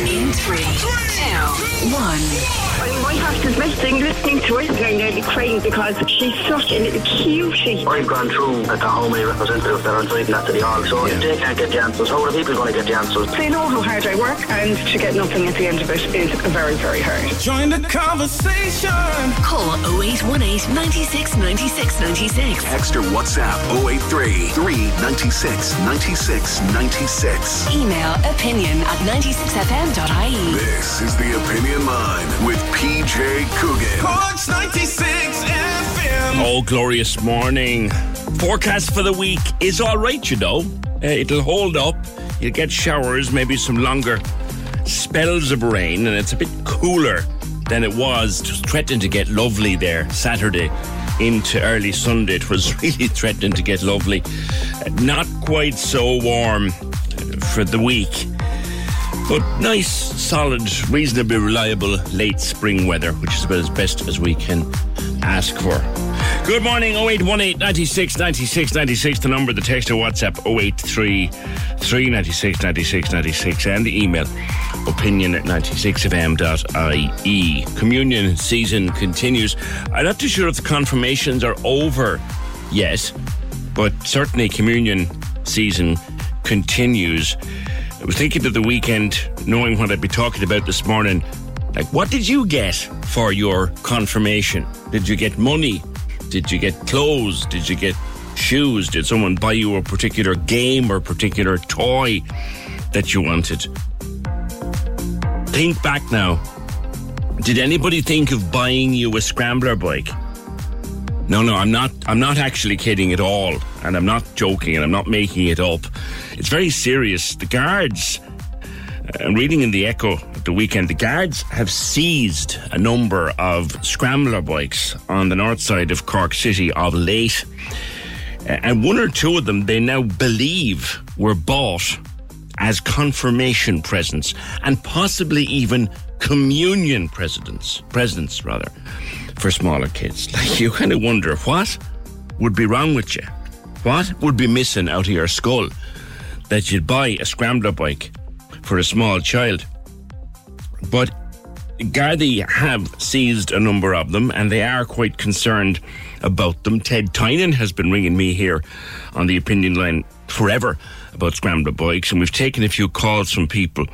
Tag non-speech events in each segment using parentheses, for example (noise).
In three, two, one. My heart is missing listening to it. I'm nearly crying because she's such a little cutie. I've gone through at the home a representative that I'm inviting that to the hall, so if they can't get the answers, how are the people going to get the answers? They know how hard I work and to get nothing at the end of it is very, very hard. Join the conversation. Call 0818 96 96 96. Text or WhatsApp 083 396 96 96. Email opinion at 96fm.ie. This is the Opinion Line with PJ Coogan. Corks 96 FM. Oh, glorious morning. Forecast for the week is all right, you know. Uh, it'll hold up. You'll get showers, maybe some longer spells of rain, and it's a bit cooler than it was. It was threatening to get lovely there Saturday into early Sunday. It was (laughs) really threatening to get lovely. Uh, Not quite so warm for the week. But nice, solid, reasonably reliable late spring weather, which is about as best as we can ask for. Good morning, 0818 96 96 96, the number, the text or WhatsApp 083 396 96 96, and the email opinion at 96fm.ie. Communion season continues. I'm not too sure if the confirmations are over yet, but certainly communion season continues. I was thinking of the weekend, knowing what I'd be talking about this morning. Like, what did you get for your confirmation? Did you get money? Did you get clothes? Did you get shoes? Did someone buy you a particular game or particular toy that you wanted? Think back now. Did anybody think of buying you a scrambler bike? No, no, I'm not. I'm not actually kidding at all, and I'm not joking, and I'm not making it up. It's very serious. The guards. uh, I'm reading in the Echo at the weekend. The guards have seized a number of scrambler bikes on the north side of Cork City of late, Uh, and one or two of them they now believe were bought as confirmation presents, and possibly even communion presents. Presents rather for smaller kids. (laughs) Like you kind of wonder what would be wrong with you? What would be missing out of your skull that you'd buy a scrambler bike for a small child? But Gardaí have seized a number of them and they are quite concerned about them. Ted Tynan has been ringing me here on the opinion line forever about scrambler bikes and we've taken a few calls from people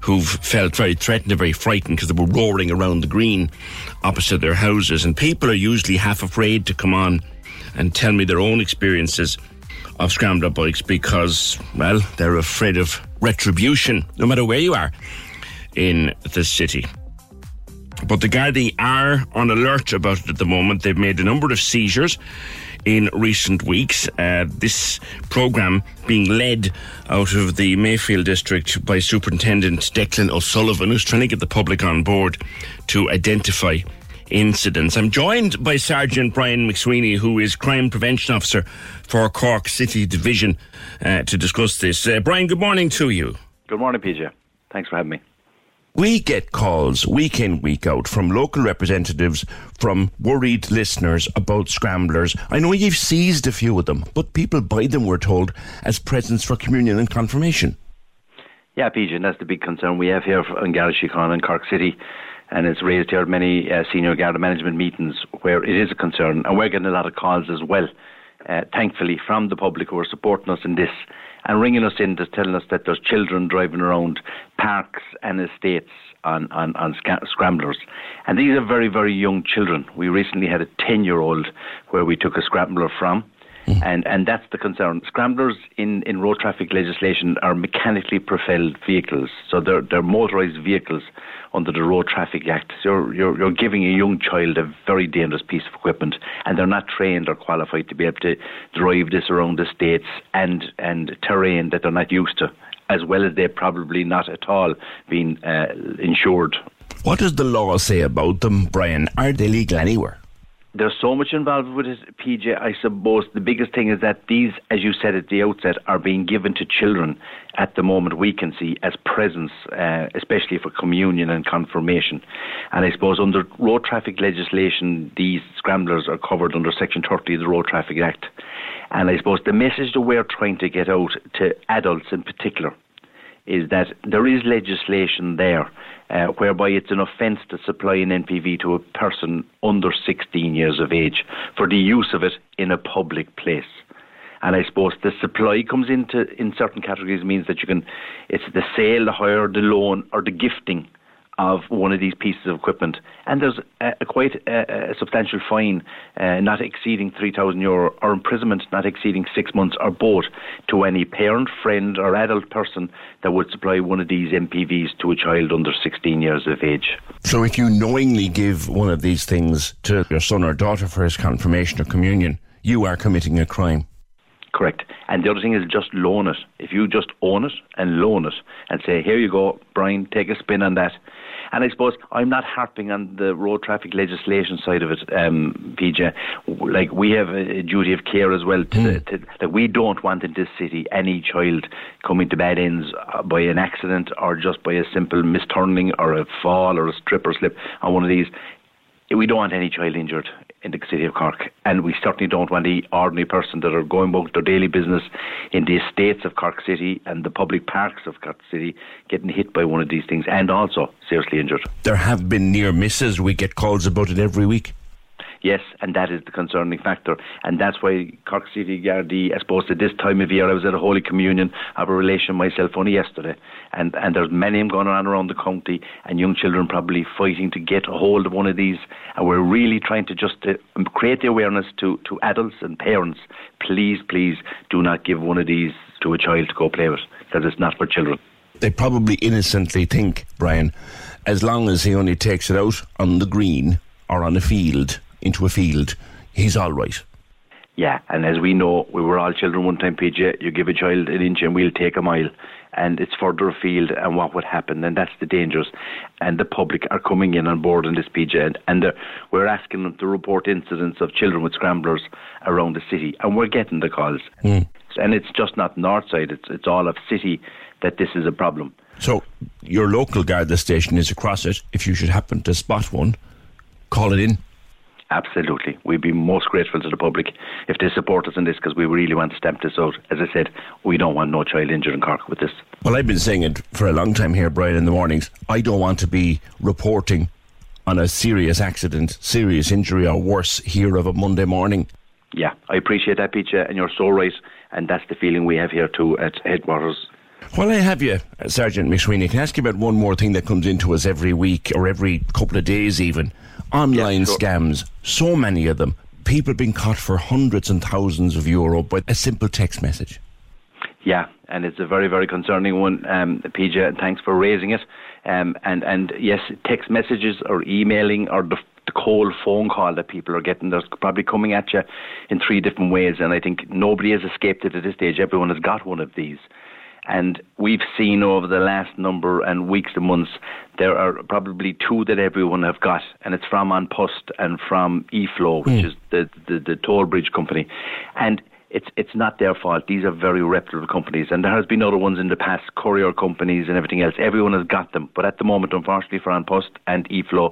who've felt very threatened and very frightened because they were roaring around the green opposite their houses and people are usually half afraid to come on and tell me their own experiences of scrambler bikes because, well, they're afraid of retribution no matter where you are in the city. But the Gardaí are on alert about it at the moment. They've made a number of seizures in recent weeks. Uh, this programme being led out of the Mayfield district by Superintendent Declan O'Sullivan, who's trying to get the public on board to identify incidents. I'm joined by Sergeant Brian McSweeney, who is Crime Prevention Officer for Cork City Division, uh, to discuss this. Uh, Brian, good morning to you. Good morning, PJ. Thanks for having me. We get calls week in, week out from local representatives, from worried listeners about scramblers. I know you've seized a few of them, but people buy them, we're told, as presents for communion and confirmation. Yeah, PJ, and that's the big concern we have here in Garda Síochána and Cork City. And it's raised here at many uh, senior Garda management meetings where it is a concern. And we're getting a lot of calls as well, uh, thankfully, from the public who are supporting us in this and ringing us in to telling us that there's children driving around parks and estates on, on, on scramblers. And these are very, very young children. We recently had a 10 year old where we took a scrambler from. And, and that's the concern. Scramblers in, in road traffic legislation are mechanically propelled vehicles. So they're, they're motorised vehicles under the Road Traffic Act. So you're, you're, you're giving a young child a very dangerous piece of equipment, and they're not trained or qualified to be able to drive this around the states and, and terrain that they're not used to, as well as they're probably not at all being uh, insured. What does the law say about them, Brian? Are they legal anywhere? There's so much involved with it, PJ. I suppose the biggest thing is that these, as you said at the outset, are being given to children at the moment we can see as presents, uh, especially for communion and confirmation. And I suppose under road traffic legislation, these scramblers are covered under Section 30 of the Road Traffic Act. And I suppose the message that we're trying to get out to adults in particular is that there is legislation there uh, whereby it's an offence to supply an MPV to a person under 16 years of age for the use of it in a public place. And I suppose the supply comes into in certain categories means that you can, it's the sale, the hire, the loan, or the gifting of one of these pieces of equipment. And there's a, a quite a, a, substantial fine, uh, not exceeding 3,000 euro, or imprisonment not exceeding six months, or both, to any parent, friend, or adult person that would supply one of these MPVs to a child under 16 years of age. So if you knowingly give one of these things to your son or daughter for his confirmation or communion, you are committing a crime. Correct. And the other thing is just loan it. If you just own it and loan it and say, here you go, Brian, take a spin on that. And I suppose I'm not harping on the road traffic legislation side of it, um, PJ. Like we have a duty of care as well. To, mm. to, that we don't want in this city any child coming to bad ends uh, by an accident or just by a simple misturning or a fall or a strip or slip on one of these we don't want any child injured in the city of Cork, and we certainly don't want the ordinary person that are going about their daily business in the estates of Cork City and the public parks of Cork City getting hit by one of these things and also seriously injured. There have been near misses. We get calls about it every week. Yes, and that is the concerning factor. And that's why Cork City Gardaí, I suppose at this time of year, I was at a Holy Communion of a relation myself only yesterday. And, and there's many of them going on around the county and young children probably fighting to get a hold of one of these. And we're really trying to just uh, create the awareness to, to adults and parents. Please, please do not give one of these to a child to go play with because it's not for children. They probably innocently think, Brian, as long as he only takes it out on the green or on a field into a field, he's all right. Yeah, and as we know, we were all children one time, PJ. You give a child an inch and we'll take a mile. And it's further afield and what would happen. And that's the dangers. And the public are coming in on board in this, PJ. And, and we're asking them to report incidents of children with scramblers around the city. And we're getting the calls. Mm. And it's just not north side, it's, it's all of city that this is a problem. So your local Garda station is across it. If you should happen to spot one, call it in. Absolutely. We'd be most grateful to the public if they support us in this because we really want to stamp this out. As I said, we don't want no child injured in Cork with this. Well, I've been saying it for a long time here, Brian, in the mornings. I don't want to be reporting on a serious accident, serious injury, or worse here of a Monday morning. Yeah, I appreciate that, Peter, and you're so right. And that's the feeling we have here too at headquarters. Well, I have you, Sergeant McSweeney. Can I ask you about one more thing that comes into us every week or every couple of days, even? Online sure. scams, so many of them. People being caught for hundreds and thousands of euro by a simple text message. Yeah, and it's a very, very concerning one, um, PJ, and thanks for raising it. Um, and, and yes, text messages or emailing or the, the cold phone call that people are getting, they're probably coming at you in three different ways. And I think nobody has escaped it at this stage. Everyone has got one of these. And we've seen over the last number and weeks and months, there are probably two that everyone have got, and it's from An Post and from eFlow, which mm. is the, the, the toll bridge company. And it's it's not their fault. These are very reputable companies, and there has been other ones in the past, courier companies and everything else. Everyone has got them, but at the moment, unfortunately for An Post and eFlow,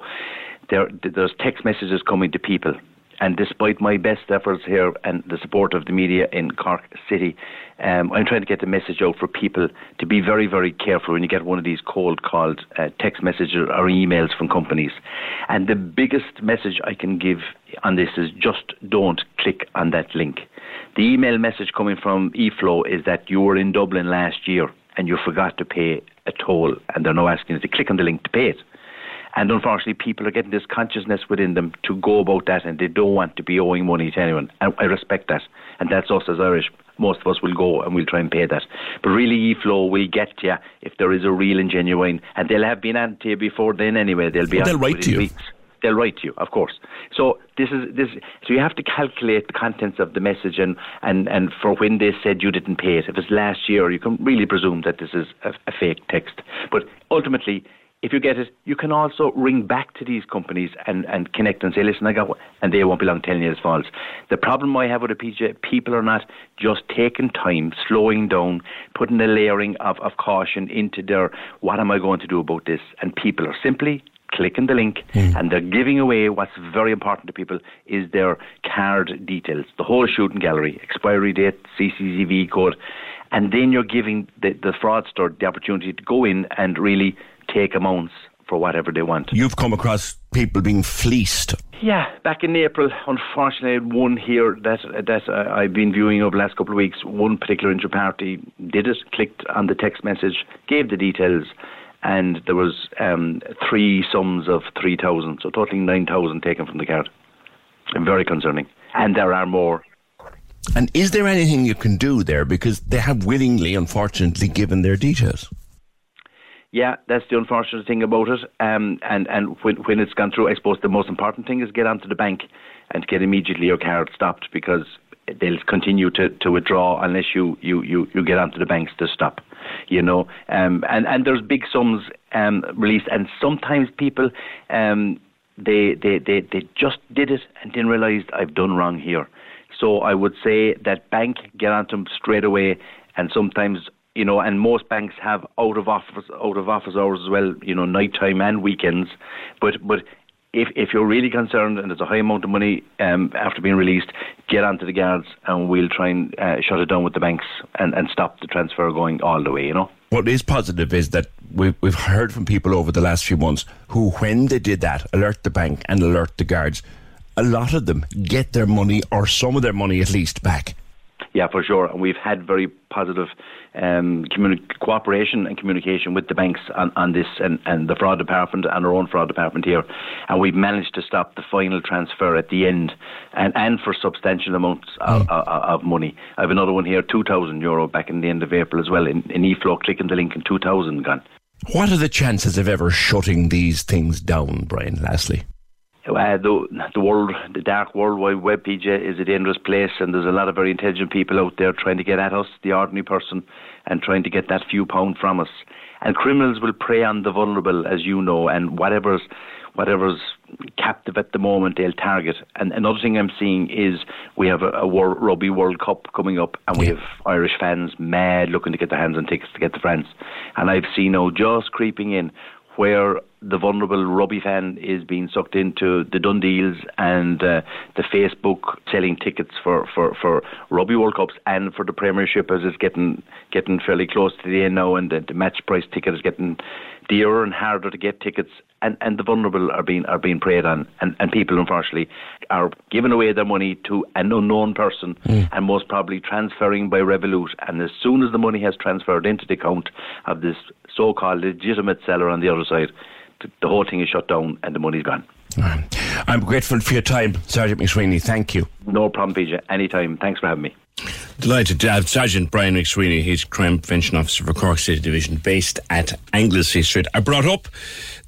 there there's text messages coming to people and despite my best efforts here and the support of the media in Cork City, um, I'm trying to get the message out for people to be very, very careful when you get one of these cold called uh, text messages or emails from companies. And the biggest message I can give on this is just don't click on that link. The email message coming from eFlow is that you were in Dublin last year and you forgot to pay a toll, and they're now asking you to click on the link to pay it. And unfortunately, people are getting this consciousness within them to go about that, and they don't want to be owing money to anyone. And I respect that, and that's us as Irish. Most of us will go and we'll try and pay that. But really, eFlow will get you if there is a real and genuine, and they'll have been on to you before then anyway. They'll be well, they'll write to you. Weeks they'll write to you, of course. So this is this. So you have to calculate the contents of the message and and and for when they said you didn't pay it. If it's last year, you can really presume that this is a, a fake text. But ultimately, if you get it, you can also ring back to these companies and, and connect and say, listen, I got one, and they won't be long telling you it's false. The problem I have with the PJ, people are not just taking time, slowing down, putting a layering of, of caution into their, what am I going to do about this? And people are simply clicking the link hmm. and they're giving away what's very important to people is their card details, the whole shooting gallery, expiry date, CCTV code, and then you're giving the, the fraudster the opportunity to go in and really take amounts for whatever they want. You've come across people being fleeced. Yeah, back in April, unfortunately, one here that that uh, I've been viewing over the last couple of weeks. One particular inter-party did it, clicked on the text message, gave the details, and there was um, three sums of three thousand, so totaling nine thousand taken from the card. Very concerning, and there are more. And is there anything you can do there? Because they have willingly, unfortunately, given their details. Yeah, that's the unfortunate thing about it. Um, and and when, when it's gone through, I suppose the most important thing is get onto the bank and get immediately your card stopped because they'll continue to, to withdraw unless you, you, you, you get onto the banks to stop. You know, um, and and there's big sums um, released, and sometimes people um, they, they they they just did it and then realised I've done wrong here. So I would say that bank get onto them straight away, and sometimes you know, and most banks have out of office out of office hours as well, you know, night time and weekends. But but if if you're really concerned and there's a high amount of money um, after being released, get onto the guards and we'll try and uh, shut it down with the banks and, and stop the transfer going all the way. You know. What is positive is that we've, we've heard from people over the last few months who, when they did that, alert the bank and alert the guards. A lot of them get their money or some of their money at least back. Yeah, for sure. And we've had very positive um, communi- cooperation and communication with the banks on, on this and, and the fraud department and our own fraud department here. And we've managed to stop the final transfer at the end and, and for substantial amounts of, of, of money. I have another one here, 2,000 euro back in the end of April as well in, in eFlow, clicking the link in 2,000 gone. What are the chances of ever shutting these things down, Brian Lastly? Uh, the, the world, the dark world wide web, PJ, is a dangerous place, and there's a lot of very intelligent people out there trying to get at us, the ordinary person, and trying to get that few pound from us. And criminals will prey on the vulnerable, as you know, and whatever's whatever's captive at the moment, they'll target. And another thing I'm seeing is we have a, a World, Rugby World Cup coming up, and we have Irish fans mad looking to get their hands on tickets to get to France. And I've seen now just creeping in where the vulnerable rugby fan is being sucked into the done deals and uh, the Facebook selling tickets for, for, for rugby World Cups and for the Premiership as it's getting getting fairly close to the end now and the, the match price ticket is getting dearer and harder to get tickets and, and the vulnerable are being are being preyed on and, and people unfortunately are giving away their money to an unknown person and most probably transferring by Revolut. And as soon as the money has transferred into the account of this so called legitimate seller on the other side the, the whole thing is shut down and the money's gone. I'm grateful for your time, Sergeant McSweeney. Thank you. No problem, PJ. Anytime. Thanks for having me. Delighted to have Sergeant Brian McSweeney, he's Crime Prevention Officer for Cork City Division, based at Anglesey Street. I brought up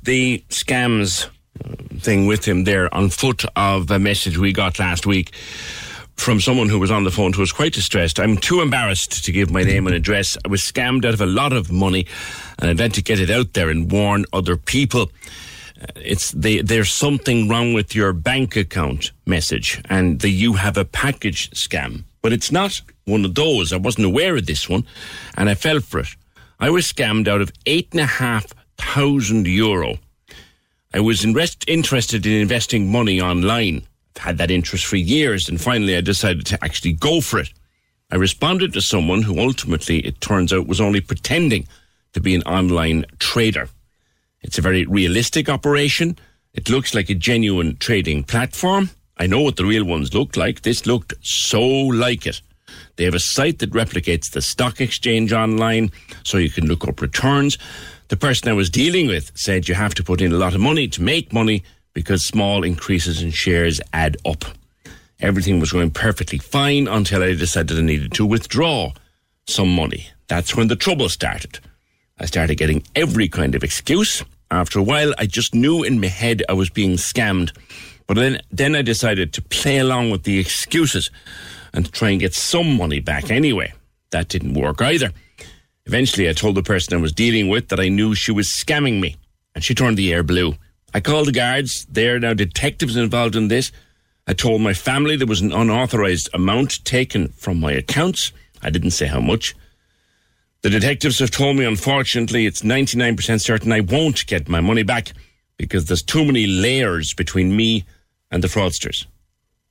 the scams uh, thing with him there on foot of a message we got last week from someone who was on the phone who was quite distressed. I'm too embarrassed to give my name and address. I was scammed out of a lot of money and I'd like to get it out there and warn other people. Uh, It's the, there's something wrong with your bank account message and the you have a package scam. But it's not one of those. I wasn't aware of this one and I fell for it. I was scammed out of eight and a half thousand euro. I was interested in investing money online. Had that interest for years, and finally I decided to actually go for it. I responded to someone who ultimately, it turns out, was only pretending to be an online trader. It's a very realistic operation. It looks like a genuine trading platform. I know what the real ones look like. This looked so like it. They have a site that replicates the stock exchange online, so you can look up returns. The person I was dealing with said you have to put in a lot of money to make money because small increases in shares add up. Everything was going perfectly fine until I decided I needed to withdraw some money. That's when the trouble started. I started getting every kind of excuse. After a while, I just knew in my head I was being scammed. But then, then I decided to play along with the excuses and try and get some money back anyway. That didn't work either. Eventually, I told the person I was dealing with that I knew she was scamming me. and she turned the air blue. I called the guards. There are now detectives involved in this. I told my family there was an unauthorized amount taken from my accounts. I didn't say how much. The detectives have told me, unfortunately, it's 99% certain I won't get my money back because there's too many layers between me and the fraudsters.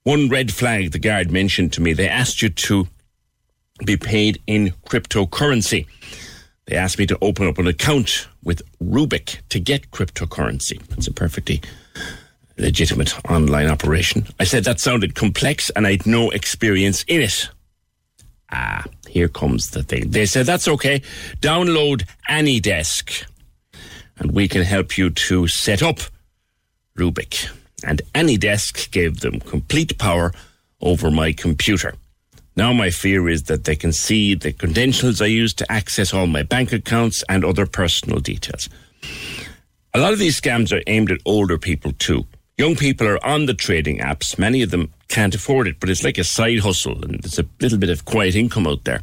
One red flag the guard mentioned to me, they asked you to be paid in cryptocurrency. They asked me to open up an account with Rubik to get cryptocurrency. It's a perfectly legitimate online operation. I said that sounded complex and I'd no experience in it. Ah, here comes the thing. They said that's okay. Download AnyDesk and we can help you to set up Rubik. And AnyDesk gave them complete power over my computer. Now my fear is that they can see the credentials I use to access all my bank accounts and other personal details. A lot of these scams are aimed at older people too. Young people are on the trading apps. Many of them can't afford it, but it's like a side hustle and there's a little bit of quiet income out there.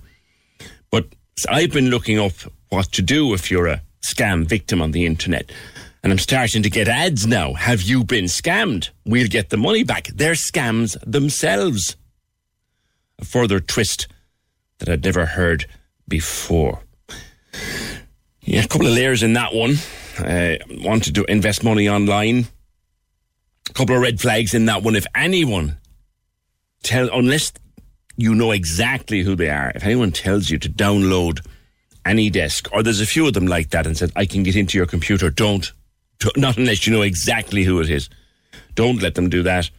But I've been looking up what to do if you're a scam victim on the internet. And I'm starting to get ads now. Have you been scammed? We'll get the money back. They're scams themselves. A further twist that I'd never heard before. Yeah, a couple of layers in that one. Uh, wanted to invest money online. A couple of red flags in that one. If anyone tell, unless you know exactly who they are, if anyone tells you to download AnyDesk, or there's a few of them like that, and said, "I can get into your computer," don't. Not unless you know exactly who it is. Don't let them do that.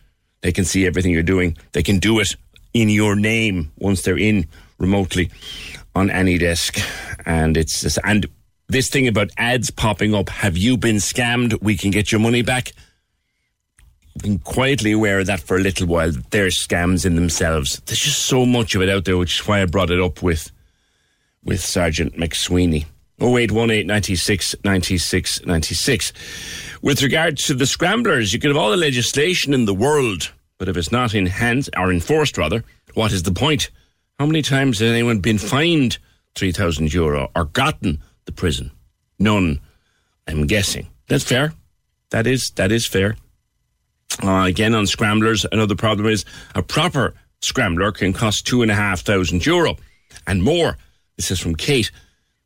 They can see everything you're doing. They can do it in your name once they're in remotely on AnyDesk, and it's just, and this thing about ads popping up. Have you been scammed? We can get your money back. Been quietly aware of that for a little while. They're scams in themselves. There's just so much of it out there, which is why I brought it up with with Sergeant McSweeney. 0818 96 96 96. With regard to the scramblers, you can have all the legislation in the world, but if it's not in hands, or enforced rather, what is the point? How many times has anyone been fined 3,000 euro or gotten the prison? None, I'm guessing. That's fair. That is, that is fair. Uh, again, on scramblers, another problem is a proper scrambler can cost two and a half thousand euro and more. This is from Kate.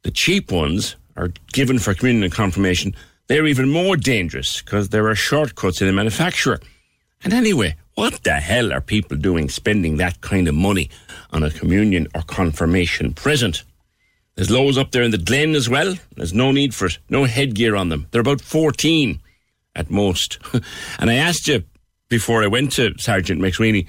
The cheap ones are given for communion and confirmation. They're even more dangerous because there are shortcuts in the manufacturer. And anyway, what the hell are people doing spending that kind of money on a communion or confirmation present? There's loads up there in the glen as well. There's no need for it. No headgear on them. They're about 14 at most. (laughs) and I asked you before I went to Sergeant McSweeney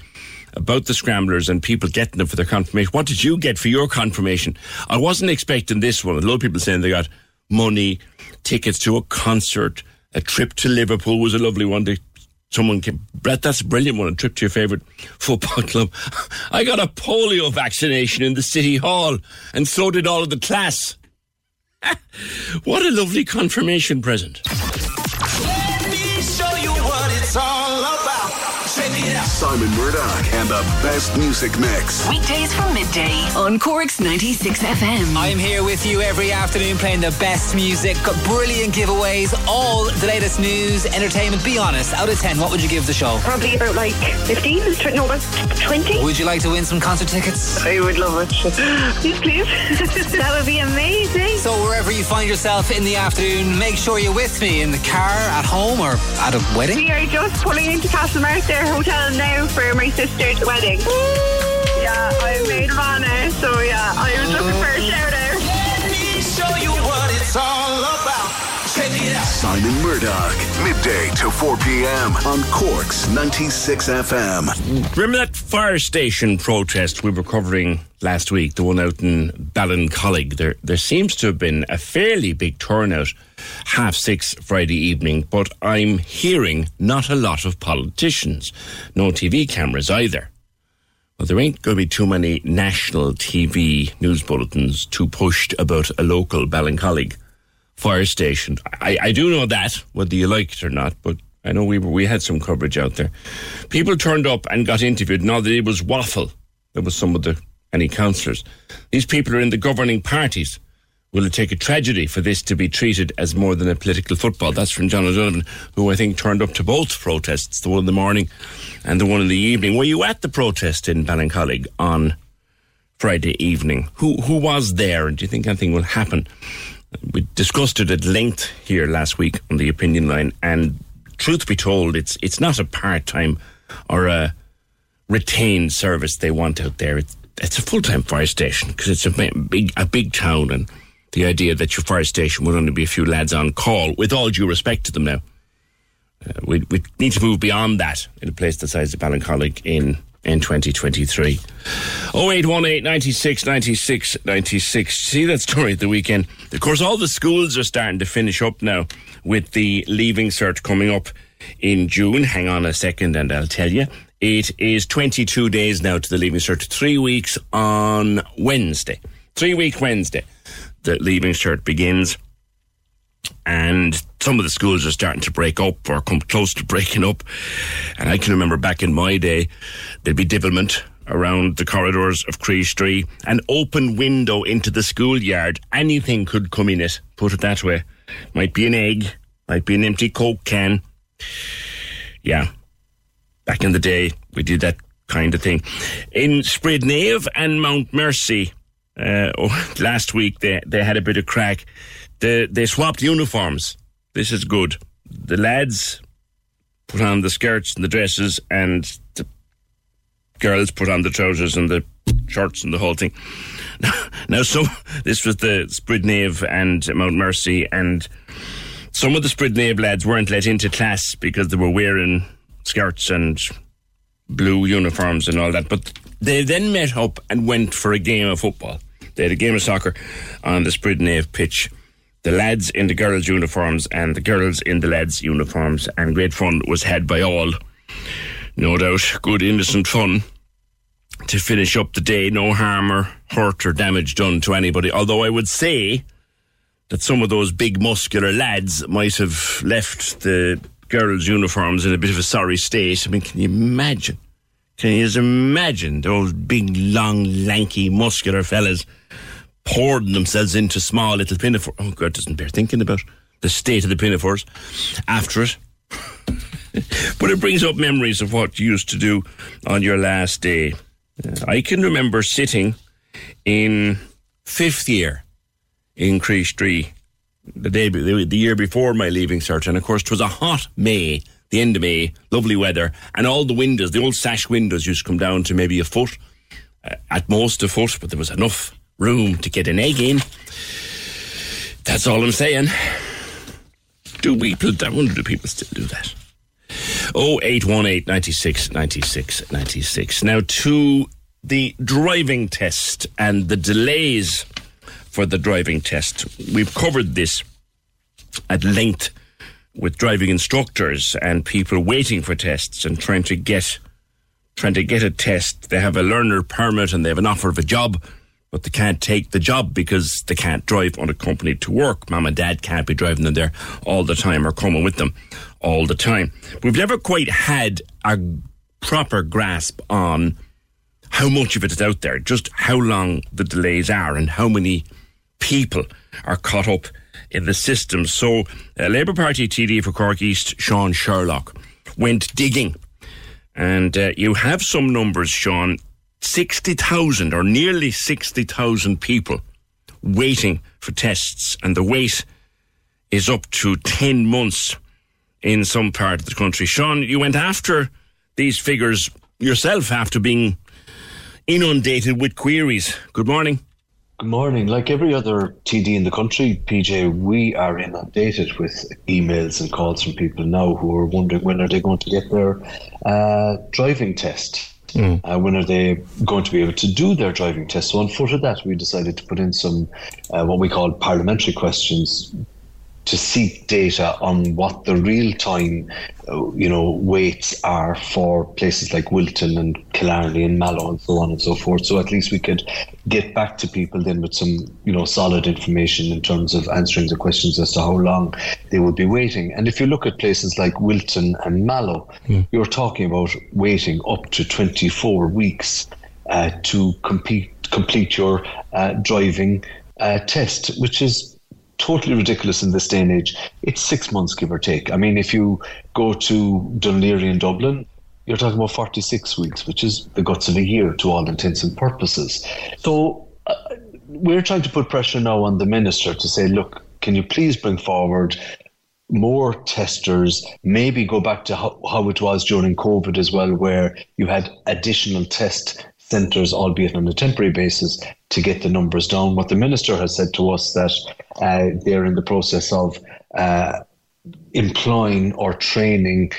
about the scramblers and people getting them for their confirmation. What did you get for your confirmation? I wasn't expecting this one. A lot of people saying they got money, tickets to a concert, a trip to Liverpool was a lovely one. Someone Brett, that's a brilliant one. A trip to your favourite football (laughs) club. I got a polio vaccination in the city hall, and so did all of the class. (laughs) what a lovely confirmation present. Simon Murdoch and the best music mix. Weekdays from midday on Cork's 96 FM. I'm here with you every afternoon playing the best music, got brilliant giveaways, all the latest news, entertainment. Be honest, out of 10, what would you give the show? Probably about like 15, no, about 20. Would you like to win some concert tickets? I would love it. Yes, please. (laughs) that would be amazing. So, wherever you find yourself in the afternoon, make sure you're with me in the car, at home, or at a wedding. We are just pulling into Castlemartyr hotel now for my sister's wedding. Yeah, I'm maid of honour, so yeah, I was looking for a shout out. Let me show you what it's all about. Check it out. Simon Murdoch, midday to 4 p.m. on Cork's 96 FM. Remember that fire station protest we were covering last week, the one out in Ballincollig? There, there seems to have been a fairly big turnout, half six Friday evening, but I'm hearing not a lot of politicians, no TV cameras either. Well, there ain't going to be too many national TV news bulletins too pushed about a local Ballincollig fire station. I, I do know that, whether you like it or not, but I know we we had some coverage out there. People turned up and got interviewed. Now that it was waffle, there was some of the any councillors. These people are in the governing parties. Will it take a tragedy for this to be treated as more than a political football? That's from John O'Donovan, who I think turned up to both protests, the one in the morning and the one in the evening. Were you at the protest in Ballincollig on Friday evening? Who who was there, and do you think anything will happen? We discussed it at length here last week on the opinion line, and truth be told, it's it's not a part time or a retained service they want out there. It's it's a full time fire station because it's a big a big town, and the idea that your fire station would only be a few lads on call, with all due respect to them now, uh, we we need to move beyond that in a place the size of Ballincollig in in 2023. 0818 96 96 96. See that story at the weekend? Of course, all the schools are starting to finish up now with the leaving cert coming up in June. Hang on a second and I'll tell you. It is 22 days now to the leaving cert. Three weeks on Wednesday. Three week Wednesday. The leaving cert begins and some of the schools are starting to break up or come close to breaking up. And I can remember back in my day, there'd be divilment around the corridors of Críost Rí, an open window into the schoolyard. Anything could come in it, put it that way. Might be an egg, might be an empty Coke can. Yeah. Back in the day, we did that kind of thing. In Spioraid Naoimh and Mount Mercy, uh, oh, (laughs) last week they, they had a bit of crack. They, they swapped uniforms. This is good. The lads put on the skirts and the dresses, and the girls put on the trousers and the shorts and the whole thing. (laughs) Now, some (laughs) this was the Spioraid Naoimh and Mount Mercy, and some of the Spioraid Naoimh lads weren't let into class because they were wearing skirts and blue uniforms and all that. But they then met up and went for a game of football. They had a game of soccer on the Spioraid Naoimh pitch the lads in the girls' uniforms and the girls in the lads' uniforms, and great fun was had by all. No doubt, good innocent fun to finish up the day. No harm or hurt or damage done to anybody. Although I would say that some of those big muscular lads might have left the girls' uniforms in a bit of a sorry state. I mean, can you imagine? Can you just imagine those big, long, lanky, muscular fellas? pouring themselves into small little pinafores. Oh, God, doesn't bear thinking about the state of the pinafores after it. (laughs) but it brings up memories of what you used to do on your last day. I can remember sitting in fifth year in Críost Rí the day the year before my leaving cert, and of course it was a hot May, the end of May, lovely weather, and all the windows, the old sash windows, used to come down to maybe a foot, uh, at most a foot, but there was enough room to get an egg in. That's all I'm saying. Do people, I wonder do people still do that? 0818 96 96 96. Now to the driving test and the delays for the driving test. We've covered this at length with driving instructors and people waiting for tests and trying to get trying to get a test. They have a learner permit and they have an offer of a job but they can't take the job because they can't drive unaccompanied to work. Mom and dad can't be driving them there all the time or coming with them all the time. We've never quite had a proper grasp on how much of it is out there, just how long the delays are, and how many people are caught up in the system. So, uh, Labour Party TD for Cork East, Sean Sherlock, went digging. And uh, you have some numbers, Sean. 60,000 or nearly 60,000 people waiting for tests, and the wait is up to 10 months in some part of the country. Sean, you went after these figures yourself after being inundated with queries. Good morning. Good morning. Like every other TD in the country, PJ, we are inundated with emails and calls from people now who are wondering when are they going to get their uh, driving test. Mm. Uh, when are they going to be able to do their driving test? So on foot of that, we decided to put in some uh, what we call parliamentary questions to seek data on what the real time, uh, you know, weights are for places like Wilton and Killarney and Mallow and so on and so forth. So at least we could get back to people then with some, you know, solid information in terms of answering the questions as to how long they would be waiting. And if you look at places like Wilton and Mallow, mm. you're talking about waiting up to 24 weeks uh, to compete, complete your uh, driving uh, test, which is totally ridiculous in this day and age. It's six months, give or take. I mean, if you go to Laoghaire in Dublin, you're talking about 46 weeks, which is the guts of a year to all intents and purposes. So uh, we're trying to put pressure now on the minister to say, look, can you please bring forward more testers, maybe go back to how, how it was during COVID as well, where you had additional test centres, albeit on a temporary basis, to get the numbers down. What the minister has said to us that uh, they're in the process of uh, employing or training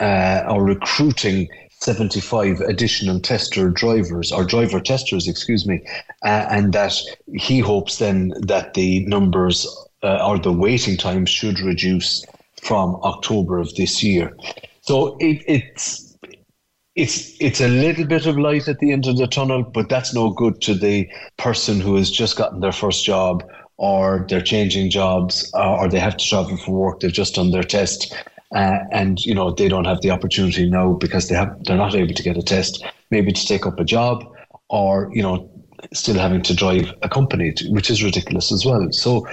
uh, or recruiting 75 additional tester drivers or driver testers, excuse me, uh, and that he hopes then that the numbers uh, or the waiting time should reduce from October of this year. So it, it's it's it's a little bit of light at the end of the tunnel, but that's no good to the person who has just gotten their first job or they're changing jobs uh, or they have to travel for work. They've just done their test. Uh, and you know they don't have the opportunity now because they have they're not able to get a test maybe to take up a job or you know still having to drive a company, which is ridiculous as well. So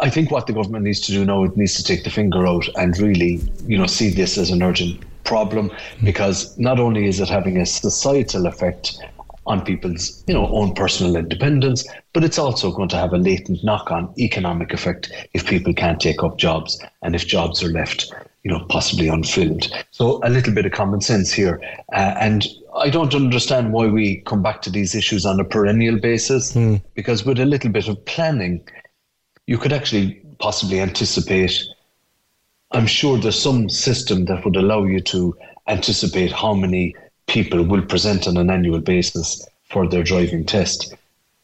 I think what the government needs to do now, it needs to take the finger out and really, you know, see this as an urgent problem because not only is it having a societal effect on people's, you know, own personal independence, but it's also going to have a latent knock-on economic effect if people can't take up jobs and if jobs are left you know, possibly unfilled. So a little bit of common sense here. Uh, and I don't understand why we come back to these issues on a perennial basis, Hmm. because with a little bit of planning, you could actually possibly anticipate. I'm sure there's some system that would allow you to anticipate how many people will present on an annual basis for their driving test.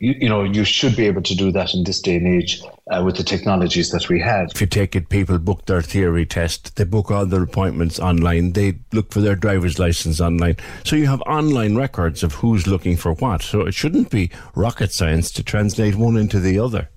You, you know, you should be able to do that in this day and age uh, with the technologies that we have. If you take it, people book their theory test, they book all their appointments online, they look for their driver's license online. So you have online records of who's looking for what. So it shouldn't be rocket science to translate one into the other.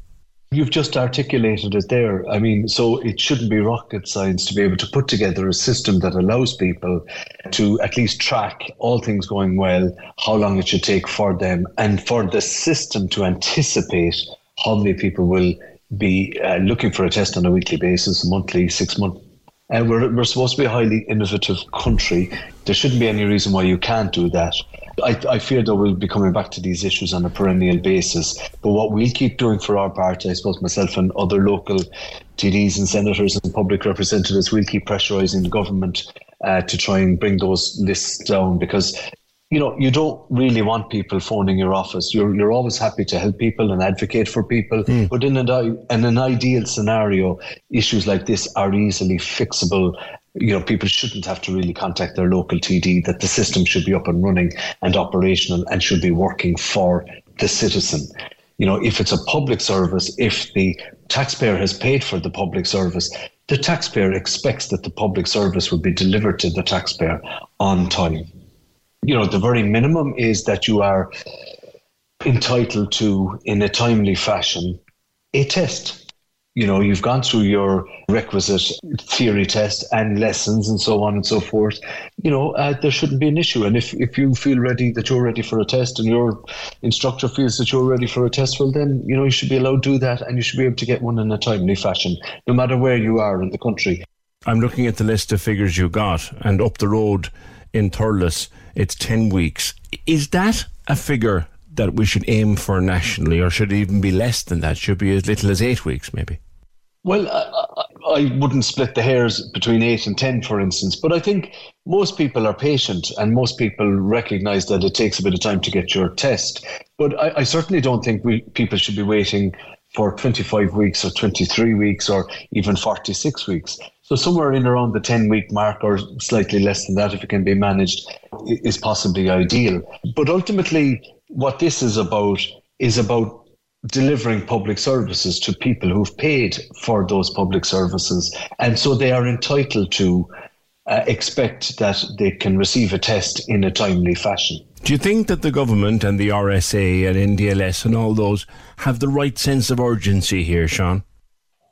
You've just articulated it there. I mean, so it shouldn't be rocket science to be able to put together a system that allows people to at least track all things going well, how long it should take for them, and for the system to anticipate how many people will be uh, looking for a test on a weekly basis, monthly, six month. And we're, we're supposed to be a highly innovative country. There shouldn't be any reason why you can't do that. I, I fear that we'll be coming back to these issues on a perennial basis. But what we'll keep doing for our part, I suppose myself and other local TDs and senators and public representatives, we'll keep pressurising the government uh, to try and bring those lists down because you know, you don't really want people phoning your office. You're you're always happy to help people and advocate for people. But in an, in an ideal scenario, issues like this are easily fixable. You know, people shouldn't have to really contact their local TD. That the system should be up and running and operational and should be working for the citizen. You know, if it's a public service, if the taxpayer has paid for the public service, the taxpayer expects that the public service will be delivered to the taxpayer on time you know, the very minimum is that you are entitled to, in a timely fashion, a test. You know, you've gone through your requisite theory test and lessons and so on and so forth. You know, uh, there shouldn't be an issue. And if, if you feel ready that you're ready for a test and your instructor feels that you're ready for a test, well, then, you know, you should be allowed to do that and you should be able to get one in a timely fashion, no matter where you are in the country. I'm looking at the list of figures you got, and up the road in Thurles, it's 10 weeks. Is that a figure that we should aim for nationally, or should even be less than that? Should be as little as eight weeks, maybe? Well, I, I wouldn't split the hairs between eight and ten, for instance, but I think most people are patient and most people recognise that it takes a bit of time to get your test. But I, I certainly don't think we, people should be waiting for 25 weeks or 23 weeks or even 46 weeks. So somewhere in around the 10 week mark or slightly less than that, if it can be managed, is possibly ideal. But ultimately, what this is about is about delivering public services to people who've paid for those public services. And so they are entitled to uh, expect that they can receive a test in a timely fashion. Do you think that the government and the RSA and NDLS and all those have the right sense of urgency here, Sean?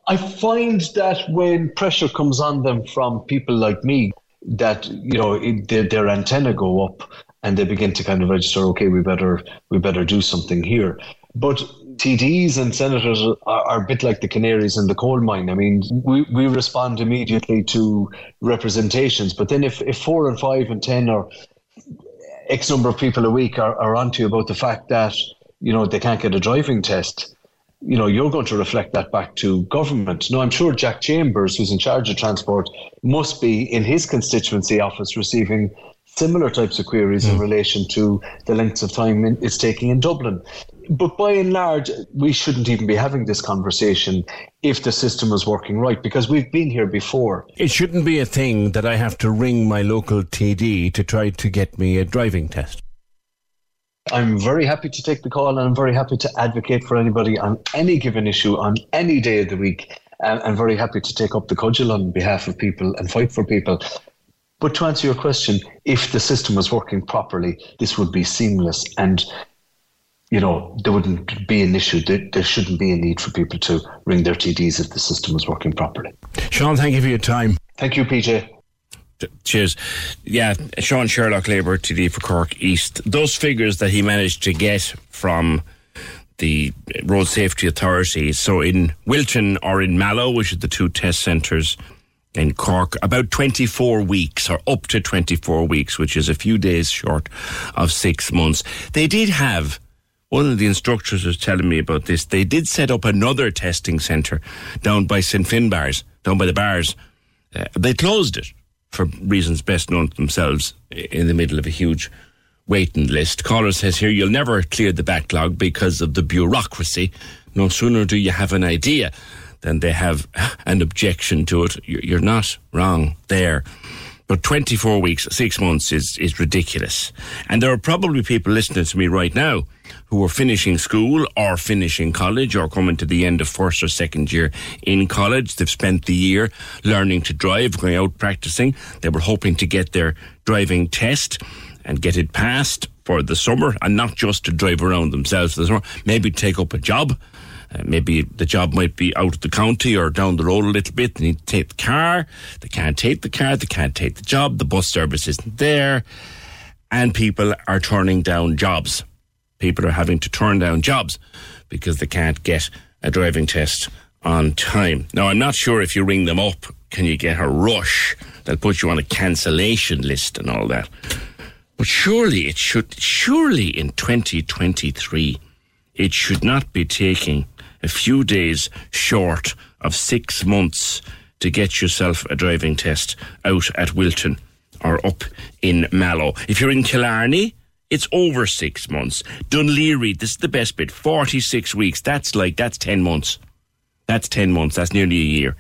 I find that when pressure comes on them from people like me, that you know it, their, their antenna go up and they begin to kind of register. Okay, we better we better do something here. But TDs and senators are, are, a bit like the canaries in the coal mine. I mean, we, we respond immediately to representations, but then if, if four and five and ten or X number of people a week are, are onto you about the fact that, you know, they can't get a driving test, you know, you're going to reflect that back to government. Now, I'm sure Jack Chambers, who's in charge of transport, must be in his constituency office receiving similar types of queries mm. in relation to the lengths of time it's taking in Dublin. But by and large, we shouldn't even be having this conversation if the system was working right, because we've been here before. It shouldn't be a thing that I have to ring my local TD to try to get me a driving test. I'm very happy to take the call and I'm very happy to advocate for anybody on any given issue on any day of the week. And I'm very happy to take up the cudgel on behalf of people and fight for people. But to answer your question, if the system was working properly, this would be seamless and you know, there wouldn't be an issue. There, there, shouldn't be a need for people to ring their TDs if the system was working properly. Sean, thank you for your time. Thank you, PJ. Cheers. Yeah, Sean Sherlock, Labour TD for Cork East. Those figures that he managed to get from the Road Safety Authority. So in Wilton or in Mallow, which are the two test centres in Cork, about 24 weeks or up to 24 weeks, which is a few days short of six months. They did have one of the instructors was telling me about this. They did set up another testing centre down by St Finbarrs, down by the bars. Uh, they closed it for reasons best known to themselves in the middle of a huge waiting list. Caller says here, you'll never clear the backlog because of the bureaucracy. No sooner do you have an idea than they have an objection to it. You're not wrong there. But 24 weeks, six months is, is ridiculous. And there are probably people listening to me right now who are finishing school or finishing college or coming to the end of first or second year in college. They've spent the year learning to drive, going out practicing. They were hoping to get their driving test and get it passed for the summer and not just to drive around themselves for the summer, maybe take up a job. Uh, maybe the job might be out of the county or down the road a little bit. They need to take the car. They can't take the car. They can't take the job. The bus service isn't there. And people are turning down jobs people are having to turn down jobs because they can't get a driving test on time. Now, I'm not sure if you ring them up, can you get a rush? They'll put you on a cancellation list and all that. But surely it should, surely in 2023, it should not be taking a few days short of six months to get yourself a driving test out at Wilton or up in Mallow. If you're in Killarney, it's over six months. Dún Laoghaire, this is the best bit. 46 weeks. That's like, that's 10 months. That's 10 months. That's nearly a year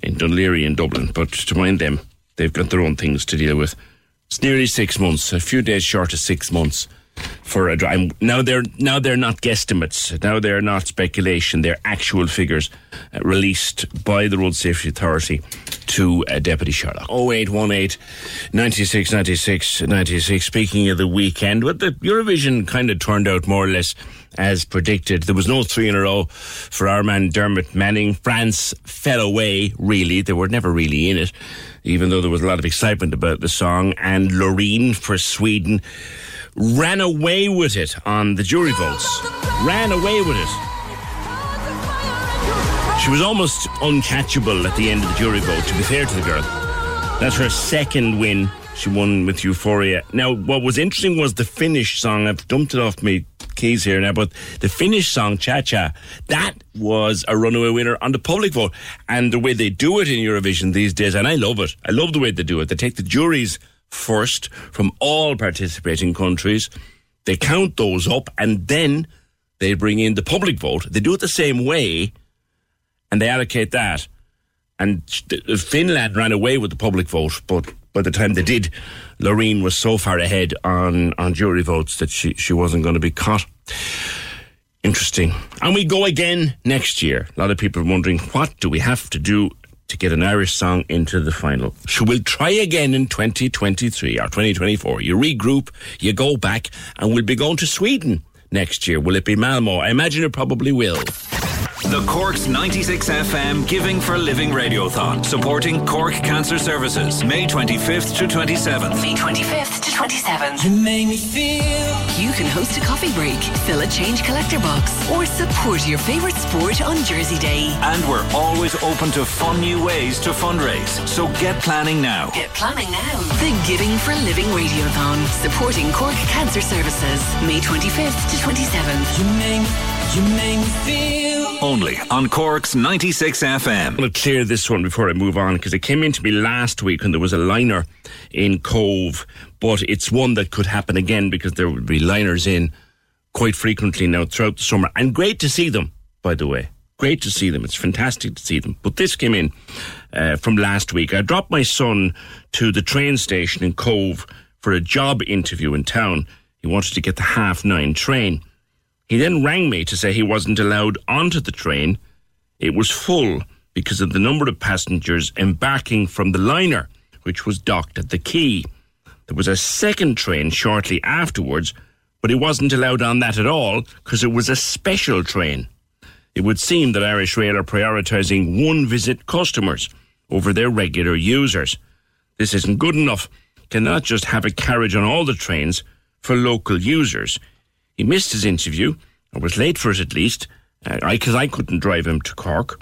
in Dún Laoghaire in Dublin. But to mind them, they've got their own things to deal with. It's nearly six months, a few days short of six months for a drive. Now they're now they're not guesstimates. Now they're not speculation. They're actual figures uh, released by the Road Safety Authority to uh, Deputy Sherlock. 0818 96 96 96. Speaking of the weekend, what the Eurovision kind of turned out more or less as predicted. There was no three in a row for our man Dermot Manning. France fell away, really. They were never really in it, even though there was a lot of excitement about the song. And Loreen for Sweden ran away with it on the jury votes. Ran away with it. She was almost uncatchable at the end of the jury vote, to be fair to the girl. That's her second win. She won with Euphoria. Now, what was interesting was the Finnish song. I've dumped it off my keys here now, but the Finnish song, Cha Cha, that was a runaway winner on the public vote. And the way they do it in Eurovision these days, and I love it. I love the way they do it. They take the jury's first from all participating countries. They count those up and then they bring in the public vote. They do it the same way and they allocate that. And Finland ran away with the public vote, but by the time they did, Loreen was so far ahead on, on jury votes that she, she wasn't going to be caught. Interesting. And we go again next year. A lot of people are wondering, what do we have to do to get an Irish song into the final. So we'll try again in 2023 or 2024. You regroup, you go back, and we'll be going to Sweden next year. Will it be Malmo? I imagine it probably will. The Cork's 96 FM Giving for Living Radiothon, supporting Cork Cancer Services, May 25th to 27th. May 25th to 27th. You make me feel. You can host a coffee break, fill a change collector box, or support your favourite sport on Jersey Day. And we're always open to fun new ways to fundraise. So get planning now. Get planning now. The Giving for Living Radiothon, supporting Cork Cancer Services, May 25th to 27th. You make, you make me feel. Only on Cork's 96 FM. I'm going to clear this one before I move on because it came into me last week when there was a liner in Cobh, but it's one that could happen again because there would be liners in quite frequently now throughout the summer. And great to see them, by the way. Great to see them. It's fantastic to see them. But this came in uh, from last week. I dropped my son to the train station in Cobh for a job interview in town. He wanted to get the half nine train. He then rang me to say he wasn't allowed onto the train. It was full because of the number of passengers embarking from the liner, which was docked at the quay. There was a second train shortly afterwards, but he wasn't allowed on that at all because it was a special train. It would seem that Irish Rail are prioritising one visit customers over their regular users. This isn't good enough. Cannot just have a carriage on all the trains for local users. He missed his interview, or was late for it at least, because I, couldn't drive him to Cork.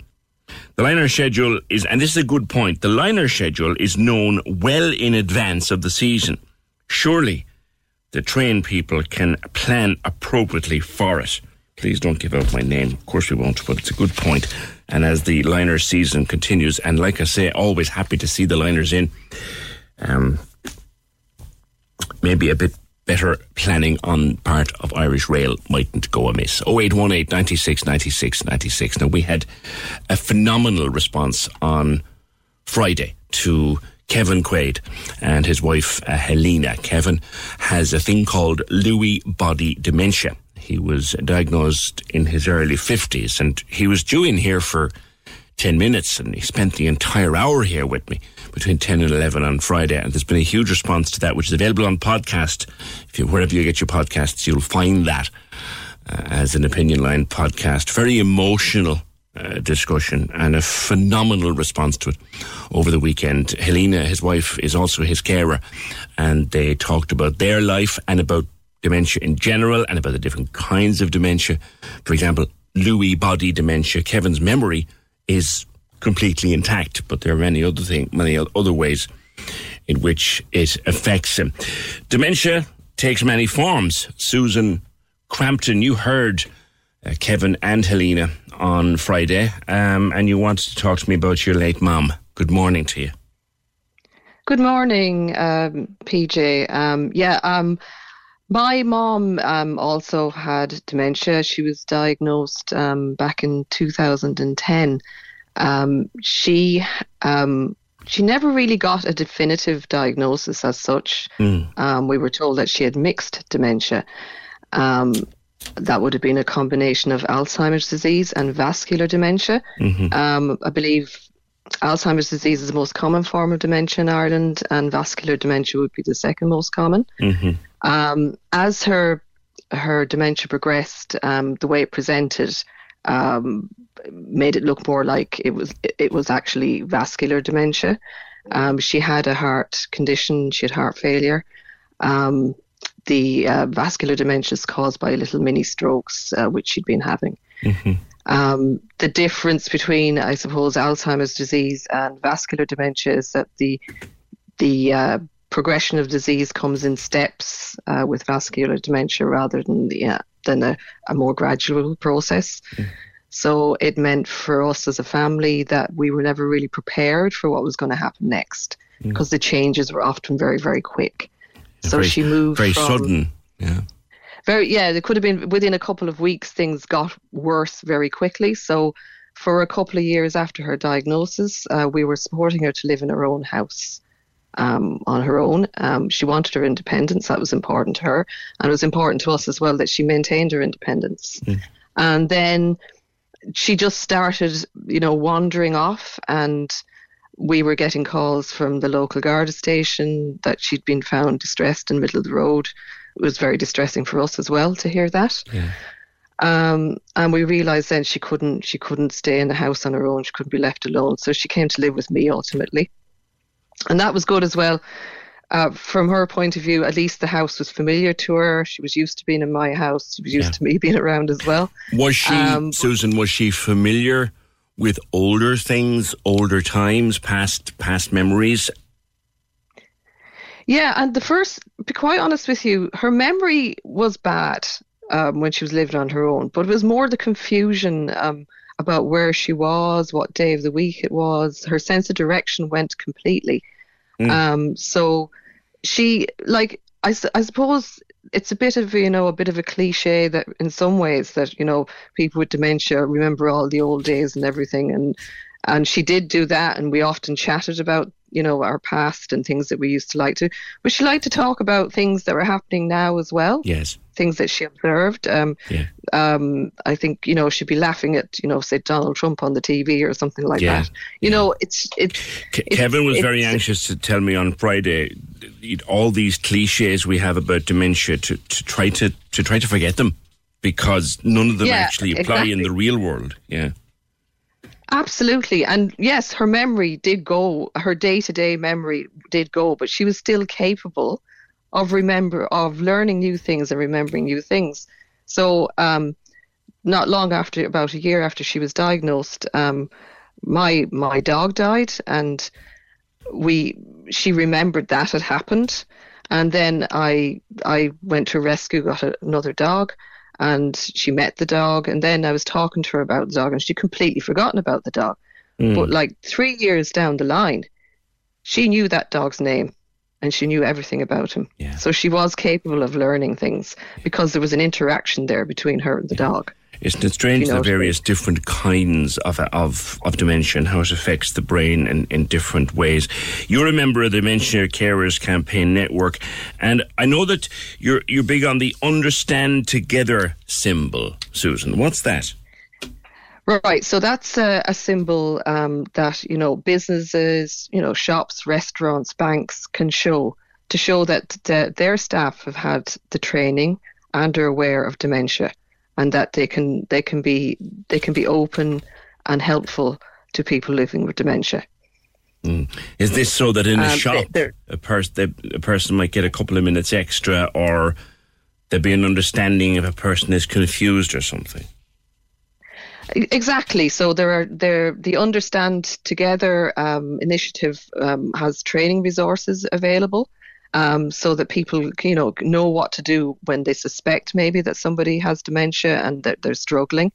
The liner schedule is, and this is a good point, the liner schedule is known well in advance of the season. Surely the train people can plan appropriately for it. Please don't give out my name. Of course we won't, but it's a good point. And as the liner season continues, and like I say, always happy to see the liners in. Um, maybe a bit better planning on part of Irish Rail mightn't go amiss. 0818 96 96 96. Now, we had a phenomenal response on Friday to Kevin Quaid and his wife uh, Helena. Kevin has a thing called Lewy body dementia. He was diagnosed in his early 50s and he was due in here for 10 minutes and he spent the entire hour here with me between 10 and 11 on Friday. And there's been a huge response to that, which is available on podcast. If you, wherever you get your podcasts, you'll find that uh, as an opinion line podcast. Very emotional uh, discussion and a phenomenal response to it over the weekend. Helena, his wife, is also his carer, and they talked about their life and about dementia in general and about the different kinds of dementia. For example, Lewy body dementia. Kevin's memory is completely intact, but there are many other things, many other ways in which it affects him. Dementia takes many forms. Susan Crampton, you heard uh, Kevin and Helena on Friday, um, and you wanted to talk to me about your late mum. Good morning to you. Good morning, um, PJ. Um, yeah, um, my mom um, also had dementia. She was diagnosed um, back in 2010. Um, she um, she never really got a definitive diagnosis as such. Mm. Um, we were told that she had mixed dementia. Um, that would have been a combination of Alzheimer's disease and vascular dementia. Mhm. Um, I believe Alzheimer's disease is the most common form of dementia in Ireland, and vascular dementia would be the second most common. Mm-hmm. Um, as her her dementia progressed, um, the way it presented um, made it look more like it was it was actually vascular dementia. Um, she had a heart condition. She had heart failure. Um, the uh, vascular dementia is caused by little mini strokes, uh, which she'd been having. Mm-hmm. Um, the difference between, I suppose, Alzheimer's disease and vascular dementia is that the the uh, progression of disease comes in steps uh, with vascular dementia rather than the, uh, than a, a more gradual process. So it meant for us as a family that we were never really prepared for what was going to happen next Mm. because the changes were often very, very quick. So very, she moved very from, sudden. Yeah. Very yeah it could have been within a couple of weeks things got worse very quickly. So for a couple of years after her diagnosis uh, we were supporting her to live in her own house um, on her own. Um, she wanted her independence that was important to her. And it was important to us as well that she maintained her independence. And then she just started you know wandering off and we were getting calls from the local Garda station that she'd been found distressed in the middle of the road. It was very distressing for us as well to hear that. Yeah. Um, and we realised then she couldn't she couldn't stay in the house on her own. She couldn't be left alone. So she came to live with me ultimately, and that was good as well. Uh, from her point of view, at least the house was familiar to her. She was used to being in my house. She was used Yeah. to me (laughs) being around as well. Was she, Um, Susan, was she familiar with older things, older times, past past memories? Yeah, and the first, be quite honest with you, her memory was bad um, when she was living on her own, but it was more the confusion um, about where she was, what day of the week it was. Her sense of direction went completely. Mm. Um, so she, like, I suppose it's a bit of, you know, a bit of a cliche that in some ways that, you know, people with dementia remember all the old days and everything. And, and she did do that. And we often chatted about, you know, our past and things that we used to like to, but she liked to talk about things that were happening now as well Yes. things that she observed. Um, Yeah. um, I think you know she'd be laughing at you know say Donald Trump on the TV or something like Yeah. that. You know, it's it's. Ke- it's- Kevin was very it's- anxious to tell me on Friday all these cliches we have about dementia to, to try to to try to forget them because none of them Yeah, actually apply in the real world. Yeah. Absolutely, and yes, her memory did go. Her day-to-day memory did go, but she was still capable of remember of learning new things and remembering new things. So, um, not long after, about a year after she was diagnosed, um, my my dog died, and we she remembered that had happened, and then I I went to rescue, got another dog, and she met the dog, and then I was talking to her about the dog, and she completely forgotten about the dog. Mm. But like three years down the line, she knew that dog's name and she knew everything about him. So she was capable of learning things because there was an interaction there between her and the dog. Isn't it strange the various different kinds of of of dementia and how it affects the brain in, in different ways? You're a member of the Dementia Carers Campaign Network, and I know that you're you're big on the Understand Together symbol, Susan. What's that? Right, so that's a, a symbol um, that you know businesses, you know shops, restaurants, banks can show to show that the, their staff have had the training and are aware of dementia, and that they can they can be they can be open and helpful to people living with dementia. Mm. Is this so that in a Um, shop they're- a, pers- the, a person might get a couple of minutes extra, or there be an understanding if a person is confused or something? Exactly. So there are there the Understand Together um, initiative um, has training resources available, um, so that people you know know what to do when they suspect maybe that somebody has dementia and that they're struggling.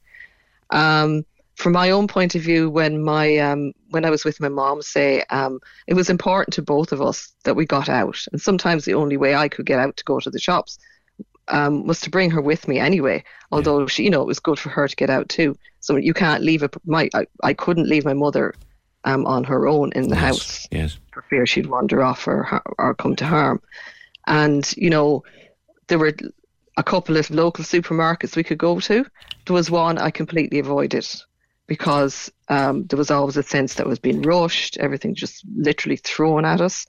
Um, from my own point of view, when my um, when I was with my mom, say um, it was important to both of us that we got out, and sometimes the only way I could get out to go to the shops um, was to bring her with me anyway. Although she, you know, it was good for her to get out too. So you can't leave a my I, I couldn't leave my mother um, on her own in the house Yes. for fear she'd wander off or or come to harm. And you know, there were a couple of local supermarkets we could go to. There was one I completely avoided because um, there was always a sense that was being rushed, everything just literally thrown at us.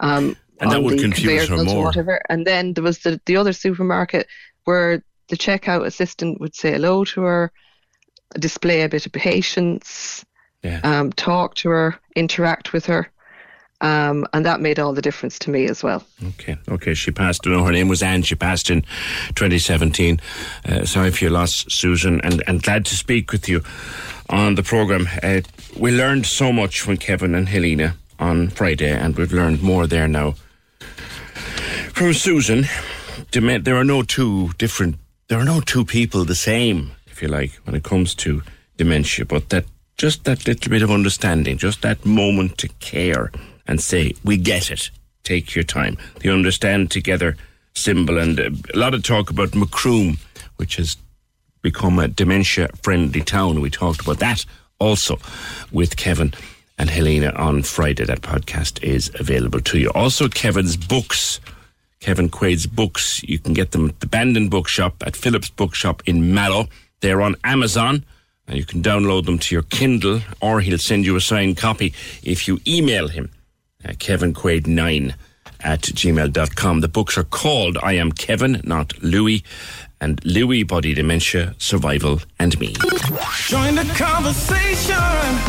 Um, And that would confuse her more. Whatever. And then there was the, the other supermarket where the checkout assistant would say hello to her, display a bit of patience, Yeah. um, talk to her, interact with her. Um, and that made all the difference to me as well. Okay, okay. She passed. No, her name was Anne. She passed in 2017. Uh, sorry for your loss, Susan, and, and glad to speak with you on the program. Uh, we learned so much from Kevin and Helena on Friday, and we've learned more there now from Susan. There are no two different. There are no two people the same, if you like, when it comes to dementia. But that just that little bit of understanding, just that moment to care and say, "We get it. Take your time." The understand together symbol, and a lot of talk about Macroom, which has become a dementia-friendly town. We talked about that also with Kevin and Helena on Friday. That podcast is available to you. Also, Kevin's books. Kevin Quaid's books. You can get them at the Bandon Bookshop at Phillips Bookshop in Mallow. They're on Amazon you can download them to your Kindle or he'll send you a signed copy if you email him uh, kevinquaid9 at gmail.com. The books are called I Am Kevin, not Lewy, and Lewy Body Dementia, Survival and Me. Join the conversation.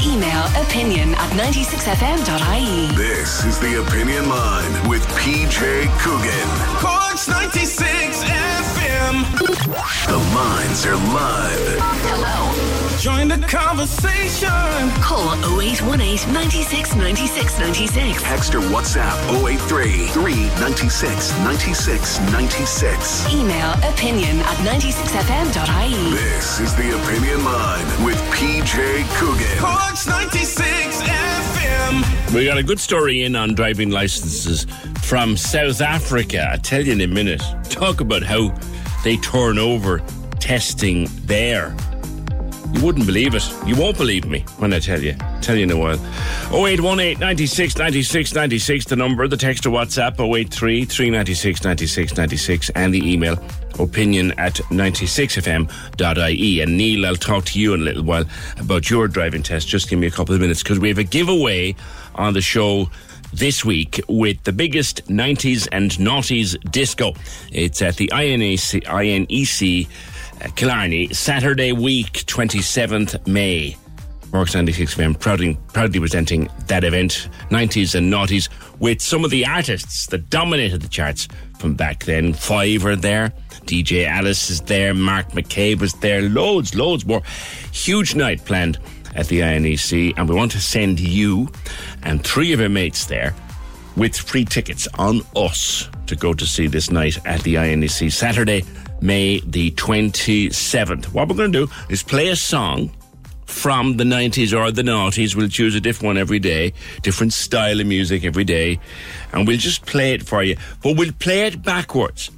Email opinion at 96fm.ie. This is the Opinion Line with PJ Coogan. Corks 96 FM. The lines are live. Hello. Join the conversation. Call 0818 96 96 96. Text or WhatsApp 083 396 96 96. Email opinion at 96fm.ie. This is the Opinion Line with PJ Coogan. Corks 96 FM. We got a good story in on driving licenses from South Africa. I'll tell you in a minute. Talk about how they turn over testing there. You wouldn't believe it. You won't believe me when I tell you. Tell you in a while. 0818 96 96 96, the number, the text or WhatsApp 083 396 96 96, and the email opinion at 96fm.ie. And Neil, I'll talk to you in a little while about your driving test. Just give me a couple of minutes because we have a giveaway on the show this week with the biggest 90s and noughties disco. It's at the INEC, INEC uh, Killarney, Saturday week, 27th May. Cork's 96 FM proudly, proudly presenting that event, 90s and noughties, with some of the artists that dominated the charts from back then. Five are there, DJ Alice is there, Mark McCabe is there, loads, loads more. Huge night planned at the INEC, and we want to send you and three of your mates there with free tickets on us to go to see this night at the INEC Saturday, May the 27th. What we're going to do is play a song from the 90s or the noughties. We'll choose a different one every day, different style of music every day, and we'll just play it for you. But we'll play it backwards,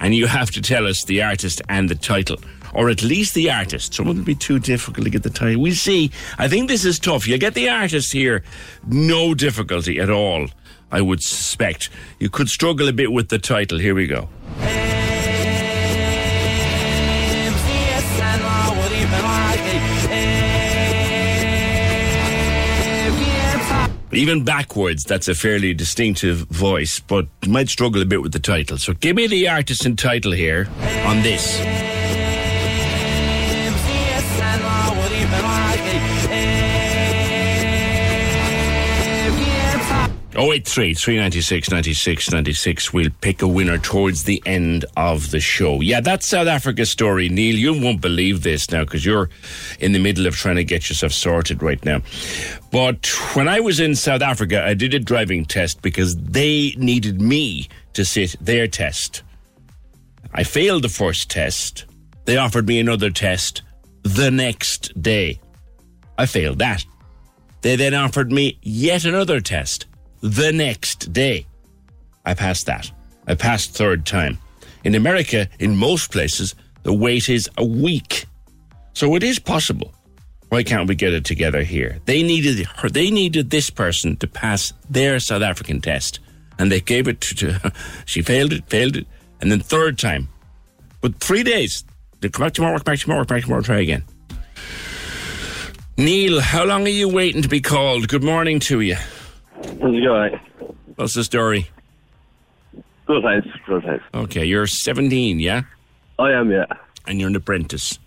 and you have to tell us the artist and the title. Or at least the artist. Some would be too difficult to get the title. We'll see. I think this is tough. You get the artist here, no difficulty at all, I would suspect. You could struggle a bit with the title. Here we go. Even backwards, that's a fairly distinctive voice, but might struggle a bit with the title. So give me the artist and title here on this. 083 396 96 96. We'll pick a winner towards the end of the show. Yeah, that's South Africa story, Neil. You won't believe this now because you're in the middle of trying to get yourself sorted right now. But when I was in South Africa, I did a driving test because they needed me to sit their test. I failed the first test. They offered me another test the next day. I failed that. They then offered me yet another test the next day. I passed that. I passed third time. In America, in most places, the wait is a week. So it is possible. Why can't we get it together here? They needed her, they needed this person to pass their South African test. And they gave it to, to (laughs) she failed it, failed it, and then third time. But three days. They come back tomorrow, come back tomorrow, come back tomorrow, try again. Neil, how long are you waiting to be called? Good morning to you. How's it going? What's the story? Good thanks. Good thanks. Okay, you're 17, yeah? I am, yeah. And you're an apprentice.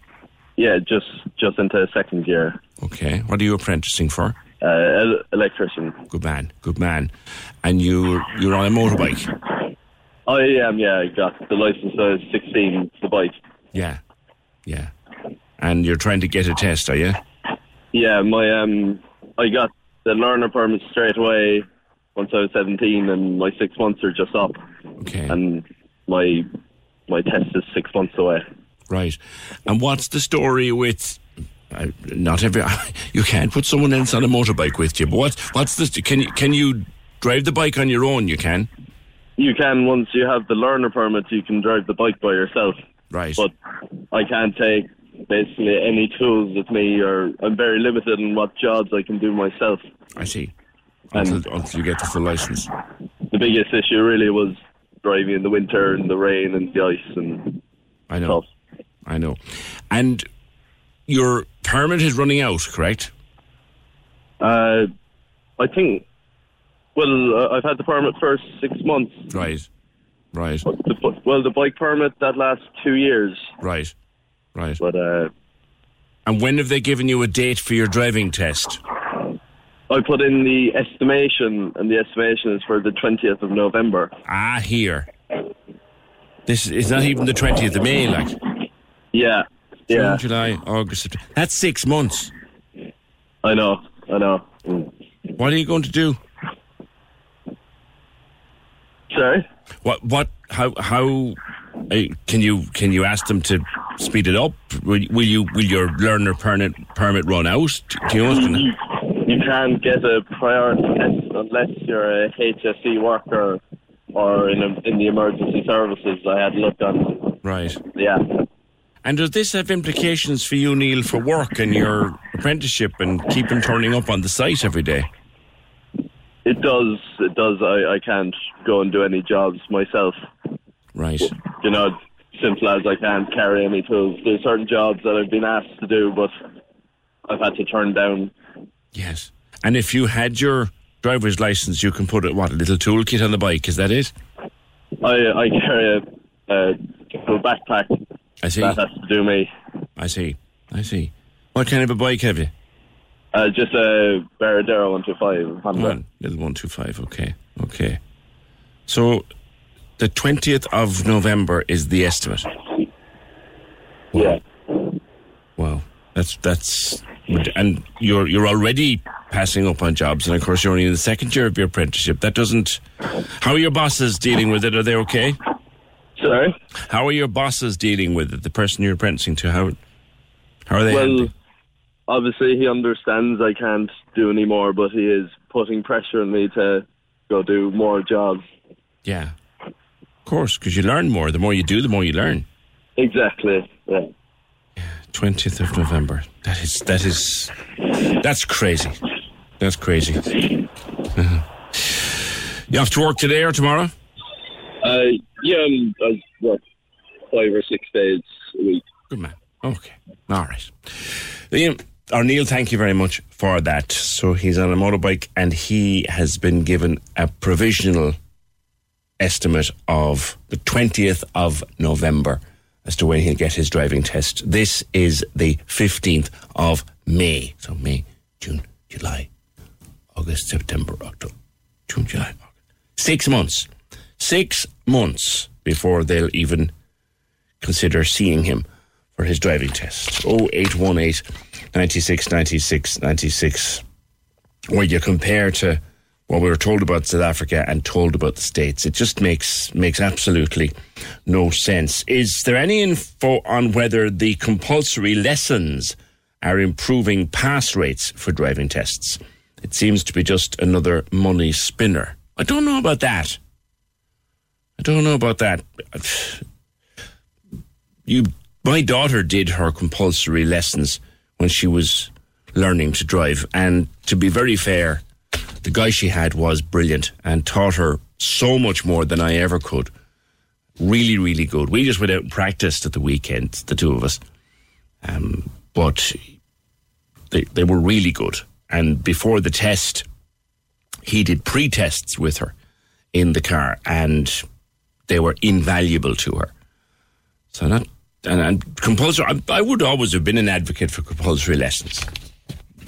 Yeah, just just into second year. Okay. What are you apprenticing for? Uh, el- electrician. Good man, good man. And you you're on a motorbike. I am, yeah. I got the license. I was 16. The bike. Yeah, yeah. And you're trying to get a test, are you? Yeah, my um, I got the learner permit straight away once I was 17, and my six months are just up. Okay. And my my test is six months away. Right. And what's the story with? Uh, not every (laughs) you can't put someone else on a motorbike with you. But what what's this? Can you can you drive the bike on your own? You can. You can once you have the learner permit, you can drive the bike by yourself. Right. But I can't take basically any tools with me, or I'm very limited in what jobs I can do myself. I see. Until, until you get the full license. The biggest issue really was driving in the winter and the rain and the ice and I know. I know. And your permit is running out, correct? Uh, I think. Well, uh, I've had the permit for six months. Right. Right. The, well, the bike permit that lasts two years. Right. Right. But uh, And when have they given you a date for your driving test? I put in the estimation, and the estimation is for the 20th of November. Ah, here. This is not even the 20th of May, like. Yeah, yeah. June, July, August, September. That's six months. I know, I know. What are you going to do? Sorry? What, what, how, how, can you, can you ask them to speed it up? Will, will you, will your learner permit, permit run out? Do you know what's going You can't get a priority test unless you're a HSE worker or in, a, in the emergency services. I had looked on. right. Yeah. And does this have implications for you, Neil, for work and your apprenticeship and keeping turning up on the site every day? It does. It does. I, I can't go and do any jobs myself. Right. You know, simple as I can't carry any tools. There's certain jobs that I've been asked to do, but I've had to turn down. Yes. And if you had your driver's license, you can put a, what, a little toolkit on the bike, is that it? I I carry a, a, a backpack. I see. That has to do me. I see. I see. What kind of a bike have you? Uh, just a Varadero 125 Honda. One, little 125, okay. Okay. So the 20th of November is the estimate. Yeah. Wow. That's, that's, and you're, you're already passing up on jobs. And of course, you're only in the second year of your apprenticeship. That doesn't, how are your bosses dealing with it? Are they okay? Sorry? How are your bosses dealing with it? The person you're apprenticing to, how, how are they? Well, handling? obviously he understands I can't do any more, but he is putting pressure on me to go do more jobs. Yeah. Of course, because you learn more. The more you do, the more you learn. Exactly. Yeah. 20th of November. That is, that is, that's crazy. That's crazy. You have to work today or tomorrow? Uh, yeah, um, I work five or six days a week. Good man. Okay. All right. Liam, or Neil, thank you very much for that. So he's on a motorbike and he has been given a provisional estimate of the 20th of November as to when he'll get his driving test. This is the 15th of May. So May, June, July, August, September, October, June, July, August. Six months. Six months before they'll even consider seeing him for his driving test. 0818 96 96 96. Where you compare to what we were told about South Africa and told about the States. It just makes makes absolutely no sense. Is there any info on whether the compulsory lessons are improving pass rates for driving tests? It seems to be just another money spinner. I don't know about that. I don't know about that. (sighs) You, my daughter did her compulsory lessons when she was learning to drive, and to be very fair, the guy she had was brilliant and taught her so much more than I ever could. Really, really good. We just went out and practiced at the weekend, the two of us. Um, but they, they were really good. And before the test, he did pre tests with her in the car, and they were invaluable to her. So, not, and, and compulsory, I, I would always have been an advocate for compulsory lessons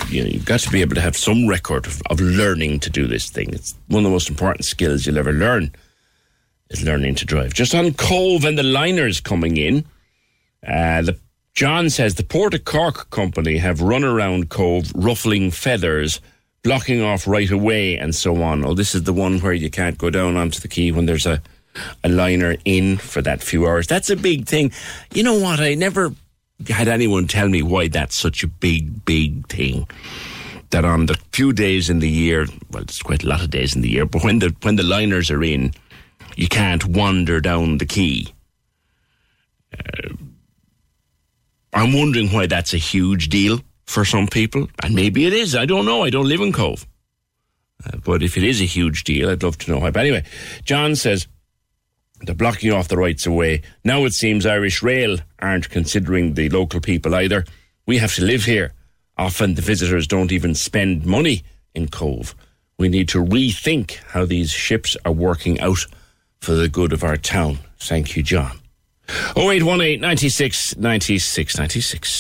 you know, you've got to be able to have some record of, of learning to do this thing. It's one of the most important skills you'll ever learn is learning to drive. Just on Cobh and the liners coming in, uh, the John says the Port of Cork company have run around Cobh ruffling feathers, blocking off right away, and so on. Oh, this is the one where you can't go down onto the quay when there's a a liner in for that few hours. That's a big thing. You know what? I never had anyone tell me why that's such a big, big thing. That on the few days in the year, well, it's quite a lot of days in the year, but when the when the liners are in, you can't wander down the quay. Uh, I'm wondering why that's a huge deal for some people, and maybe it is. I don't know. I don't live in Cobh, uh, but if it is a huge deal, I'd love to know why. But anyway, John says they're blocking off the rights of way. Now it seems Irish Rail aren't considering the local people either. We have to live here. Often the visitors don't even spend money in Cobh. We need to rethink how these ships are working out for the good of our town. Thank you, John. 0818 96 96 96.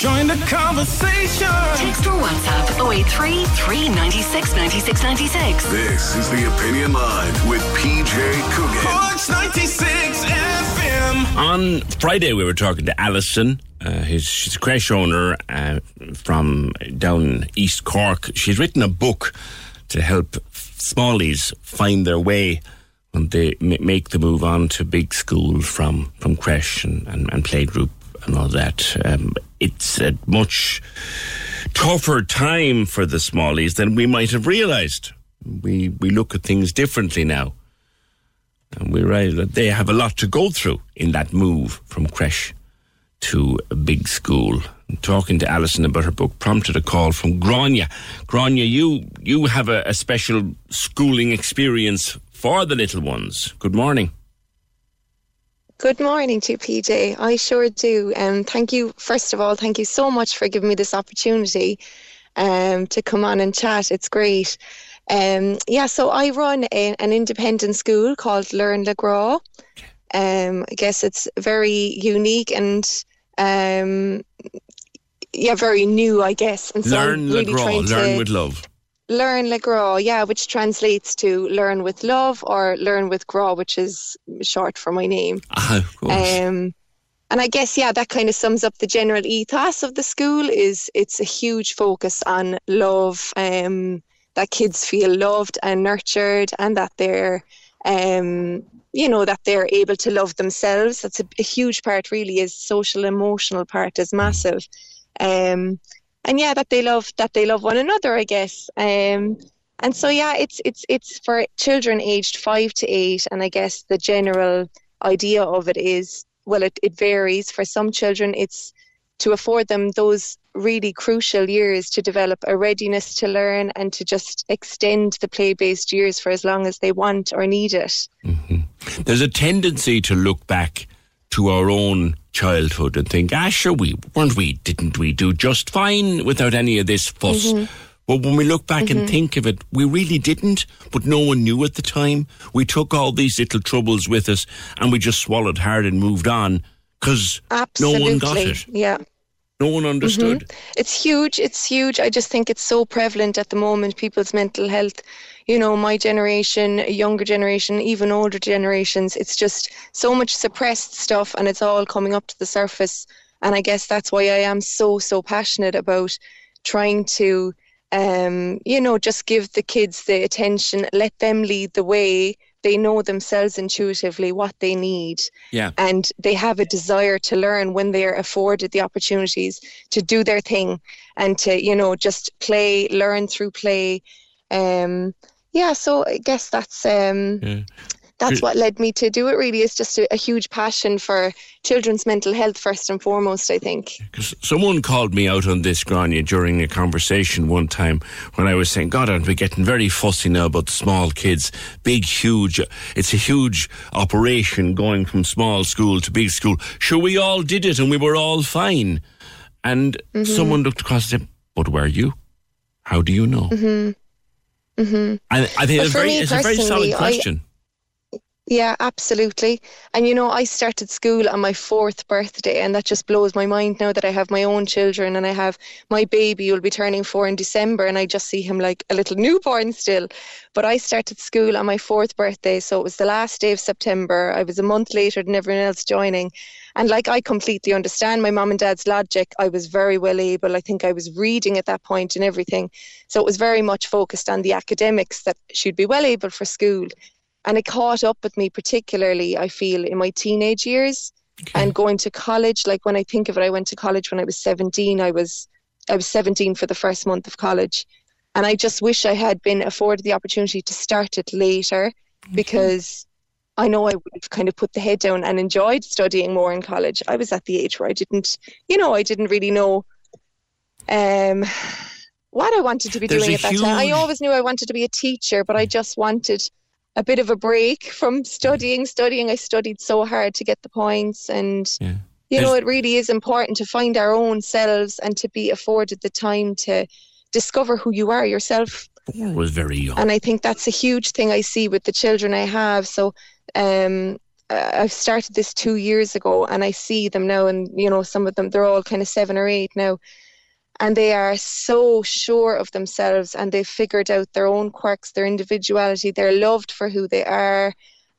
Join the conversation. Text or WhatsApp 083 396 96 96. This is the Opinion Line with PJ Coogan. Corks 96 FM. On Friday, we were talking to Alison. Uh, his, she's a creche owner uh, from down East Cork. She's written a book to help smallies find their way they make the move on to big school from, from creche and, and, and playgroup and all that. Um, it's a much tougher time for the smallies than we might have realised. We, we look at things differently now. And we realize that they have a lot to go through in that move from creche to a big school. And talking to Alison about her book prompted a call from Grania. Grania, you you have a, a special schooling experience for the little ones. Good morning. Good morning to you, PJ. I sure do. And um, thank you, first of all, thank you so much for giving me this opportunity um, to come on and chat. It's great. Um, yeah, so I run a, an independent school called Learn Le Gras. Um, I guess it's very unique and um, yeah, very new, I guess. And so learn I'm really learn to with love. Learn Le Gras, yeah, which translates to learn with love or learn with Gras, which is short for my name. Ah, (laughs) of course. Um, and I guess yeah, that kind of sums up the general ethos of the school. Is it's a huge focus on love, um, that kids feel loved and nurtured, and that they're, um, you know, that they're able to love themselves. That's a, a huge part. Really, is social emotional part is massive, um, and yeah, that they love that they love one another. I guess. Um, and so yeah, it's it's it's for children aged five to eight, and I guess the general idea of it is well, it, it varies. For some children, it's to afford them those really crucial years to develop a readiness to learn and to just extend the play based years for as long as they want or need it. There's a tendency to look back to our own childhood and think, ah, sure, we weren't we, didn't we do just fine without any of this fuss? Mhm. But when we look back and Mhm. think of it, we really didn't, but no one knew at the time. We took all these little troubles with us and we just swallowed hard and moved on because no one got it. Yeah. No one understood. Mhm. It's huge. It's huge. I just think it's so prevalent at the moment, people's mental health. You know, my generation, a younger generation, even older generations, it's just so much suppressed stuff and it's all coming up to the surface. And I guess that's why I am so, so passionate about trying to, um, you know, just give the kids the attention, let them lead the way. They know themselves intuitively what they need Yeah. and they have a desire to learn when they are afforded the opportunities to do their thing and to you know just play learn through play um yeah so i guess that's um Yeah. that's what led me to do it really is just a, a huge passion for children's mental health first and foremost i think Because someone called me out on this, Grania, during a conversation one time when I was saying, God, aren't we getting very fussy now about small kids? Big, huge, it's a huge operation going from small school to big school. Sure, we all did it and we were all fine. And Mhm. someone looked across and said, But were you? How do you know? mhm mhm And I think it's, very, it's a very solid personally, I- question. Yeah, absolutely. And you know, I started school on my fourth birthday, and that just blows my mind now that I have my own children and I have my baby who will be turning four in December, and I just see him like a little newborn still. But I started school on my fourth birthday, so it was the last day of September. I was a month later than everyone else joining. And like, I completely understand my mum and dad's logic. I was very well able. I think I was reading at that point and everything. So it was very much focused on the academics that she'd be well able for school and it caught up with me particularly i feel in my teenage years and going to college like when i think of it i went to college when i was 17 i was i was 17 for the first month of college and i just wish i had been afforded the opportunity to start it later because i know i would have kind of put the head down and enjoyed studying more in college i was at the age where i didn't you know i didn't really know um what i wanted to be There's doing at that time i always knew i wanted to be a teacher but i just wanted a bit of a break from studying. Studying, I studied so hard to get the points, and yeah. you know, it really is important to find our own selves and to be afforded the time to discover who you are yourself. I was very young. And I think that's a huge thing I see with the children I have. So Um, I've started this two years ago, and I see them now, and you know, some of them they're all kind of seven or eight now, and they are so sure of themselves, and they've figured out their own quirks, their individuality. They're loved for who they are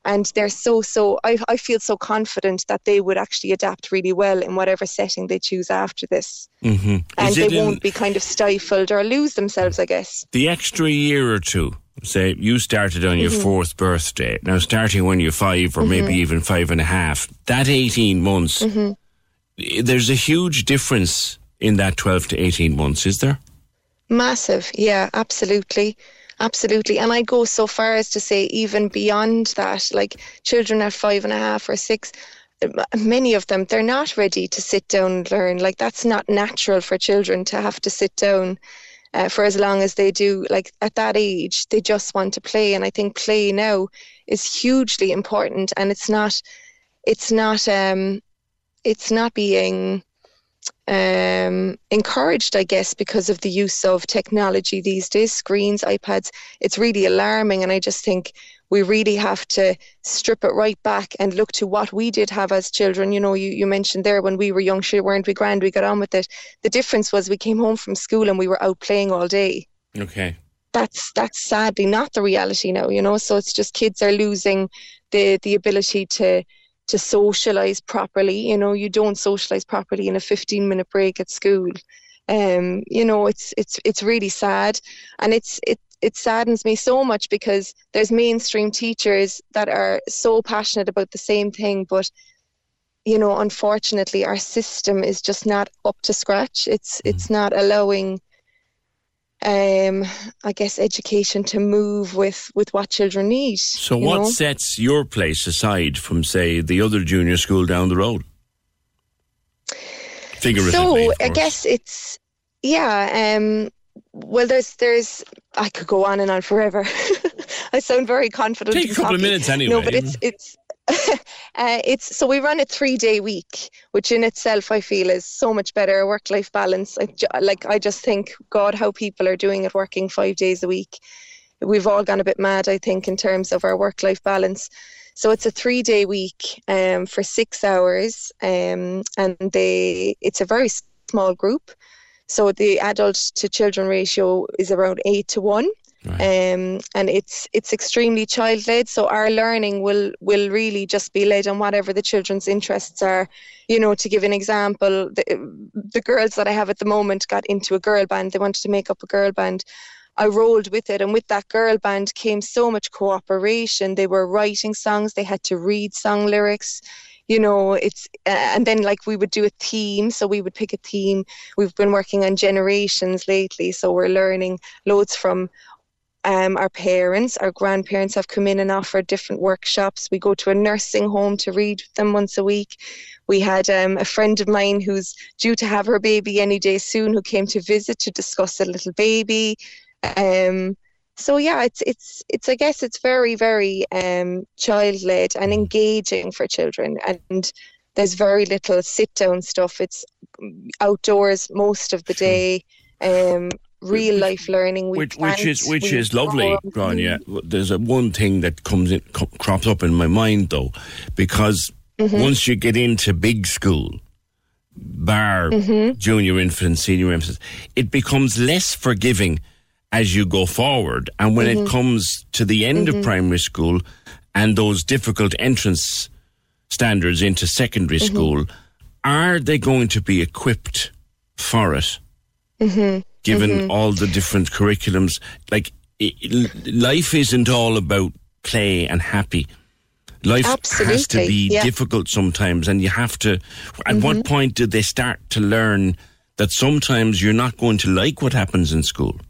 and they're so so I, I feel so confident that they would actually adapt really well in whatever setting they choose after this mm-hmm. and they won't be kind of stifled or lose themselves i guess the extra year or two say you started on your Mhm. fourth birthday now starting when you're five or maybe Mhm. even five and a half that 18 months hmm there's a huge difference in that 12 to 18 months is there massive yeah absolutely absolutely. And i go so far as to say even beyond that like children at five and a half or six many of them they're not ready to sit down and learn. Like that's not natural for children to have to sit down uh, for as long as they do like at that age they just want to play. And i think play now is hugely important. And it's not it's not um it's not being um, encouraged, I guess, because of the use of technology these days, screens, iPads. It's really alarming, and I just think we really have to strip it right back and look to what we did have as children. You know, you, you mentioned there when we were young, sure, weren't we grand? We got on with it. The difference was we came home from school and we were out playing all day okay that's that's sadly not the reality now you know so it's just kids are losing the the ability to to socialize properly. You know you don't socialize properly in a 15 minute break at school. Um you know it's it's it's really sad. And it's it it saddens me so much because there's mainstream teachers that are so passionate about the same thing but you know unfortunately our system is just not up to scratch. It's it's not allowing um i guess education to move with with what children need so what know? sets your place aside from say the other junior school down the road figuratively so i guess it's yeah um well there's there's i could go on and on forever (laughs) i sound very confident Take a couple of minutes anyway. no but it's it's (laughs) uh, it's so we run a three day week which in itself i feel is so much better work life balance. I, like i just think god how people are doing it working five days a week. We've all gone a bit mad i think in terms of our work life balance. So it's a three day week um, for six hours um, and they it's a very small group. So the adult to children ratio is around eight to one um, and it's it's extremely child led. So our learning will will really just be led on whatever the children's interests are. You know, to give an example, the, the girls that I have at the moment got into a girl band. They wanted to make up a girl band. I rolled with it, and with that girl band came so much cooperation. They were writing songs. They had to read song lyrics you know it's uh, and then like we would do a theme so we would pick a theme we've been working on generations lately so we're learning loads from um, our parents our grandparents have come in and offered different workshops. We go to a nursing home to read with them once a week. We had um, a friend of mine who's due to have her baby any day soon who came to visit to discuss a little baby. Um, so yeah it's it's it's i guess it's very very um child led and engaging for children. And there's very little sit down stuff. It's outdoors most of the day. Um real life learning which which is which is lovely. Grania. There's a one thing that comes in co- crops up in my mind though, because Mhm. once you get into big school, bar Mhm. junior infants, senior infants, it becomes less forgiving as you go forward, and when Mhm. it comes to the end of primary school and those difficult entrance standards into secondary Mhm. school, are they going to be equipped for it? Given Mhm. all the different curriculums. Like, i i- life isn't all about play and happy. Life has to be yeah. difficult sometimes, and you have to. At what Mhm. point did they start to learn that sometimes you're not going to like what happens in school?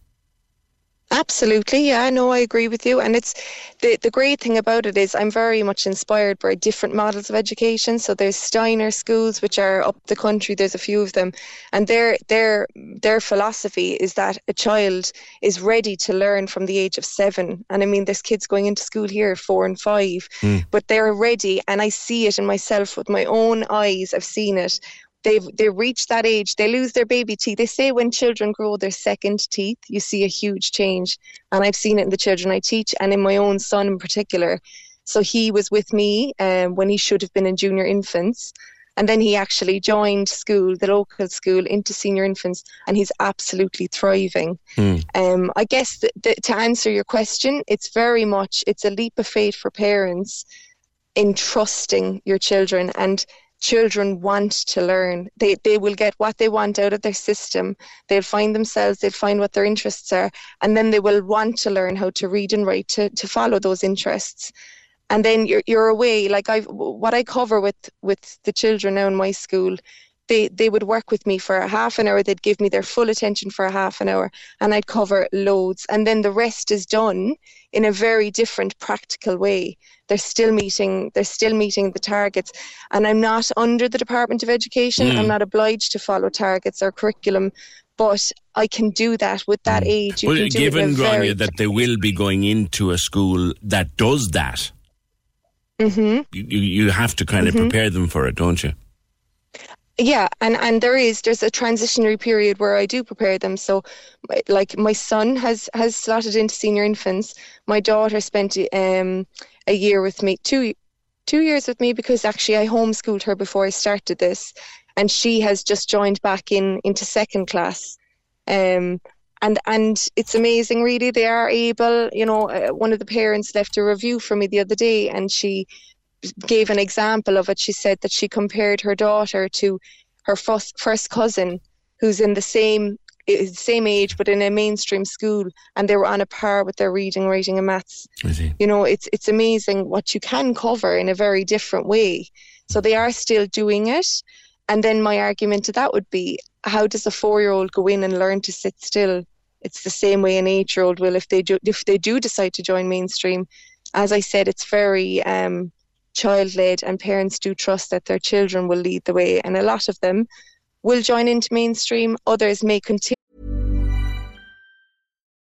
Absolutely, yeah, no, I agree with you. And it's the the great thing about it is I'm very much inspired by different models of education. So there's Steiner schools, which are up the country. There's a few of them, and their their their philosophy is that a child is ready to learn from the age of seven. And I mean, there's kids going into school here four and five, hmm. but they're ready. And I see it in myself with my own eyes. I've seen it they've they reach that age they lose their baby teeth they say when children grow their second teeth you see a huge change and i've seen it in the children i teach and in my own son in particular So he was with me um, when he should have been in junior infants. And then he actually joined school, the local school, into senior infants, and he's absolutely thriving. Hmm. Um, I guess th- th- to answer your question, it's very much it's a leap of faith for parents in trusting your children and children want to learn. They they will get what they want out of their system. They'll find themselves they'll find what their interests are and then they will want to learn how to read and write to, to follow those interests. And then you're, you're away. Like i what i cover with with the children now in my school they they would work with me for a half an hour they'd give me their full attention for a half an hour and i'd cover loads and then the rest is done in a very different practical way they're still meeting they're still meeting the targets and i'm not under the department of education Mm. i'm not obliged to follow targets or curriculum but i can do that with that age you Well, can do it in given Grania that they will be going into a school that does that, Mhm. you, you have to kind of Mhm. prepare them for it, don't you? Yeah and and there is there's a transitionary period where i do prepare them. So like my son has has slotted into senior infants. My daughter spent um a year with me two two years with me because actually i homeschooled her before i started this. And she has just joined back in into second class. Um and and it's amazing really. They are able you know uh, one of the parents left a review for me the other day and she gave an example of it. She said that she compared her daughter to her first, first cousin, who's in the same same age but in a mainstream school, and they were on a par with their reading, writing, and maths. You know, it's it's amazing what you can cover in a very different way. So they are still doing it. And then my argument to that would be, how does a four-year-old go in and learn to sit still? It's the same way an eight-year-old will if they do if they do decide to join mainstream. As I said, it's very um, child led and parents do trust that their children will lead the way and a lot of them will join into mainstream. Others may continue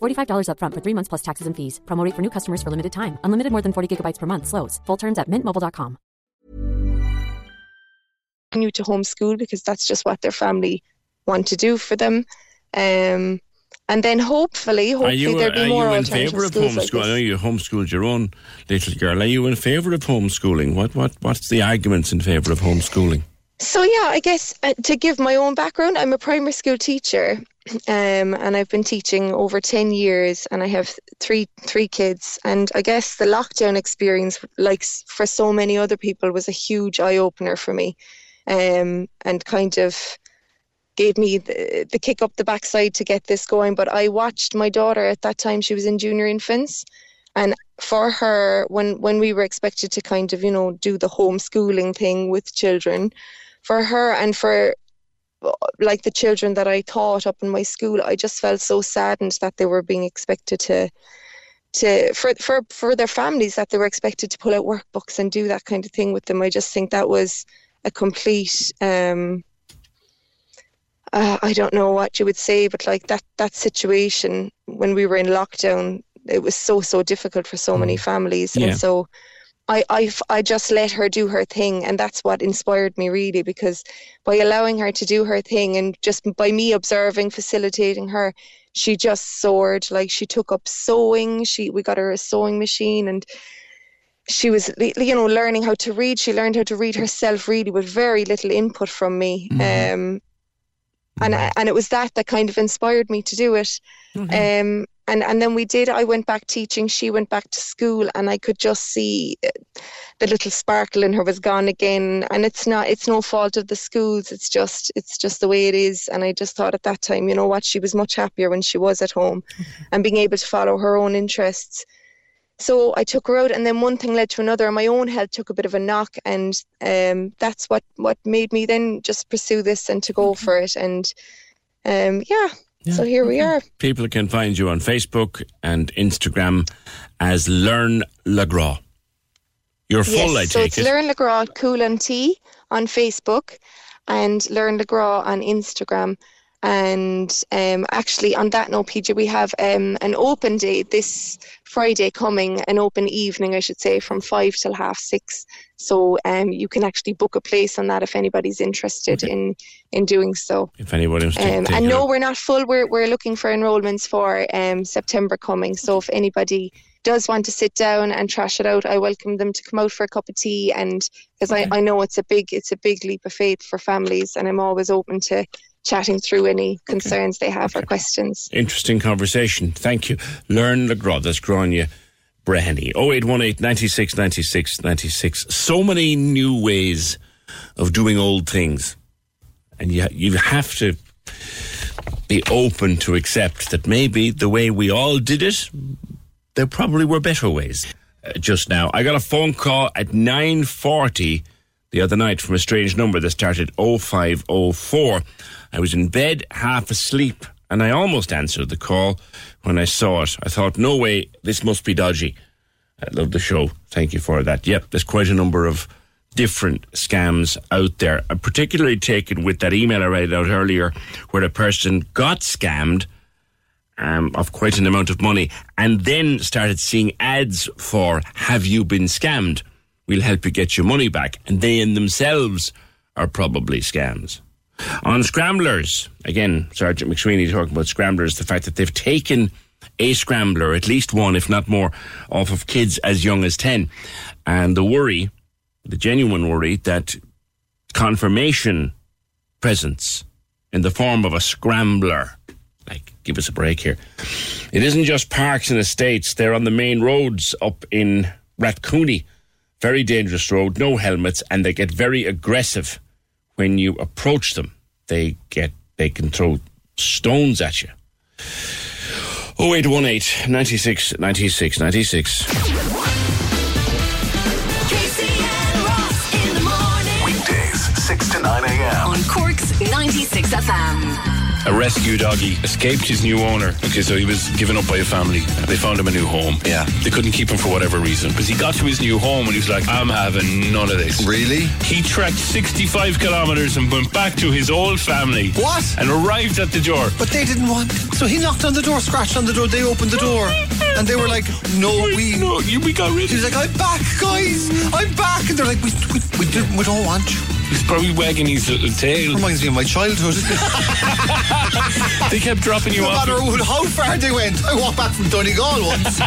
$45 upfront for three months plus taxes and fees. Promo rate for new customers for limited time. Unlimited more than 40 gigabytes per month. Slows. Full terms at mintmobile.com. continue to homeschool because that's just what their family want to do for them um and then hopefully hopefully you, there'll be are more you in favour of schools like homeschool? I know you homeschooled your own little girl. Are you in favour of homeschooling? What what what's the arguments in favour of homeschooling? So yeah, I guess uh, to give my own background, I'm a primary school teacher, um, and I've been teaching over ten years, and I have three three kids. And I guess the lockdown experience, like for so many other people, was a huge eye opener for me, um, and kind of gave me the, the kick up the backside to get this going. But I watched my daughter at that time; she was in junior infants, and for her, when when we were expected to kind of you know do the homeschooling thing with children, for her and for like the children that I taught up in my school, I just felt so saddened that they were being expected to to for for for their families that they were expected to pull out workbooks and do that kind of thing with them. I just think that was a complete um uh, I don't know what you would say, but like that that situation when we were in lockdown, it was so so difficult for so many families, Yeah. and so I, I I just let her do her thing, and that's what inspired me really. Because by allowing her to do her thing, and just by me observing, facilitating her, she just soared. Like she took up sewing. She we got her a sewing machine, and she was you know learning how to read. She learned how to read herself really with very little input from me. Um, and and it was that that kind of inspired me to do it. Um, and and then we did. I went back teaching. She went back to school, and I could just see uh, the little sparkle in her was gone again. And it's not. It's no fault of the schools. It's just. It's just the way it is. And I just thought at that time, you know what? She was much happier when she was at home, (laughs) and being able to follow her own interests. So I took her out, and then one thing led to another. and My own health took a bit of a knock, and um, that's what what made me then just pursue this and to go for it. And um, yeah, so here we are. People can find you on Facebook and Instagram as Learn Legras. You're full, I yes, so take it's it. Learn LeGras Cool and Tea on Facebook and Learn LeGras on Instagram. And um, actually, on that note, PJ, we have um, an open day this Friday coming, an open evening, I should say, from five till half six. So um, you can actually book a place on that if anybody's interested in in doing so. if anybody wants to Um, and no, we're not full. We're we're looking for enrolments for um, September coming. So if anybody does want to sit down and trash it out, I welcome them to come out for a cup of tea. And because I, I know it's a big it's a big leap of faith for families, and I'm always open to chatting through any concerns they have or questions. Interesting conversation. Thank you. Learn Legras. That's Grania Breheny. 0818 96 96 96. So many new ways of doing old things. And you, you have to be open to accept that maybe the way we all did it, there probably were better ways. Uh, just now, I got a phone call at 9.40 the other night from a strange number that started 0504. I was in bed, half asleep, and I almost answered the call when I saw it. I thought, no way, this must be dodgy. I love the show. Thank you for that. Yep, there's quite a number of different scams out there. I'm particularly taken with that email I read out earlier where a person got scammed um, of quite an amount of money and then started seeing ads for Have You Been Scammed? We'll help you get your money back. And they in themselves are probably scams. On Scramblers, again, Sergeant McSweeney talking about Scramblers, the fact that they've taken a Scrambler, at least one, if not more, off of kids as young as 10. And the worry, the genuine worry, that confirmation presents in the form of a Scrambler, like, give us a break here. It isn't just parks and estates, they're on the main roads up in Rathcooney. Very dangerous road, no helmets, and they get very aggressive when you approach them. They get they can throw stones at you. 0818 96 96 96. Weekdays, 6 to 9 a.m. On Cork's 96 FM. A rescue doggy escaped his new owner. Okay, so he was given up by a family. They found him a new home. Yeah. They couldn't keep him for whatever reason. Because he got to his new home and he was like, I'm having none of this. Really? He trekked 65 kilometres and went back to his old family. What? And arrived at the door. But they didn't want. So he knocked on the door, scratched on the door. They opened the door, and they were like, "No, we, no, you, we got rid." He was like, "I'm back, guys. I'm back," and they're like, "We, we, we, didn't, we don't want you." He's probably wagging his little tail. Reminds me of my childhood. (laughs) (laughs) they kept dropping you no off. matter how far they went, I walked back from Donegal once.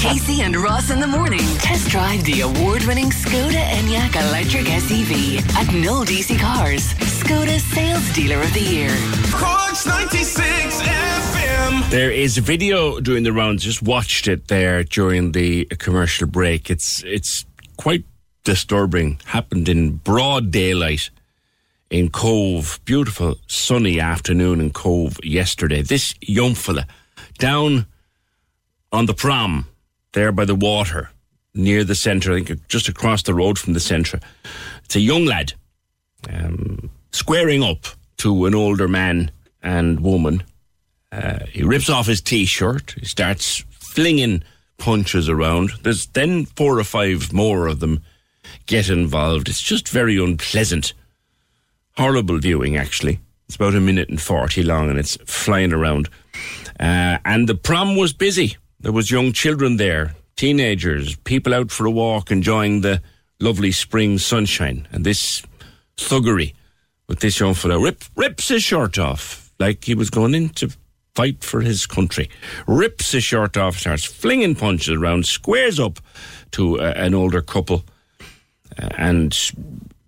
Casey and Ross in the morning. Test drive the award-winning Skoda Enyaq electric SUV at No DC Cars. Skoda Sales Dealer of the Year. Cork's 96 FM. There is a video doing the rounds. Just watched it there during the commercial break. It's it's quite disturbing. Happened in broad daylight in Cobh. Beautiful sunny afternoon in Cobh yesterday. This young fella down on the prom there by the water near the centre. I think just across the road from the centre. It's a young lad. Um, squaring up to an older man and woman. Uh, he rips off his t-shirt. He starts flinging punches around. There's then four or five more of them get involved. It's just very unpleasant. Horrible viewing, actually. It's about a minute and 40 long and it's flying around. Uh, and the prom was busy. There was young children there, teenagers, people out for a walk enjoying the lovely spring sunshine. And this thuggery with this young fellow rip, rips his shirt off like he was going in to fight for his country. Rips his shirt off, starts flinging punches around, squares up to uh, an older couple. Uh, and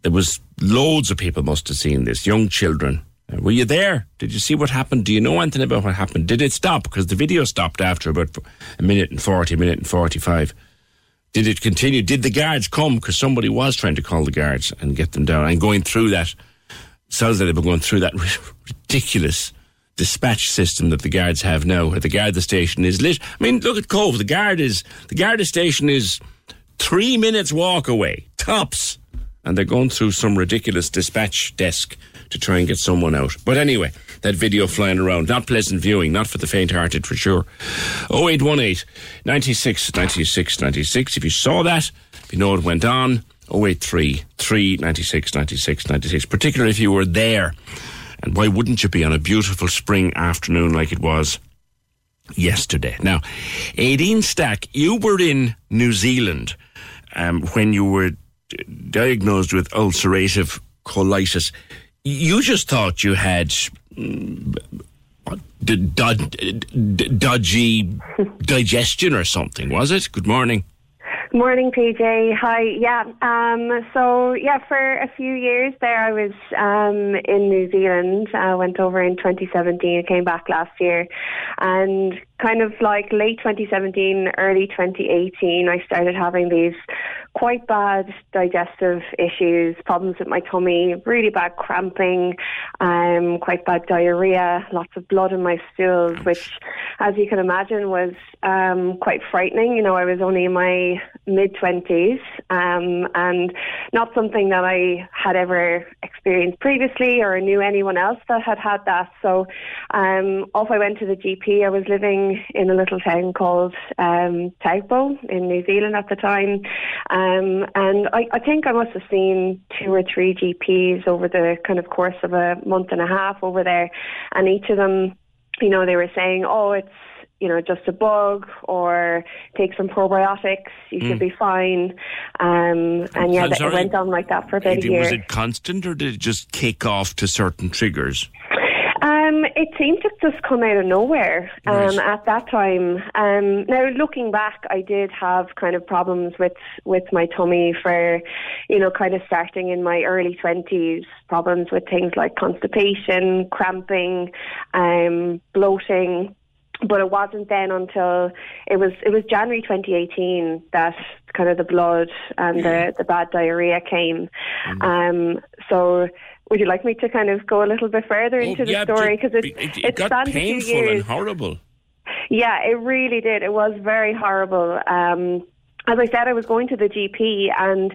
there was loads of people must have seen this, young children. Uh, were you there? Did you see what happened? Do you know anything about what happened? Did it stop? Because the video stopped after about a minute and 40, a minute and 45. Did it continue? Did the guards come? Because somebody was trying to call the guards and get them down and going through that. Sounds like they've been going through that ridiculous dispatch system that the guards have now, where the guard the station is lit. I mean, look at Cobh. The guard is the guard station is three minutes walk away, tops, and they're going through some ridiculous dispatch desk to try and get someone out. But anyway, that video flying around, not pleasant viewing, not for the faint-hearted for sure. 0818 96 96 96. If you saw that, if you know what went on, 083 3 96 96 96. Particularly if you were there. And why wouldn't you be on a beautiful spring afternoon like it was yesterday? Now, Aideen Stack, you were in New Zealand um, when you were diagnosed with ulcerative colitis. You just thought you had mm, d- d- d- dodgy (laughs) digestion or something, was it? Good morning. Morning, PJ. Hi. Yeah. Um, so yeah, for a few years there, I was um, in New Zealand. I went over in 2017. I Came back last year, and kind of like late 2017, early 2018, I started having these quite bad digestive issues, problems with my tummy, really bad cramping, um, quite bad diarrhea, lots of blood in my stools, which, as you can imagine, was um, quite frightening. You know, I was only in my mid 20s um, and not something that I had ever experienced previously or knew anyone else that had had that. So um, off I went to the GP. I was living in a little town called um, Taupo in New Zealand at the time. Um, and I, I think I must have seen two or three GPs over the kind of course of a month and a half over there. And each of them, you know, they were saying, oh, it's you know, just a bug or take some probiotics, you should Mm. be fine. Um, and yeah, it went on like that for about a year. Was it constant or did it just kick off to certain triggers? It seemed to just come out of nowhere um, Right. at that time. Um, now, looking back, I did have kind of problems with, with my tummy for, you know, kind of starting in my early 20s, problems with things like constipation, cramping, um, bloating. But it wasn't then until it was it was January 2018 that kind of the blood and the, the bad diarrhea came. Um, so would you like me to kind of go a little bit further into the yeah, story because it, it, it it got spanned a few painful and horrible. Yeah, it really did. It was very horrible. Um, as I said, I was going to the GP, and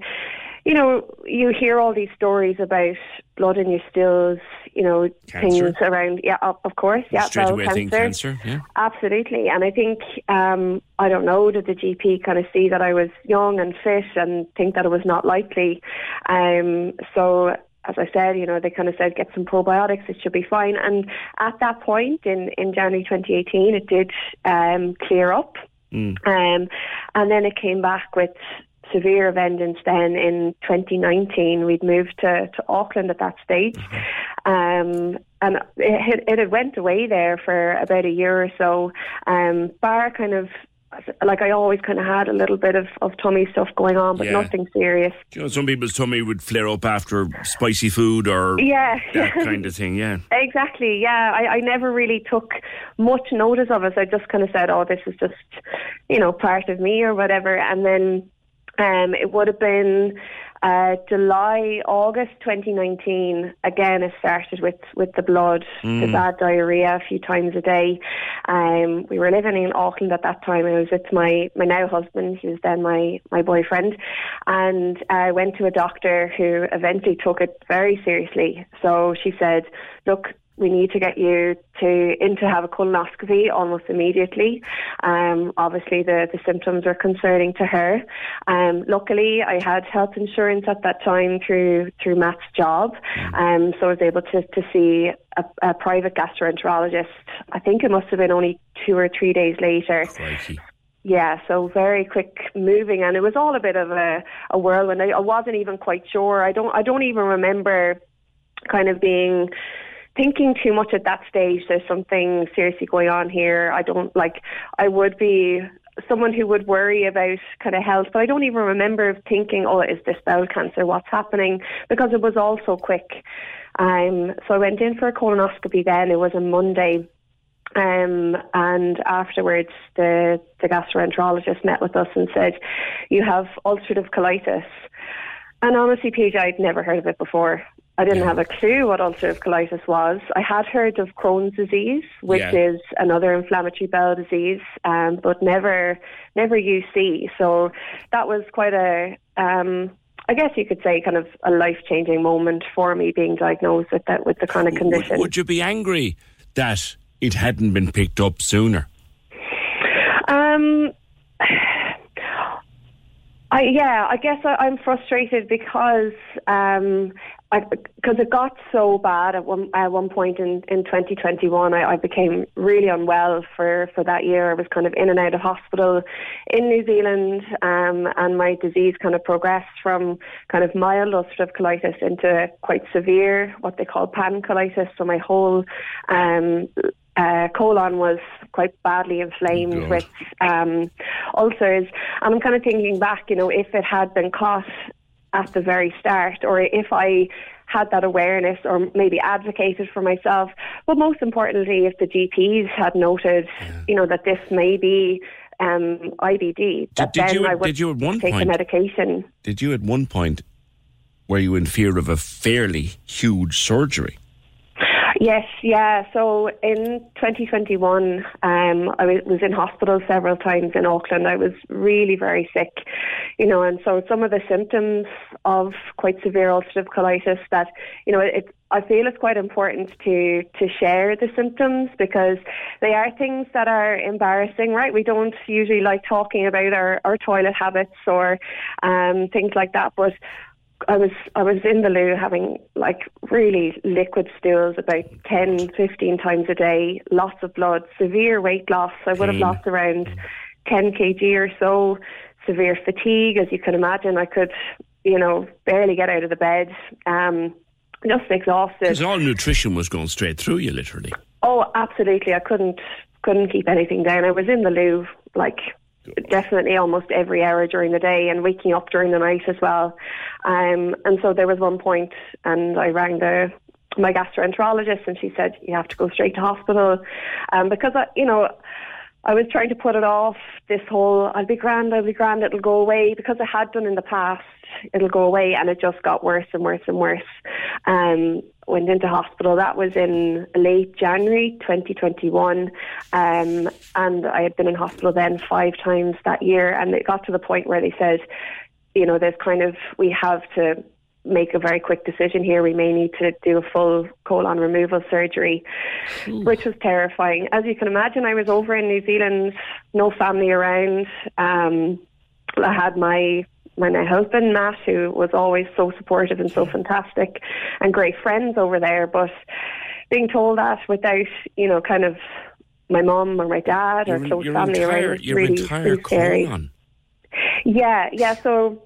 you know, you hear all these stories about blood in your stools. You know, Cancer. things around. Yeah, of, of course. Yeah, Straight bowel cancer. cancer. Yeah. Absolutely. And I think, um, I don't know, did the GP kind of see that I was young and fit and think that it was not likely? Um, so, as I said, you know, they kind of said get some probiotics, it should be fine. And at that point in, in January 2018, it did um, clear up. Mm. Um, and then it came back with severe vengeance then in 2019. We'd moved to, to Auckland at that stage. Um, and it, it had went away there for about a year or so. Um, bar kind of, like I always kind of had a little bit of, of tummy stuff going on, but Yeah. nothing serious. You know, some people's tummy would flare up after spicy food or Yeah. that kind of thing. Yeah. (laughs) Exactly, yeah. I, I never really took much notice of it. I just kind of said, oh, this is just, you know, part of me or whatever. And then um, it would have been uh, July, August 2019. Again, it started with, with the blood, the Mm. bad diarrhea a few times a day. Um, we were living in Auckland at that time. I was with my, my now husband, he was then my, my boyfriend. and I went to a doctor who eventually took it very seriously. So she said, "Look, we need to get you to in to have a colonoscopy almost immediately. Um, obviously, the, the symptoms are concerning to her. Um, luckily, I had health insurance at that time through through Matt's job, um, so I was able to to see a, a private gastroenterologist. I think it must have been only two or three days later. Yeah, so very quick moving, and it was all a bit of a, a whirlwind. I, I wasn't even quite sure. I don't. I don't even remember kind of being thinking too much at that stage. There's something seriously going on here. I don't like. I would be someone who would worry about kind of health, but I don't even remember thinking, "Oh, is this bowel cancer? What's happening?" Because it was all so quick. Um, so I went in for a colonoscopy. Then it was a Monday. Um, and afterwards, the, the gastroenterologist met with us and said, You have ulcerative colitis. And honestly, PJ, I'd never heard of it before. I didn't have a clue what ulcerative colitis was. I had heard of Crohn's disease, which Yeah. is another inflammatory bowel disease, um, but never, never UC. So that was quite a, um, I guess you could say, kind of a life-changing moment for me being diagnosed with that with the chronic condition. Would you be angry that it hadn't been picked up sooner? Um, I yeah, I guess I, I'm frustrated because um, because it got so bad at one at one point in in 2021. I, I became really unwell for for that year. I was kind of in and out of hospital in New Zealand, um, and my disease kind of progressed from kind of mild ulcerative colitis into quite severe, what they call pancolitis. So my whole um, uh, colon was quite badly inflamed God. with um, ulcers. And I'm kind of thinking back, you know, if it had been caught at the very start, or if I had that awareness or maybe advocated for myself, but most importantly, if the GPs had noted, you know, that this may be um, IBD, that did then you- I would did you at one take the medication. Did you at one point were you in fear of a fairly huge surgery? Yes, yeah. So in 2021, um, I was, in hospital several times in Auckland. I was really very sick, you know, and so some of the symptoms of quite severe ulcerative colitis that, you know, it, I feel it's quite important to to share the symptoms because they are things that are embarrassing, right? We don't usually like talking about our, our toilet habits or um, things like that, but I was I was in the loo having like really liquid stools about 10, 15 times a day, lots of blood, severe weight loss. I would have lost around 10 kg or so, severe fatigue, as you can imagine. I could, you know, barely get out of the bed, um, just exhausted. Because all nutrition was going straight through you, literally. Oh, absolutely. I couldn't couldn't keep anything down. I was in the loo like definitely almost every hour during the day and waking up during the night as well. Um, and so there was one point, and I rang the my gastroenterologist, and she said you have to go straight to hospital um, because I, you know. I was trying to put it off. This whole "I'll be grand, I'll be grand, it'll go away" because I had done in the past. It'll go away, and it just got worse and worse and worse. Um, went into hospital. That was in late January 2021, um, and I had been in hospital then five times that year. And it got to the point where they said, you know, there's kind of we have to make a very quick decision here. We may need to do a full colon removal surgery, which was terrifying. As you can imagine, I was over in New Zealand, no family around. Um, I had my my now husband Matt, who was always so supportive and so fantastic, and great friends over there. But being told that without, you know, kind of my mom or my dad or close family entire- around your really, entire really scary. colon. Yeah, yeah. So,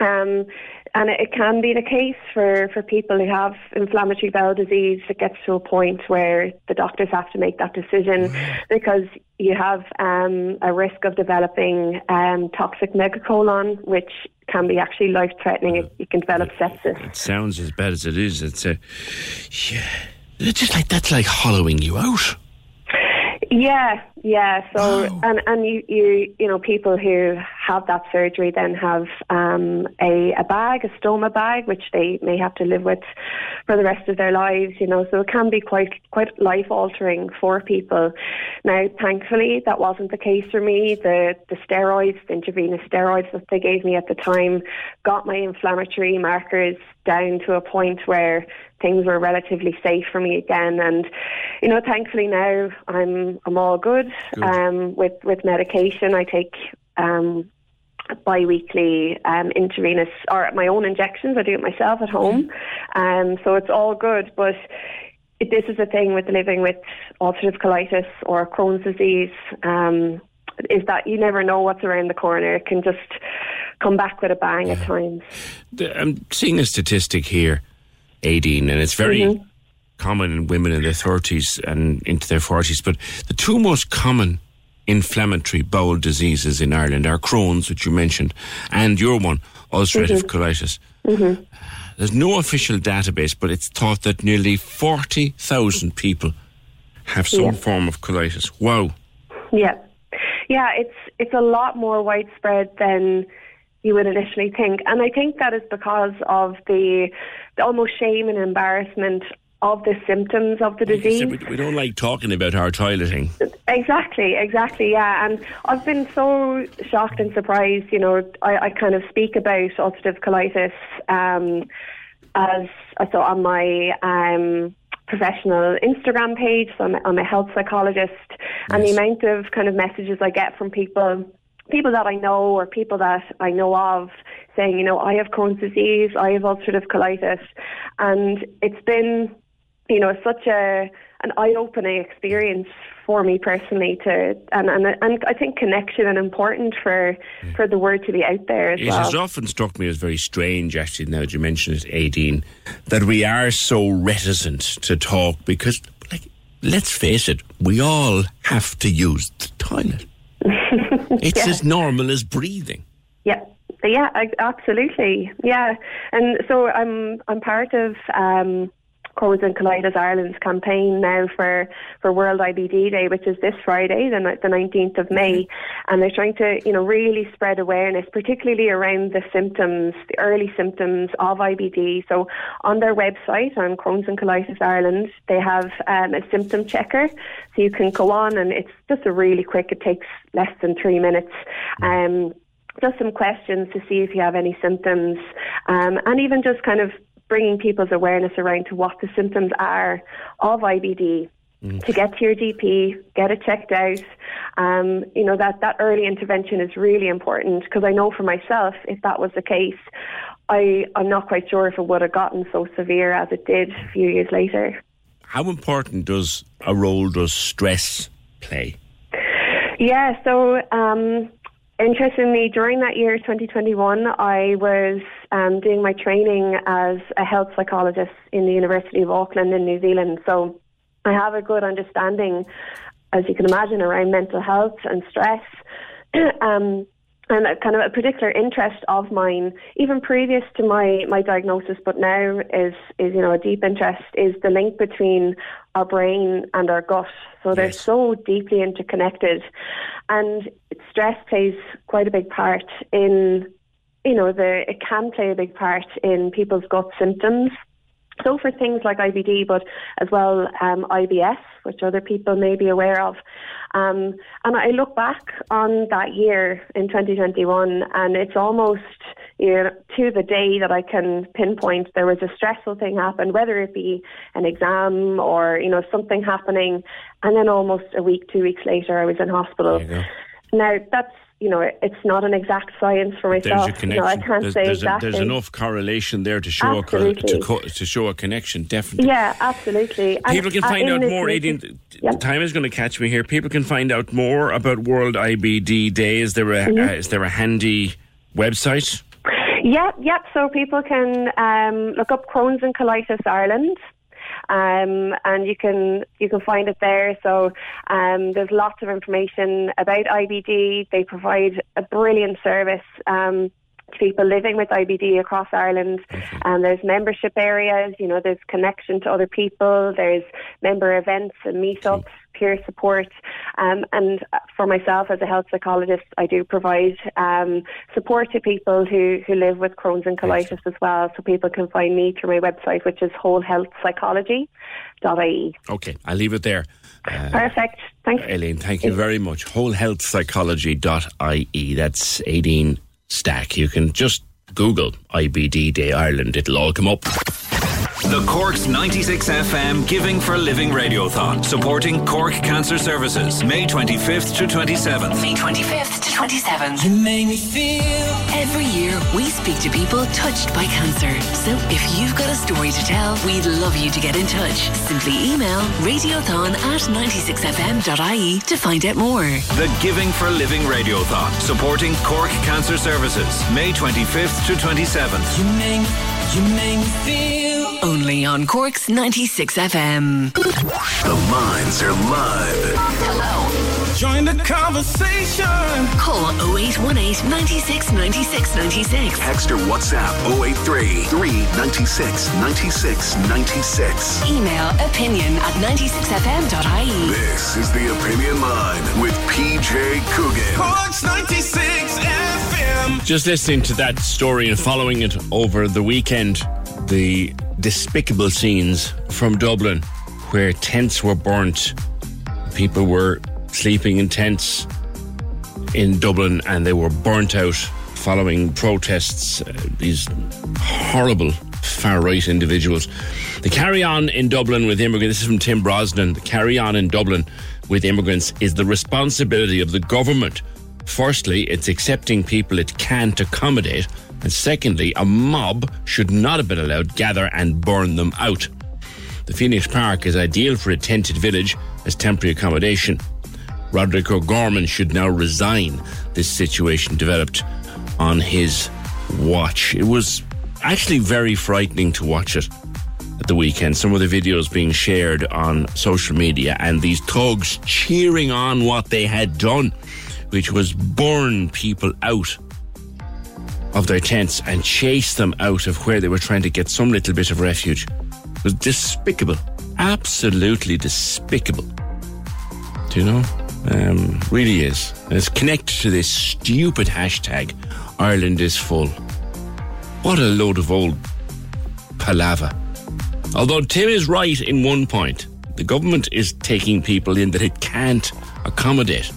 um, and it, it can be the case for, for people who have inflammatory bowel disease. It gets to a point where the doctors have to make that decision because you have um, a risk of developing um, toxic megacolon, which can be actually life threatening. You can develop sepsis. It sounds as bad as it is. It's a, yeah, it's just like that's like hollowing you out. Yeah, yeah. So and and you you you know people who have that surgery then have um, a, a bag, a stoma bag, which they may have to live with for the rest of their lives. You know, so it can be quite quite life altering for people. Now, thankfully, that wasn't the case for me. The the steroids, the intravenous steroids that they gave me at the time, got my inflammatory markers down to a point where things were relatively safe for me again. And you know, thankfully now I'm I'm all good, Good. Um, with with medication. I take um, bi-weekly um, intravenous or my own injections. I do it myself at home, um, so it's all good. But it, this is the thing with living with ulcerative colitis or Crohn's disease. Um, is that you never know what's around the corner. It can just come back with a bang at times. I'm seeing a statistic here, Aideen, and it's very Mhm. common in women in their 30s and into their 40s. But the two most common inflammatory bowel diseases in Ireland are Crohn's, which you mentioned, and your one, ulcerative Mhm. colitis. Mm-hmm. There's no official database, but it's thought that nearly 40,000 people have some Yeah. form of colitis. Wow. Yeah, yeah, it's it's a lot more widespread than you would initially think, and I think that is because of the, the almost shame and embarrassment of the symptoms of the disease. We, don't like talking about our toileting. Exactly, exactly, yeah. And I've been so shocked and surprised. You know, I, I kind of speak about ulcerative colitis um, as I thought on my um, professional Instagram page. So I'm, I'm a health psychologist, and the amount of kind of messages I get from people. People that I know or people that I know of saying, you know, I have Crohn's disease, I have ulcerative colitis. And it's been you know, such a an eye-opening experience for me personally to and and, and I think connection and important for mm. for the word to be out there as It well. has often struck me as very strange, actually, now that you mention it, Aideen, that we are so reticent to talk because, like, let's face it, we all have to use the toilet. (laughs) It's Yeah. as normal as breathing. Yeah, yeah, I, absolutely. Yeah, and so I'm I'm part of um, Crohn's and Colitis Ireland's campaign now for, for World IBD Day, which is this Friday, the the 19th of May, and they're trying to you know really spread awareness, particularly around the symptoms, the early symptoms of IBD. So on their website on Crohn's and Colitis Ireland, they have um, a symptom checker, so you can go on and it's just a really quick. It takes less than three minutes. Um, just some questions to see if you have any symptoms, um, and even just kind of bringing people's awareness around to what the symptoms are of IBD. To get to your GP, get it checked out. Um, you know that that early intervention is really important because I know for myself, if that was the case, I I'm not quite sure if it would have gotten so severe as it did a few years later. How important does a role does stress play? Yeah, so um, interestingly, during that year, 2021, I was um, doing my training as a health psychologist in the University of Auckland in New Zealand. So I have a good understanding, as you can imagine, around mental health and stress. (clears throat) um, and a kind of a particular interest of mine, even previous to my, my diagnosis, but now is, is, you know, a deep interest, is the link between our brain and our gut. So they're so deeply interconnected. And stress plays quite a big part in, you know, the, it can play a big part in people's gut symptoms. So for things like IBD, but as well um, IBS, which other people may be aware of. Um, and I look back on that year in 2021, and it's almost you know, to the day that I can pinpoint there was a stressful thing happened, whether it be an exam or you know something happening, and then almost a week, two weeks later, I was in hospital. Now that's you know it's not an exact science for There's myself. You know, I can't there's, say there's, exactly. a, there's enough correlation there to show a to, co- to show a connection. Definitely. Yeah, absolutely. And, People can uh, find in out more. meeting- Aidan, the time is going to catch me here. People can find out more about World IBD Day. Is there a Mhm. uh, is there a handy website? Yep, yep. So people can um, look up Crohn's and Colitis Ireland. Um, and you can you can find it there. So um, there's lots of information about IBD. They provide a brilliant service um, to people living with IBD across Ireland. And there's membership areas. You know, there's connection to other people. There's member events and meetups. Peer support. Um, and for myself as a health psychologist, I do provide um, support to people who, who live with Crohn's and colitis as well. So people can find me through my website, which is wholehealthpsychology.ie. Okay, I'll leave it there. Uh, Perfect. Thanks. Elaine, thank you very much. Wholehealthpsychology.ie. That's Aideen Stack. You can just Google IBD Day Ireland. It'll all come up. The Cork's 96 FM Giving for Living Radiothon, supporting Cork Cancer Services, May 25th to 27th. May 25th to 27th. You make me feel. Every year, we speak to people touched by cancer. So if you've got a story to tell, we'd love you to get in touch. Simply email radiothon at 96fm.ie to find out more. The Giving for Living Radiothon, supporting Cork Cancer Services, May 25th to 27th. You make, me feel. Only on Cork's 96 FM. The lines are live. Hello. Join the conversation. Call 0818 96 96 96. Text or WhatsApp 083 396 96 96. Email opinion at 96fm.ie. This is the Opinion Line with PJ Coogan. Cork's 96 FM. Just listening to that story and following it over the weekend, the despicable scenes from Dublin where tents were burnt. People were sleeping in tents in Dublin and they were burnt out following protests. Uh, these horrible far right individuals. The carry on in Dublin with immigrants, this is from Tim Brosnan. The carry on in Dublin with immigrants is the responsibility of the government. Firstly, it's accepting people it can't accommodate. And secondly, a mob should not have been allowed gather and burn them out. The Phoenix Park is ideal for a tented village as temporary accommodation. Roderick O'Gorman should now resign. This situation developed on his watch. It was actually very frightening to watch it at the weekend. Some of the videos being shared on social media and these thugs cheering on what they had done, which was burn people out of their tents and chase them out of where they were trying to get some little bit of refuge. It was despicable. Absolutely despicable. Do you know? Um, really is. And it's connected to this stupid hashtag, Ireland is full. What a load of old palaver. Although Tim is right in one point, the government is taking people in that it can't accommodate.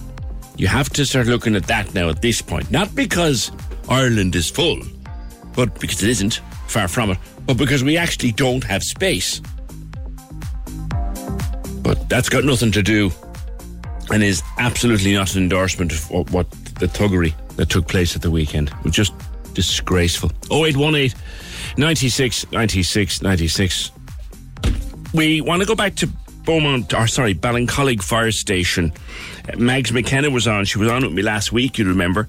You have to start looking at that now at this point. Not because Ireland is full, but because it isn't, far from it, but because we actually don't have space. But that's got nothing to do and is absolutely not an endorsement of what, the thuggery that took place at the weekend. Was just disgraceful. 0818 96 96 96. We want to go back to Beaumont, or sorry, Ballincollig Fire Station. Uh, Mags McKenna was on. She was on with me last week, you remember.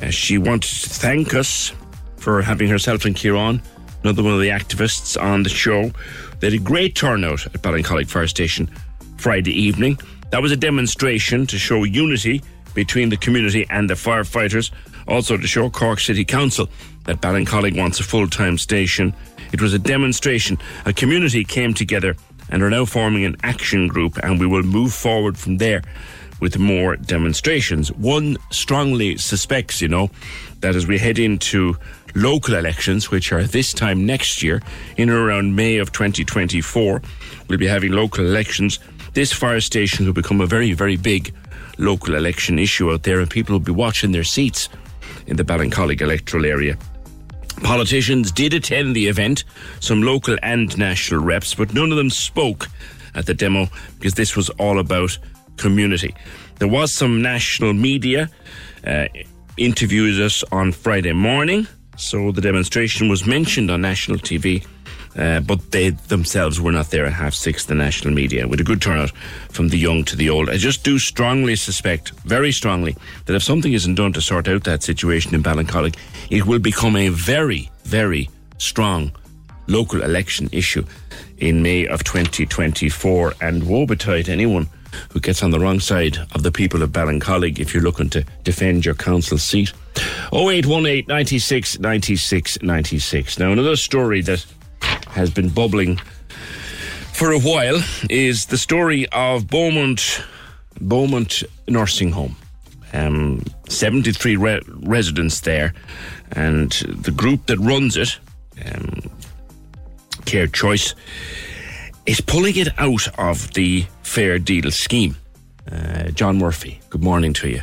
Uh, she wanted to thank us for having herself and Kieran, another one of the activists, on the show. They had a great turnout at Ballincollig Fire Station Friday evening. That was a demonstration to show unity between the community and the firefighters, also to show Cork City Council that Ballincollig wants a full time station. It was a demonstration. A community came together and are now forming an action group, and we will move forward from there with more demonstrations. One strongly suspects, you know, that as we head into local elections, which are this time next year, in or around May of 2024, we'll be having local elections. This fire station will become a very, very big local election issue out there, and people will be watching their seats in the Ballincollig electoral area. Politicians did attend the event, some local and national reps, but none of them spoke at the demo because this was all about community. There was some national media uh, interviewed us on Friday morning, so the demonstration was mentioned on national TV. Uh, but they themselves were not there at half six, the national media, with a good turnout from the young to the old. I just do strongly suspect, very strongly, that if something isn't done to sort out that situation in Ballincollig, it will become a very, very strong local election issue in May of 2024. And woe betide anyone who gets on the wrong side of the people of Ballincollig if you're looking to defend your council seat. 0818 96 96 96. Now, another story that has been bubbling for a while is the story of Beaumont, Beaumont Nursing Home. Um, 73 re- residents there, and the group that runs it, um, Care Choice, is pulling it out of the Fair Deal scheme. Uh, John Murphy, good morning to you.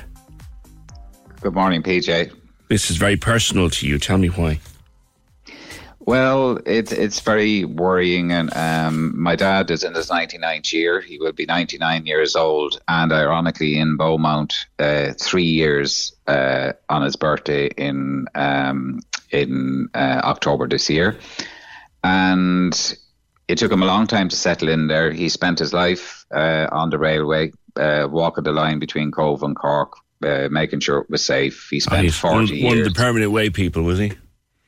Good morning, PJ. This is very personal to you. Tell me why. Well, it's it's very worrying, and um, my dad is in his 99th year. He will be 99 years old, and ironically, in Beaumont, uh, three years uh, on his birthday in um, in uh, October this year, and it took him a long time to settle in there. He spent his life uh, on the railway, uh, walking the line between Cobh and Cork, uh, making sure it was safe. He Oh, spent he's 40 one, years. one of the permanent way people, was he?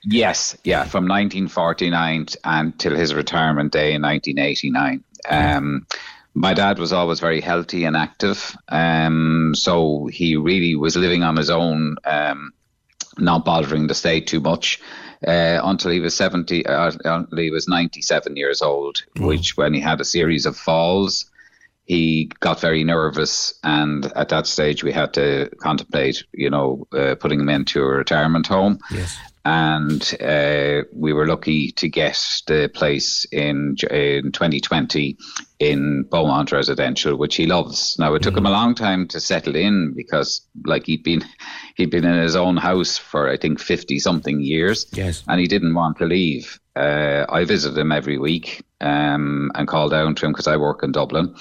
Yes, yeah, from 1949 until his retirement day in 1989. Um, my dad was always very healthy and active, um, so he really was living on his own, um, not bothering the state too much. Uh, until he was 70, uh, until he was 97 years old, which when he had a series of falls, he got very nervous, and at that stage, we had to contemplate, you know, uh, putting him into a retirement home. Yes. And uh, we were lucky to get the place in in 2020 in Beaumont Residential, which he loves. Now it took him a long time to settle in because, like, he'd been he'd been in his own house for I think 50 something years, Yes. and he didn't want to leave. Uh, I visit him every week um, and call down to him because I work in Dublin.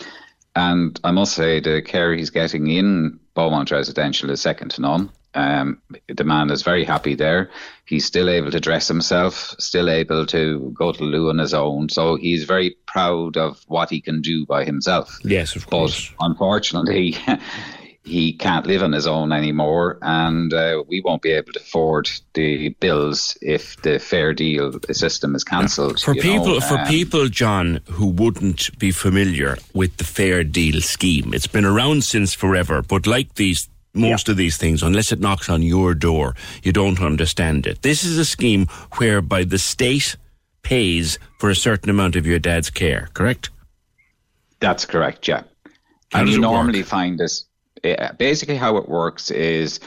And I must say, the care he's getting in Beaumont Residential is second to none. Um, the man is very happy there. He's still able to dress himself, still able to go to the loo on his own. So he's very proud of what he can do by himself. Yes, of course. But unfortunately, (laughs) he can't live on his own anymore, and uh, we won't be able to afford the bills if the fair deal system is cancelled. For people, know. for Um, people, John, who wouldn't be familiar with the Fair Deal scheme, it's been around since forever. But like these, most of these things, unless it knocks on your door, you don't understand it. This is a scheme whereby the state pays for a certain amount of your dad's care. Correct? That's correct, yeah. How and does you it work? normally find this. Basically, how it works is,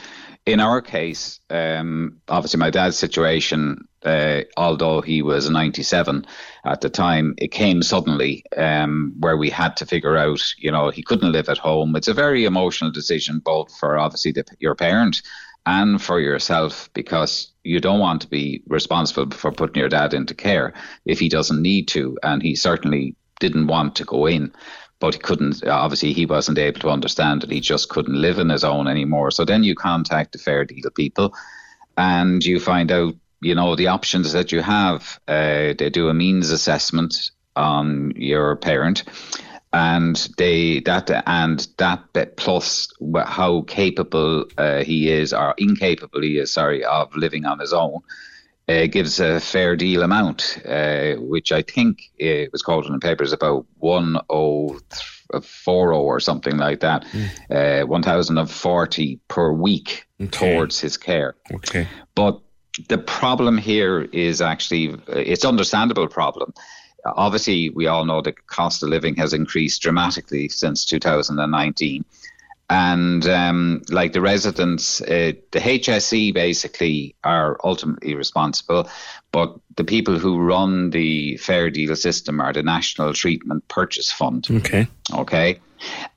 in our case, um, obviously my dad's situation, uh, although he was 97 at the time, it came suddenly um, where we had to figure out, you know, he couldn't live at home. It's a very emotional decision, both for obviously the, your parent and for yourself, because you don't want to be responsible for putting your dad into care if he doesn't need to, and he certainly didn't want to go in but he couldn't obviously he wasn't able to understand that he just couldn't live in his own anymore. So then you contact the fair deal people and you find out you know the options that you have uh, they do a means assessment on your parent and they that and that bit plus how capable uh, he is or incapable he is sorry of living on his own uh, gives a fair deal amount, uh, which I think it was called in the papers about 1040 or something like that, uh, 1040 per week towards his care. Okay. But the problem here is actually, it's understandable problem. Obviously, we all know the cost of living has increased dramatically since 2019 and um, like the residents, uh, the HSE basically are ultimately responsible, but the people who run the fair deal system are the National Treatment Purchase Fund. Okay. Okay,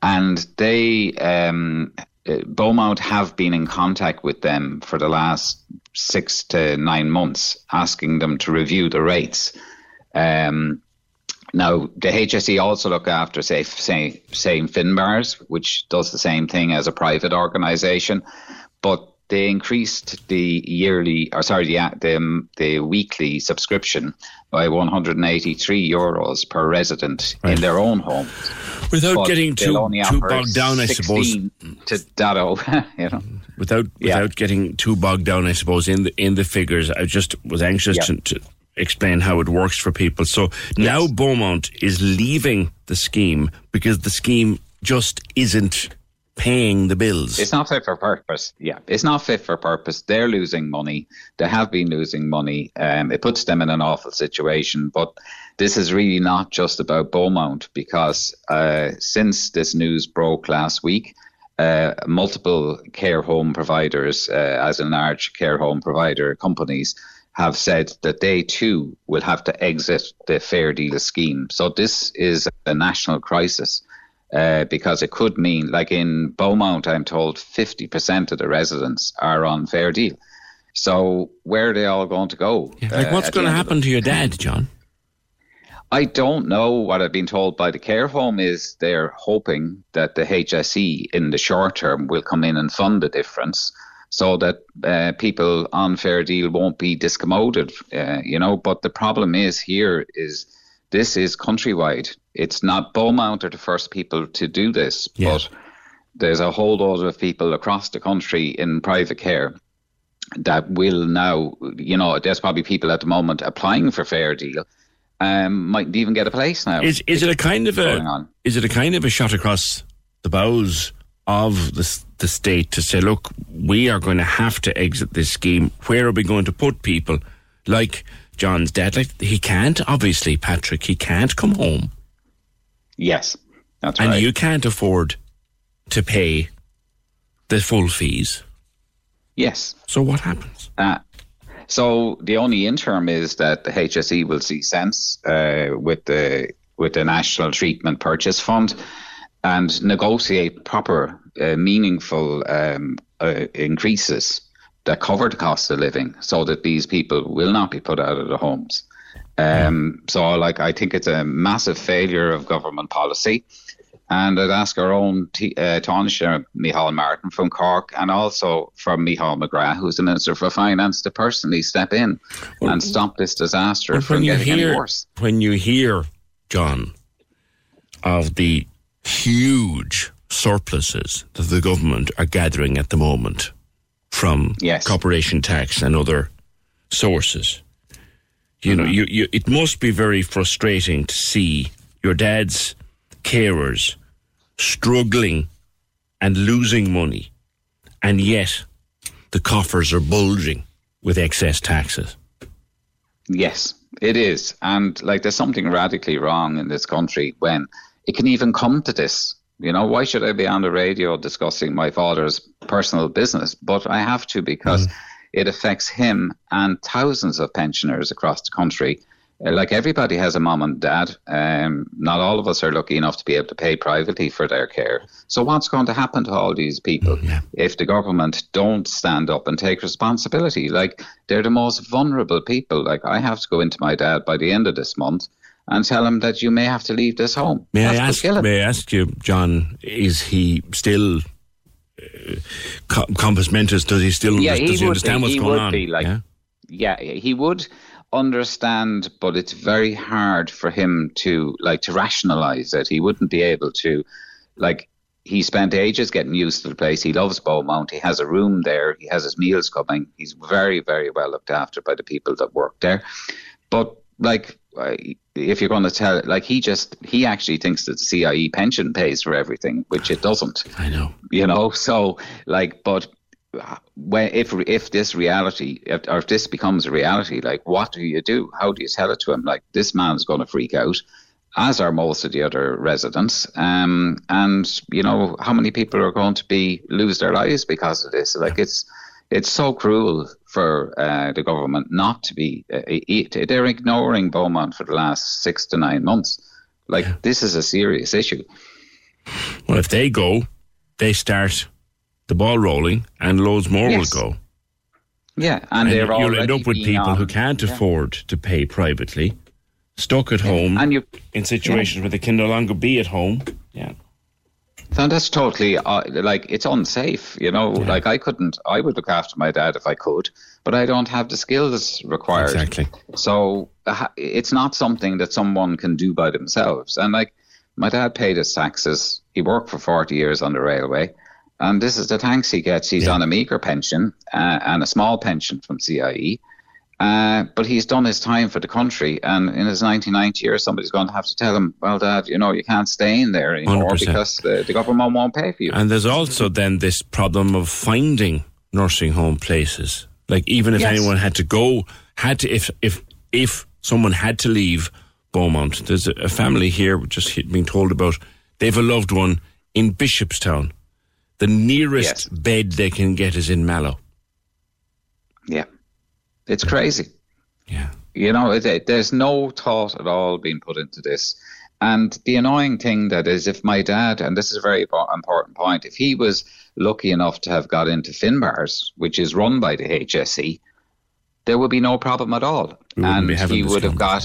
and they um, uh, Beaumont have been in contact with them for the last six to nine months, asking them to review the rates. Um, now, the HSE also look after, say, say, St. Finbarr's, which does the same thing as a private organisation, but they increased the yearly, or sorry, the, the, um, the weekly subscription by 183 euros per resident in their own home. Without But getting too, too bogged down, I suppose. 16 To Dado, (laughs) you know. Without without getting too bogged down, I suppose in the in the figures, I just was anxious to, to explain how it works for people. So now Beaumont is leaving the scheme because the scheme just isn't paying the bills. It's not fit for purpose. Yeah, it's not fit for purpose. They're losing money. They have been losing money. Um, it puts them in an awful situation. But this is really not just about Beaumont because uh, since this news broke last week, uh, multiple care home providers, uh, as in large care home provider companies, have said that they too will have to exit the Fair Deal scheme. So this is a national crisis. Uh, because it could mean, like in Beaumont, I'm told 50% of the residents are on Fair Deal. So where are they all going to go? Like, uh, what's at going to happen to your dad, John? I don't know. What I've been told by the care home is they're hoping that the HSE in the short term will come in and fund the difference so that uh, people on fair deal won't be discommoded, uh, you know. But the problem is here is this is countrywide. It's not Beaumont are the first people to do this, but there's a whole lot of people across the country in private care that will now, you know, there's probably people at the moment applying for fair deal um, mightn't even get a place now. Is is it a kind of a is it a kind of a shot across the bows of the the state to say, look, we are going to have to exit this scheme. Where are we going to put people like John's dad? Like he can't, obviously, Patrick. He can't come home, Yes, that's and right. And you can't afford to pay the full fees. Yes. So what happens? Uh, so the only interim is that the HSE will see sense uh, with the with the National Treatment Purchase Fund and negotiate proper, uh, meaningful um, uh, increases that cover the cost of living, so that these people will not be put out of their homes. Um, so, like, I think it's a massive failure of government policy. And I'd ask our own t- uh, Taoiseach, Micheál Martin from Cork, and also from Michael McGrath, who's the Minister for Finance, to personally step in and stop this disaster from when you getting hear worse. when you hear John of the huge surpluses that the government are gathering at the moment from corporation tax and other sources, you know, you, you it must be very frustrating to see your dad's carers struggling and losing money, and yet the coffers are bulging with excess taxes. Yes, it is. And like there's something radically wrong in this country when it can even come to this. You know, why should I be on the radio discussing my father's personal business? But I have to because it affects him and thousands of pensioners across the country. Uh, Like everybody has a mom and dad. Um, not all of us are lucky enough to be able to pay privately for their care. So what's going to happen to all these people if the government don't stand up and take responsibility? Like they're the most vulnerable people. Like I have to go into my dad by the end of this month and tell him that you may have to leave this home. May I ask? May I ask you, John? Is he still uh, co- compos mentis? Does he still? yeah, does he, he would understand be, what's he going would on? Be like, yeah? yeah, he would understand, but it's very hard for him to like to rationalize it. He wouldn't be able to, like, he spent ages getting used to the place. He loves Beaumont. He has a room there. He has his meals coming. He's very, very well looked after by the people that work there. But like, I- if you're going to tell, like, he just he actually thinks that the CIE pension pays for everything, which it doesn't. I know. You know, so like, but when if if this reality if, or if this becomes a reality, like, what do you do? How do you tell it to him? Like, this man's going to freak out. As are most of the other residents, um, and you know how many people are going to be lose their lives because of this. Like it's it's so cruel for uh, the government not to be. Uh, it, they're ignoring Beaumont for the last six to nine months. Like this is a serious issue. Well, if they go, they start the ball rolling, and loads more Yes. will go. Yeah, and, they're you'll end up with people who can't yeah. afford to pay privately, stuck at home, and you in situations where they can no longer be at home. Yeah. That's totally uh, like it's unsafe, you know. Like I couldn't, I would look after my dad if I could, but I don't have the skills required. Exactly. So uh, it's not something that someone can do by themselves. And like my dad paid his taxes. He worked for forty years on the railway, and this is the thanks he gets. He's on a meager pension uh, and a small pension from CIE. Uh, but he's done his time for the country, and in his 99th year, somebody's going to have to tell him, "Well, Dad, you know, you can't stay in there anymore 100%. because the, the government won't pay for you." And there's also then this problem of finding nursing home places. Like even if Yes. anyone had to go, had to if if if someone had to leave Beaumont, there's a, a family here just he- being told about. They've a loved one in Bishopstown. The nearest bed they can get is in Mallow. Yeah, it's crazy. Yeah, you know, it, it- there's no thought at all being put into this. And the annoying thing that is, if my dad, and this is a very important point, if he was lucky enough to have got into Finbarr's, which is run by the HSE, there would be no problem at all. And he would have got,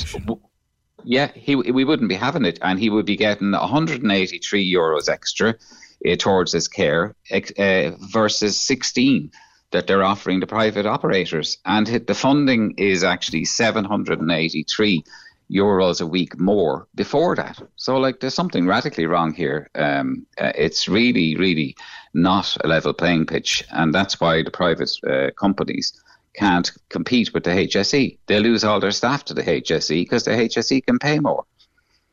yeah, he we wouldn't be having it, and he would be getting 183 euros extra uh, towards his care uh, versus 16 that they're offering to private operators, and the funding is actually 783 euros a week more before that. So, like, there's something radically wrong here. Um, uh, it's really, really not a level playing pitch, and that's why the private uh, companies can't compete with the HSE. They lose all their staff to the HSE because the HSE can pay more.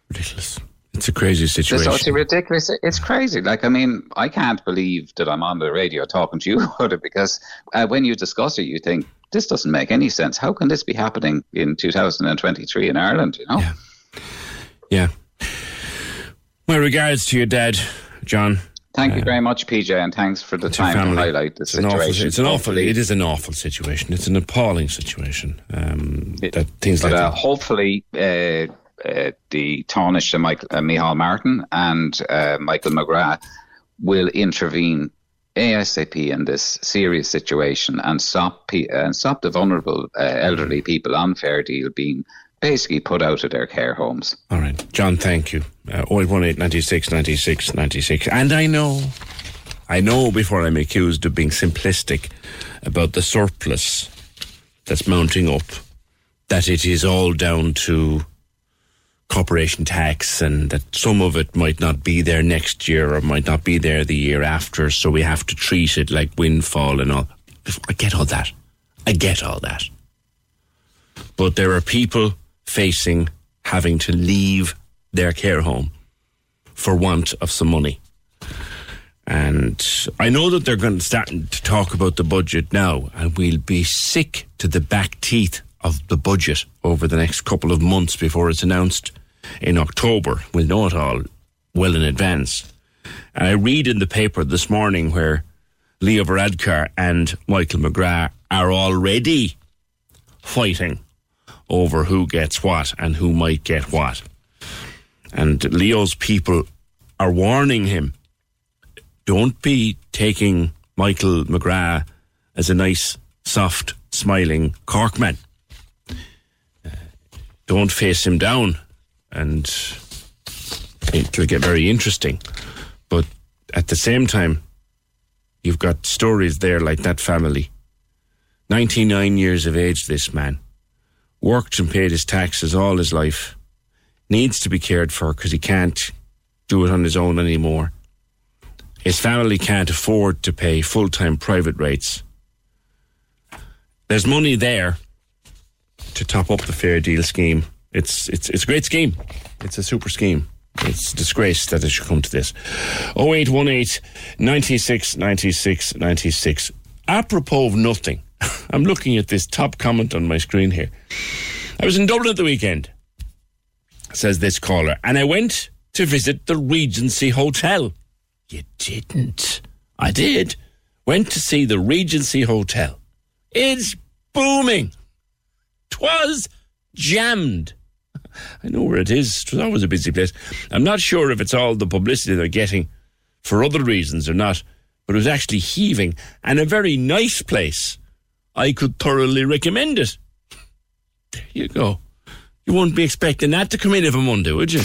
Ridiculous. It's a crazy So situation. it's ridiculous. It's crazy. Like, I mean, I can't believe that I'm on the radio talking to you (laughs) about it because uh, when you discuss it, you think this doesn't make any sense. How can this be happening in 2023 in Ireland? You know. Yeah. My regards to your dad, John. Thank you very much, PJ, and thanks for the time to highlight the it's an awful. situation. It's an awful. It is an awful situation. It's an appalling situation. Um, that things but like uh, that. hopefully, uh, uh, the Tánaiste uh, Michael, uh, Micheál Martin and uh, Michael McGrath will intervene ASAP in this serious situation and stop pe- and stop the vulnerable uh, elderly people on Fair Deal being basically put out of their care homes. All right, John. Thank you. Uh, 0818 96 96 96. And I know, I know. Before I'm accused of being simplistic about the surplus that's mounting up, that it is all down to corporation tax and that some of it might not be there next year or might not be there the year after, so we have to treat it like windfall and all. I get all that. I get all that. But there are people facing having to leave their care home for want of some money. And I know that they're going to start to talk about the budget now, and we'll be sick to the back teeth of the budget over the next couple of months before it's announced in October. We'll know it all well in advance. And I read in the paper this morning where Leo Varadkar and Michael McGrath are already fighting over who gets what and who might get what. And Leo's people are warning him don't be taking Michael McGrath as a nice, soft, smiling Corkman. Don't face him down, and it'll get very interesting. But at the same time, you've got stories there like that family. 99 years of age, this man. Worked and paid his taxes all his life. Needs to be cared for because he can't do it on his own anymore. His family can't afford to pay full time private rates. There's money there to top up the fair deal scheme. It's it's it's a great scheme. It's a super scheme. It's a disgrace that it should come to this. 0818 96 96 96. Apropos of nothing, (laughs) I'm looking at this top comment on my screen here. I was in Dublin at the weekend, says this caller, and I went to visit the Regency Hotel. You didn't. I did. Went to see the Regency Hotel. It's booming. Twas jammed. I know where it is. It was always a busy place. I'm not sure if it's all the publicity they're getting for other reasons or not, but it was actually heaving and a very nice place. I could thoroughly recommend it. There you go. You wouldn't be expecting that to come in every Monday, would you?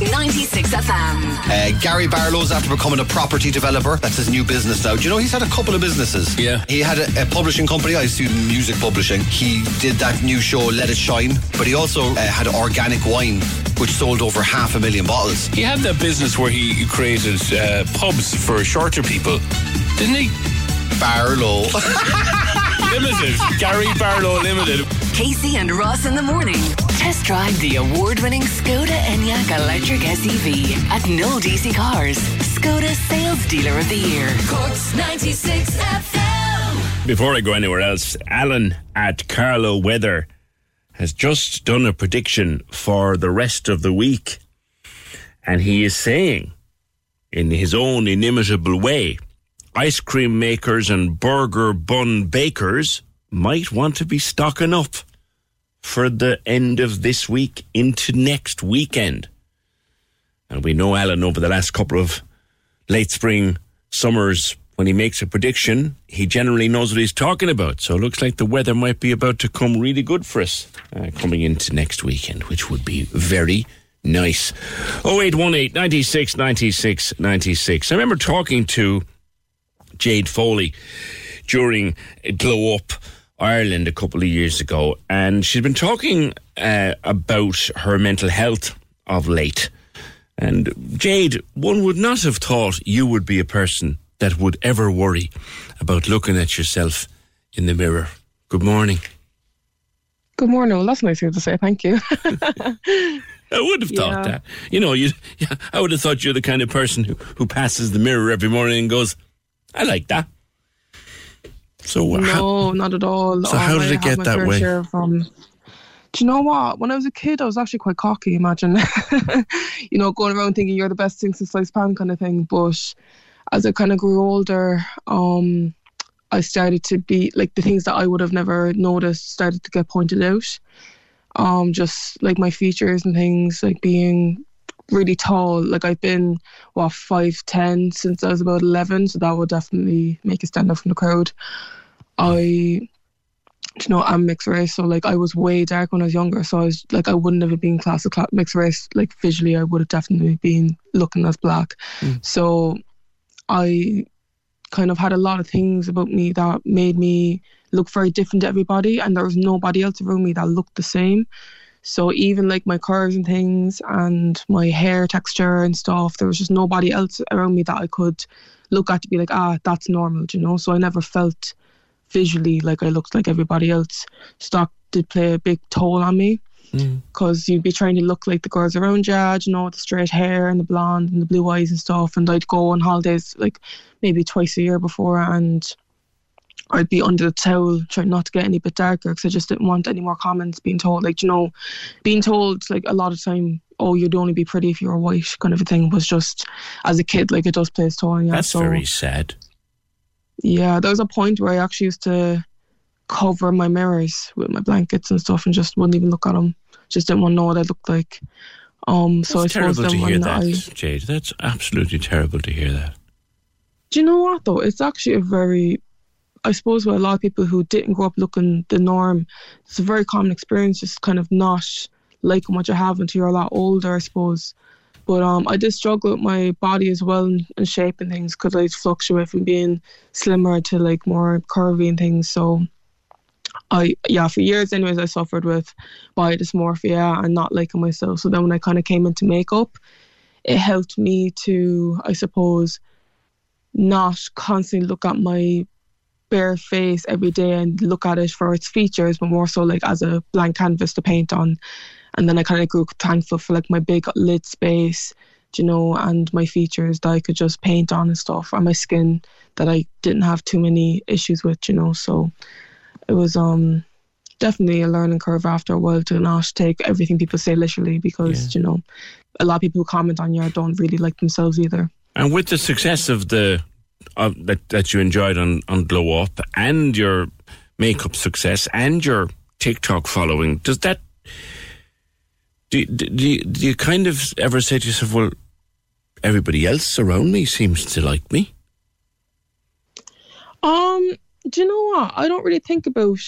96 FM. Uh, Gary Barlow's after becoming a property developer. That's his new business now. Do you know he's had a couple of businesses? Yeah. He had a, a publishing company, I assume music publishing. He did that new show, Let It Shine, but he also uh, had organic wine which sold over half a million bottles. He had that business where he created uh, pubs for shorter people, didn't he? Barlow. (laughs) Limited. Gary Barlow Limited. Casey and Ross in the morning. Test drive the award winning Skoda Enyaq electric SUV at No DC Cars. Skoda Sales Dealer of the Year. Cork's 96 FM. Before I go anywhere else, Alan at Carlow Weather has just done a prediction for the rest of the week. And he is saying, in his own inimitable way, ice cream makers and burger bun bakers might want to be stocking up for the end of this week into next weekend. And we know Alan over the last couple of late spring summers when he makes a prediction, he generally knows what he's talking about. So it looks like the weather might be about to come really good for us uh, coming into next weekend, which would be very nice. 0818 96 96 96. I remember talking to Jade Foley during Glow Up Ireland a couple of years ago, and she's been talking uh, about her mental health of late. And Jade, one would not have thought you would be a person that would ever worry about looking at yourself in the mirror. Good morning. Good morning. Well, that's nice of you to say. Thank you. (laughs) I would have thought Yeah. that. You know, you. Yeah, (laughs) I would have thought you're the kind of person who, who passes the mirror every morning and goes, "I like that." So uh, how, no, not at all. So how Um, did I it get that way? of, um, do you know what? When I was a kid, I was actually quite cocky. Imagine, (laughs) you know, going around thinking you're the best thing since sliced pan kind of thing. But as I kind of grew older, um, I started to be like the things that I would have never noticed started to get pointed out. Um, just like my features and things, like being really tall. Like I've been what five ten since I was about eleven, so that will definitely make a stand out from the crowd. I, you know, I'm mixed race, so like I was way dark when I was younger, so I was like I wouldn't have been classed as cla- mixed race. Like visually, I would have definitely been looking as black. Hmm. So I kind of had a lot of things about me that made me look very different to everybody, and there was nobody else around me that looked the same. So even like my curves and things and my hair texture and stuff, there was just nobody else around me that I could look at to be like, ah, that's normal, you know. So I never felt visually like I looked like everybody else. Stock did play a big toll on me because you'd be trying to look like the girls around you, you know, with the straight hair and the blonde and the blue eyes and stuff. And I'd go on holidays like maybe twice a year before, and I'd be under the towel trying not to get any bit darker because I just didn't want any more comments being told. Like, you know, being told like a lot of time, oh, you'd only be pretty if you were white, kind of a thing, was just as a kid, like it does play its toll. you. that's so, very sad. yeah, there was a point where I actually used to cover my mirrors with my blankets and stuff and just wouldn't even look at them. Just didn't want to know what I looked like. Um, so That's I suppose terrible to hear that, I, Jade. That's absolutely terrible to hear that. do you know what though? It's actually a very, I suppose, with a lot of people who didn't grow up looking the norm, it's a very common experience. Just kind of not liking what you have until you're a lot older, I suppose. But um, I did struggle with my body as well and, and shape and things because I'd fluctuate from being slimmer to like more curvy and things. So I yeah, for years anyways I suffered with body dysmorphia and not liking myself. So then when I kind of came into makeup, it helped me to, I suppose, not constantly look at my bare face every day and look at it for its features, but more so like as a blank canvas to paint on. And then I kind of grew thankful for like my big lid space, you know, and my features that I could just paint on and stuff, and my skin that I didn't have too many issues with, you know. So it was um definitely a learning curve after a while to not take everything people say literally because you know a lot of people who comment on you don't really like themselves either. And with the success of the of that that you enjoyed on on Glow Up and your makeup success and your TikTok following, does that do do, do, you, do you kind of ever say to yourself, well, everybody else around me seems to like me? Um, do you know what? I don't really think about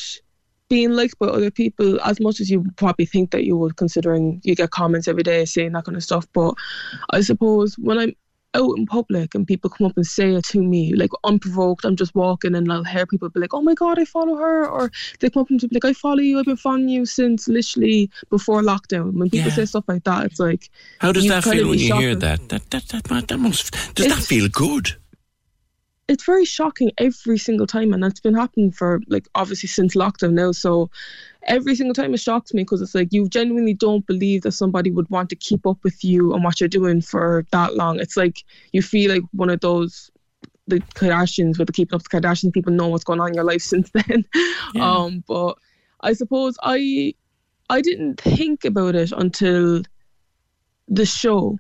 being liked by other people as much as you probably think that you would, considering you get comments every day saying that kind of stuff. But I suppose when I'm out in public and people come up and say it to me, like unprovoked, I'm just walking and I'll hear people be like, oh my God, I follow her. Or they come up and be like, I follow you, I've been following you since literally before lockdown. When people Yeah. say stuff like that, it's like, How does that feel when you hear that? That that that, that must does that feel good? it's very shocking every single time and it's been happening for like obviously since lockdown now so every single time it shocks me because it's like you genuinely don't believe that somebody would want to keep up with you and what you're doing for that long. It's like you feel like one of those the Kardashians with the keeping up the Kardashians people know what's going on in your life (laughs) since then. Um but I suppose I I didn't think about it until the show.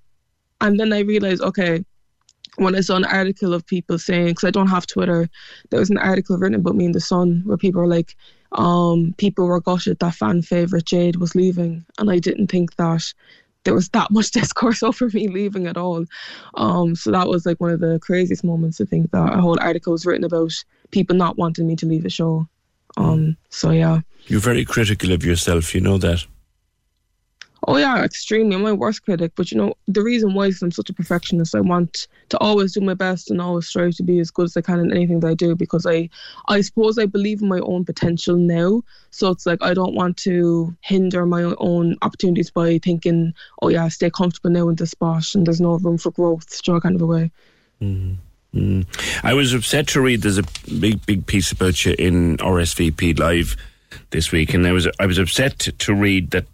And then I realized okay when I saw an article of people saying, because I don't have Twitter, there was an article written about me in The Sun where people were like, um, people were gutted that fan favourite Jade was leaving. And I didn't think that there was that (laughs) much discourse over me leaving at all. Um, so that was like one of the craziest moments, to think, that a whole article was written about people not wanting me to leave the show. Um, so yeah. You're very critical of yourself, you know that. Oh yeah, extremely. I'm my worst critic, but you know the reason why is I'm such a perfectionist. I want to always do my best and always strive to be as good as I can in anything that I do because I, I suppose I believe in my own potential now. So it's like I don't want to hinder my own opportunities by thinking, oh yeah, stay comfortable now in this spot and there's no room for growth, you know, kind of a way. Mm. I was upset to read there's a big, big piece about you in RSVP Live this week, and I was I was upset to, read that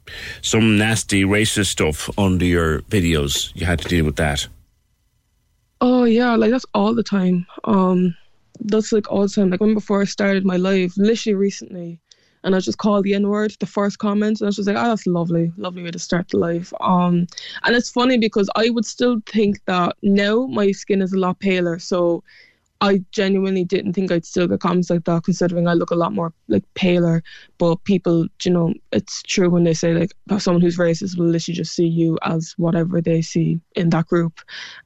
some nasty racist stuff under your videos. You had to deal with that. Oh yeah, like that's all the time. Um, that's like all the time. Like when before I started my life, literally recently, and I just called the N word the first comment, and I was just like, oh, that's lovely, lovely way to start the life. Um, and it's funny because I would still think that now my skin is a lot paler, so I genuinely didn't think I'd still get comments like that, considering I look a lot more like paler. But people, you know, it's true when they say like someone who's racist will literally just see you as whatever they see in that group.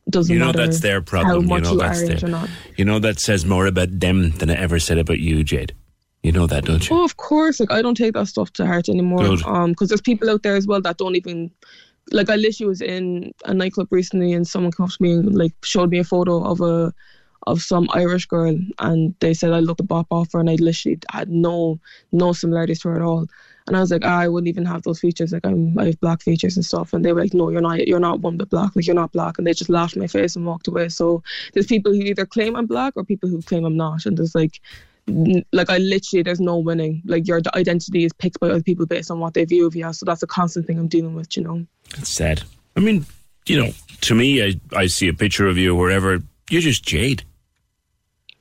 Doesn't you know matter that's their how problem. You much know you that's their. or not. You know that says more about them than it ever said about you, Jade. You know that, don't you? Oh, of course. Like I don't take that stuff to heart anymore. Good. Um, because there's people out there as well that don't even. Like I literally was in a nightclub recently, and someone came up to me and like showed me a photo of a of some Irish girl, and they said I looked a bop off her, and I literally had no no similarities to her at all. And I was like, ah, I wouldn't even have those features. Like I'm, I have black features and stuff. And they were like, No, you're not. You're not one bit black. Like you're not black. And they just laughed in my face and walked away. So there's people who either claim I'm black or people who claim I'm not. And there's like like I literally there's no winning. Like your identity is picked by other people based on what they view of you. So that's a constant thing I'm dealing with, you know. It's sad. I mean, you know, to me, I, I see a picture of you wherever. You're just Jade.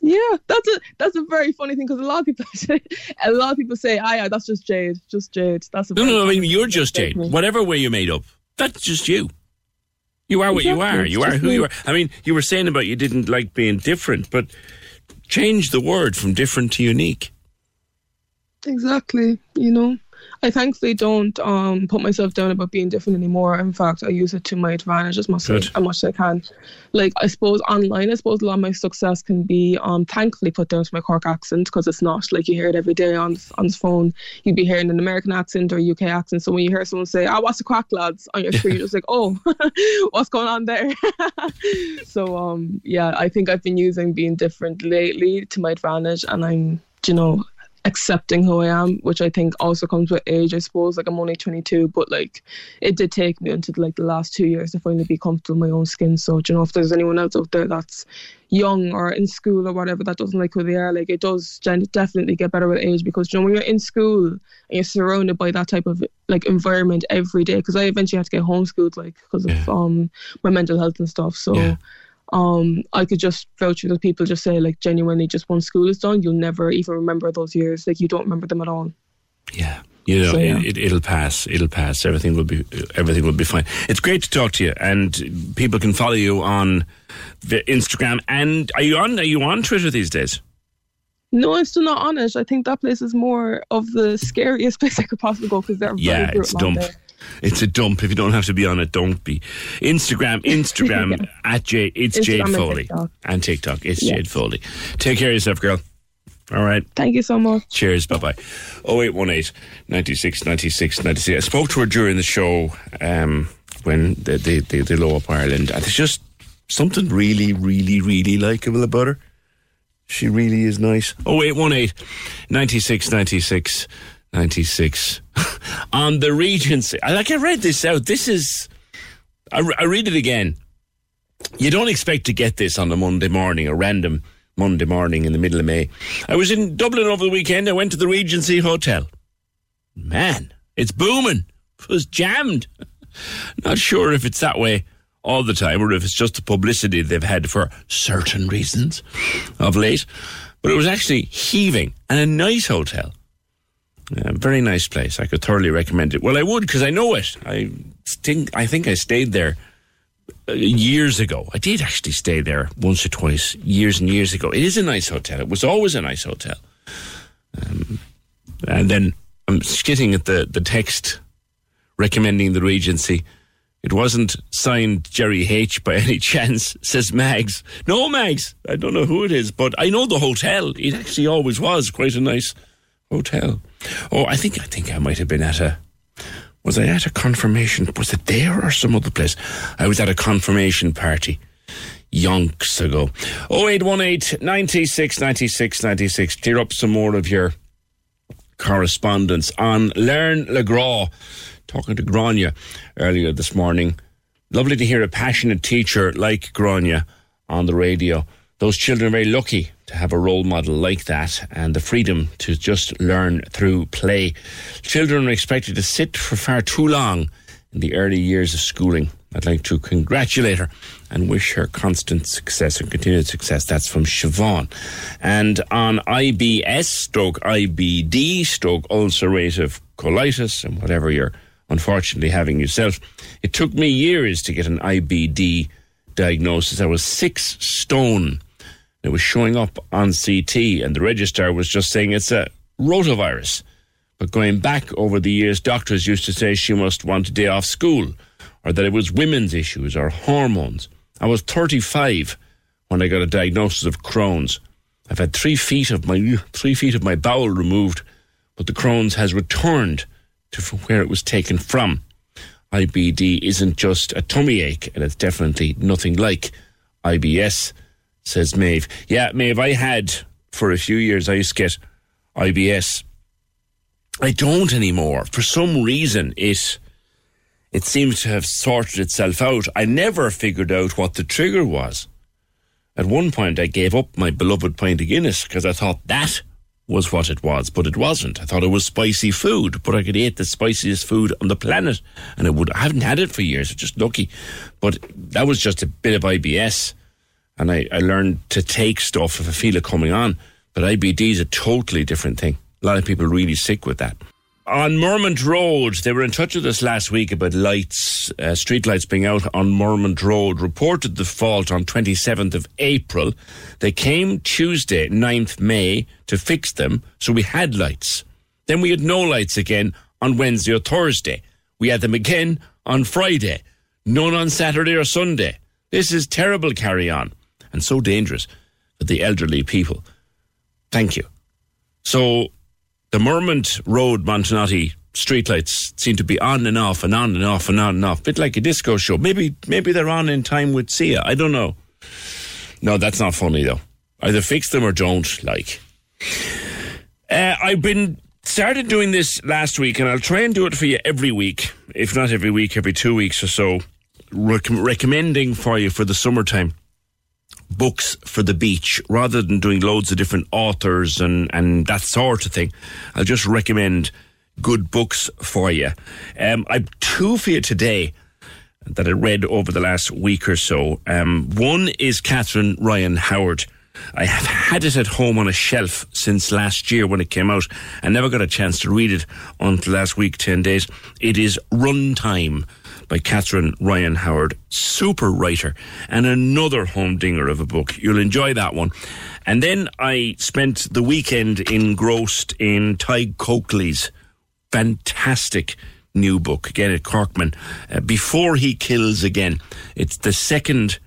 Yeah, that's a that's a very funny thing because a lot of people (laughs) say a lot of people say, "Ah, yeah, that's just Jade, just Jade." That's a No, no, I mean, you're just Jade. me. Whatever way you made up, that's just you. You are what you Exactly, are. it's You are who you are. I mean, you were saying about you didn't like being different, but change the word from different to unique. Exactly. You know, I thankfully don't um put myself down about being different anymore. In fact, I use it to my advantage as much as, as much as I can. Like I suppose online, I suppose a lot of my success can be um thankfully put down to my Cork accent because it's not like you hear it every day on on the phone. You'd be hearing an American accent or UK accent. So when you hear someone say, "Ah, what's the crack, lads?" on your screen, you're just like, "Oh, (laughs) what's going on there?" (laughs) so um yeah, I think I've been using being different lately to my advantage, and I'm you know accepting who I am, which I think also comes with age, I suppose. Like I'm only 22, but like it did take me until like the last two years to finally be comfortable in my own skin. So, you know, if there's anyone else out there that's young or in school or whatever that doesn't like who they are, like it does definitely get better with age because, you know, when you're in school and you're surrounded by that type of like environment every day, because I eventually had to get homeschooled, like because of um my mental health and stuff. So um, I could just vouch for the people just say like genuinely just once school is done, you'll never even remember those years. Like you don't remember them at all. You know, So, yeah. it, it, it'll pass. It'll pass. Everything will be. Everything will be fine. It's great to talk to you, and people can follow you on the Instagram. And are you on? Are you on Twitter these days? No, I'm still not on it. I think that place is more of the scariest (laughs) place I could possibly go because they're Yeah, very it's dump. there. It's a dump. If you don't have to be on it, don't be. Instagram, (laughs) Instagram at J. It's Jade Instagram and Foley TikTok. and TikTok. It's Yes. Jade Foley. Take care of yourself, girl. All right. Thank you so much. Cheers. Bye bye. 0818 96 96 96. I spoke to her during the show um, when the, the, the, the Glow Up Ireland. And it's just something really, really, really likable about her. She really is nice. Oh, 0818 96 96 96. (laughs) On the Regency. I like I read this out. This is I, I read it again. You don't expect to get this on a Monday morning, a random Monday morning in the middle of May. I was in Dublin over the weekend. I went to the Regency Hotel. Man, it's booming. (laughs) It was jammed. (laughs) Not sure if it's that way all the time or if it's just the publicity they've had for certain reasons of late. But it was actually heaving and a nice hotel. Very nice place. I could thoroughly recommend it. Well, I would because I know it. I think I think I stayed there uh, years ago. I did actually stay there once or twice, years and years ago. It is a nice hotel. It was always a nice hotel. Um, and then I'm skitting at the, the text recommending the Regency. It wasn't signed Jerry H by (laughs) any chance, says Mags. No, Mags. I don't know who it is, but I know the hotel. It actually always was quite a nice hotel. Oh, I think I think I might have been at a was I at a confirmation? Was it there or some other place? I was at a confirmation party yonks ago. 0818 96 96 96. Clear up some more of your correspondence on Learn Le Gras. Talking to Grania earlier this morning. Lovely to hear a passionate teacher like Grania on the radio. Those children are very lucky to have a role model like that and the freedom to just learn through play. Children are expected to sit for far too long in the early years of schooling. I'd like to congratulate her and wish her constant success and continued success. That's from Siobhan. And on IBS, stroke IBD, stroke ulcerative colitis, and whatever you're unfortunately having yourself, it took me years to get an IBD diagnosis. I was six stone. It was showing up on CT, and the registrar was just saying it's a rotavirus. But going back over the years, doctors used to say she must want a day off school, or that it was women's issues or hormones. I was 35 when I got a diagnosis of Crohn's. I've had three feet of my three feet of my bowel removed, but the Crohn's has returned to where it was taken from. IBD isn't just a tummy ache, and it's definitely nothing like IBS, says Maeve. Yeah, Maeve, I had for a few years, I used to get IBS. I don't anymore. For some reason, it it seems to have sorted itself out. I never figured out what the trigger was. At one point, I gave up my beloved pint of Guinness because I thought that was what it was, but it wasn't. I thought it was spicy food, but I could eat the spiciest food on the planet, and I would. I haven't had it for years. Just lucky, but that was just a bit of IBS, and I, I learned to take stuff if I feel it coming on. But IBD is a totally different thing. A lot of people really sick with that. On Mormont Road, they were in touch with us last week about lights, uh, street lights being out on Mormont Road. Reported the fault on 27th of April. They came Tuesday, 9th May, to fix them, so we had lights. Then we had no lights again on Wednesday or Thursday. We had them again on Friday. None on Saturday or Sunday. This is terrible carry on and so dangerous for the elderly people. Thank you. So the Mormont Road Montenotte streetlights seem to be on and off and on and off and on and off, bit like a disco show. Maybe maybe they're on in time with Sia. I don't know. No, that's not funny though. Either fix them or don't. Like, uh, I've been started doing this last week, and I'll try and do it for you every week, if not every week, every two weeks or so. Rec- recommending for you for the summertime books for the beach rather than doing loads of different authors and, and that sort of thing. I'll just recommend good books for you. Um, I've two for you today that I read over the last week or so. Um, one is Catherine Ryan Howard. I have had it at home on a shelf since last year when it came out. I never got a chance to read it until last week, 10 days. It is Runtime by Catherine Ryan Howard, super writer, and another humdinger of a book. You'll enjoy that one. And then I spent the weekend engrossed in Tadhg Coakley's fantastic new book, again at Corkman, uh, Before He Kills Again. It's the second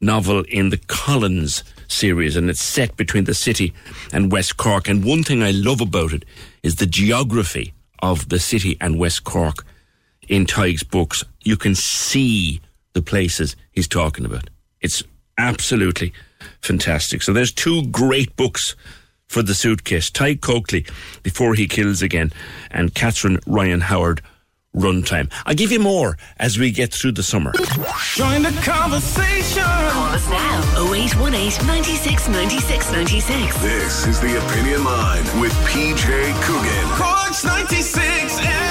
novel in the Collins series, and it's set between the city and West Cork. And one thing I love about it is the geography of the city and West Cork in Tadhg's books. You can see the places he's talking about. It's absolutely fantastic. So there's two great books for the suitcase. Tadhg Coakley, Before He Kills Again, and Catherine Ryan Howard, Runtime. I'll give you more as we get through the summer. Join the conversation. Call us now 0818 96 96 96. This is the Opinion Line with PJ Coogan. Corks 96 FM.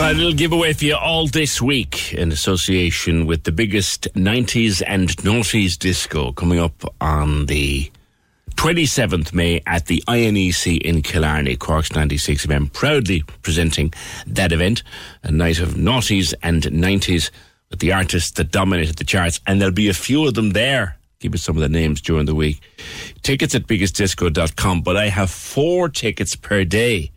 A little giveaway for you all this week in association with the biggest 90s and noughties disco coming up on the 27th May at the INEC in Killarney, Cork's 96 FM, proudly presenting that event, a night of noughties and 90s with the artists that dominated the charts, and there'll be a few of them there. Give us some of the names during the week. Tickets at biggestdisco.com, but I have four tickets per day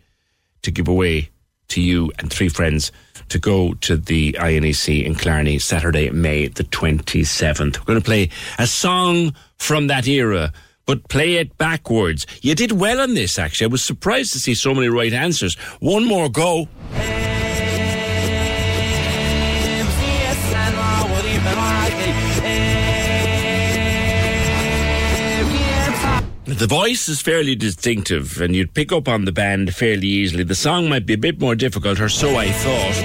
to give away to you and three friends to go to the INEC in Killarney Saturday, May the 27th. We're going to play a song from that era, but play it backwards. You did well on this, actually. I was surprised to see so many right answers. One more go. The voice is fairly distinctive, and you'd pick up on the band fairly easily. The song might be a bit more difficult, or so I thought.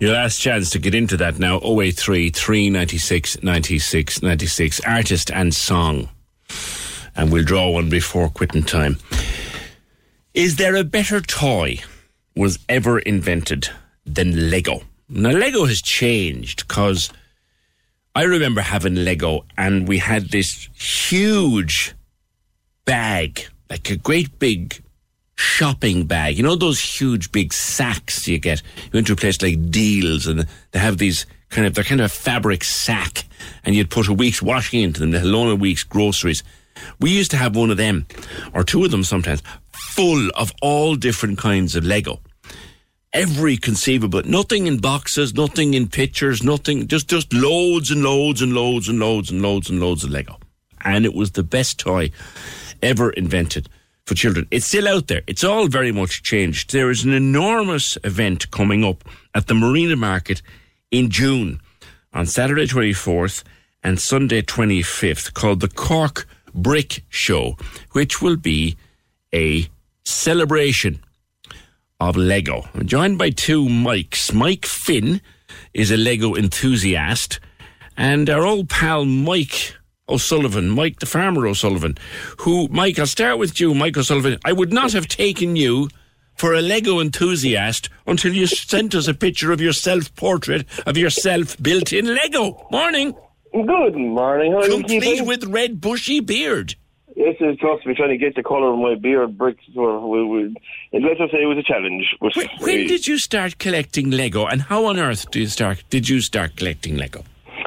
Your last chance to get into that now 083 396 96 96 artist and song. And we'll draw one before quitting time. Is there a better toy was ever invented than Lego? Now, Lego has changed because I remember having Lego and we had this huge bag, like a great big shopping bag. You know those huge big sacks you get? You went to a place like Dealz and they have these kind of, they're kind of a fabric sack and you'd put a week's washing into them, they had a loan of a week's groceries. We used to have one of them, or two of them sometimes, full of all different kinds of Lego. Every conceivable, nothing in boxes, nothing in pictures, nothing, just, just loads and loads and loads and loads and loads and loads of Lego. And it was the best toy ever invented for children. It's still out there. It's all very much changed. There is an enormous event coming up at the Marina Market in June on Saturday 24th and Sunday 25th called the Cork Brick Show, which will be a celebration of Lego. I'm joined by two Mikes. Mike Finn is a Lego enthusiast, and our old pal Mike O'Sullivan, Mike the Farmer O'Sullivan, who, Mike, I'll start with you, Mike O'Sullivan. I would not have taken you for a Lego enthusiast until you sent us a picture of your self portrait of yourself built in Lego. Morning. Good morning. How are Complete with red bushy beard. Yes, it's trust me, trying to get the colour of my beard bricks. Well, we, we, let's just say it was a challenge. But When did you start collecting Lego, and how on earth do you start? Did you start collecting Lego?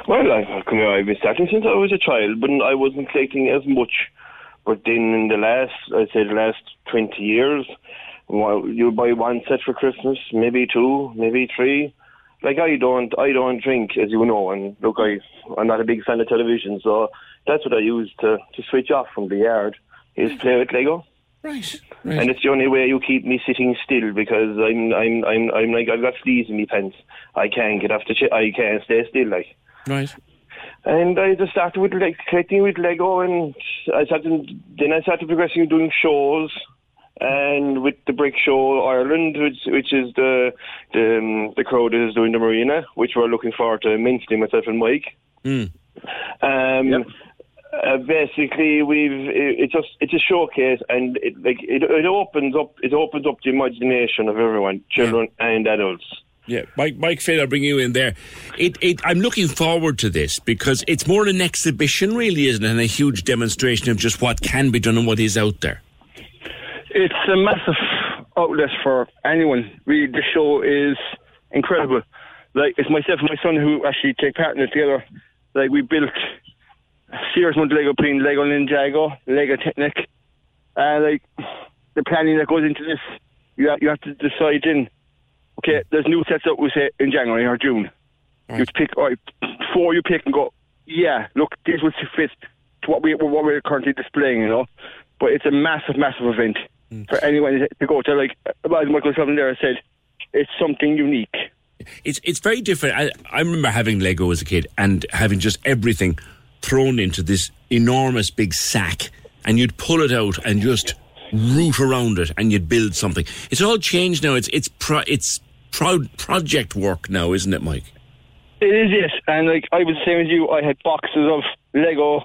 Well, I, I've been starting since I was a child, but I wasn't collecting as much. But then in the last, I'd say the last 20 years, well, you buy one set for Christmas, maybe two, maybe three. Like I don't, I don't drink, as you know, and look, I, I'm not a big fan of television, so that's what I use to, to switch off from the yard, is play with Lego. Right. And it's the only way you keep me sitting still because I'm, I'm, I'm, I'm like, I've got fleas in my pants. I can't get off the chair, I can't stay still, like. Right. And I just started with like collecting with Lego, and I started. Then I started progressing doing shows, and with the Brick Show Ireland, which which is the the um, the crowd that is doing the marina, which we're looking forward to immensely, myself and Mike. Mm. Um, uh, basically, we've it, it's just it's a showcase, and it like it, it opens up it opens up the imagination of everyone, children and adults. Yeah, Mike, Mike Finn, I'll bring you in there. It, it, I'm looking forward to this because it's more an exhibition, really, isn't it? And a huge demonstration of just what can be done and what is out there. It's a massive outlet for anyone. Really, the show is incredible. Like it's myself and my son who actually take part in it together. Like we built serious amount of Lego between Lego Ninjago, Lego Technic, and like the planning that goes into this. You have, you have to decide in. Okay, there's new sets up we say in January or June. You pick all right, four you pick and go. Yeah, look, this would fit to what we what we're currently displaying. You know, but it's a massive, massive event. Mm. for anyone to go to. Like as Michael Sullivan there said, it's something unique. It's it's very different. I, I remember having Lego as a kid and having just everything thrown into this enormous big sack, and you'd pull it out and just root around it, and you'd build something. It's all changed now. It's it's pro, it's proud project work now, isn't it, Mike? It is, yes. And like I was same as you, I had boxes of Lego,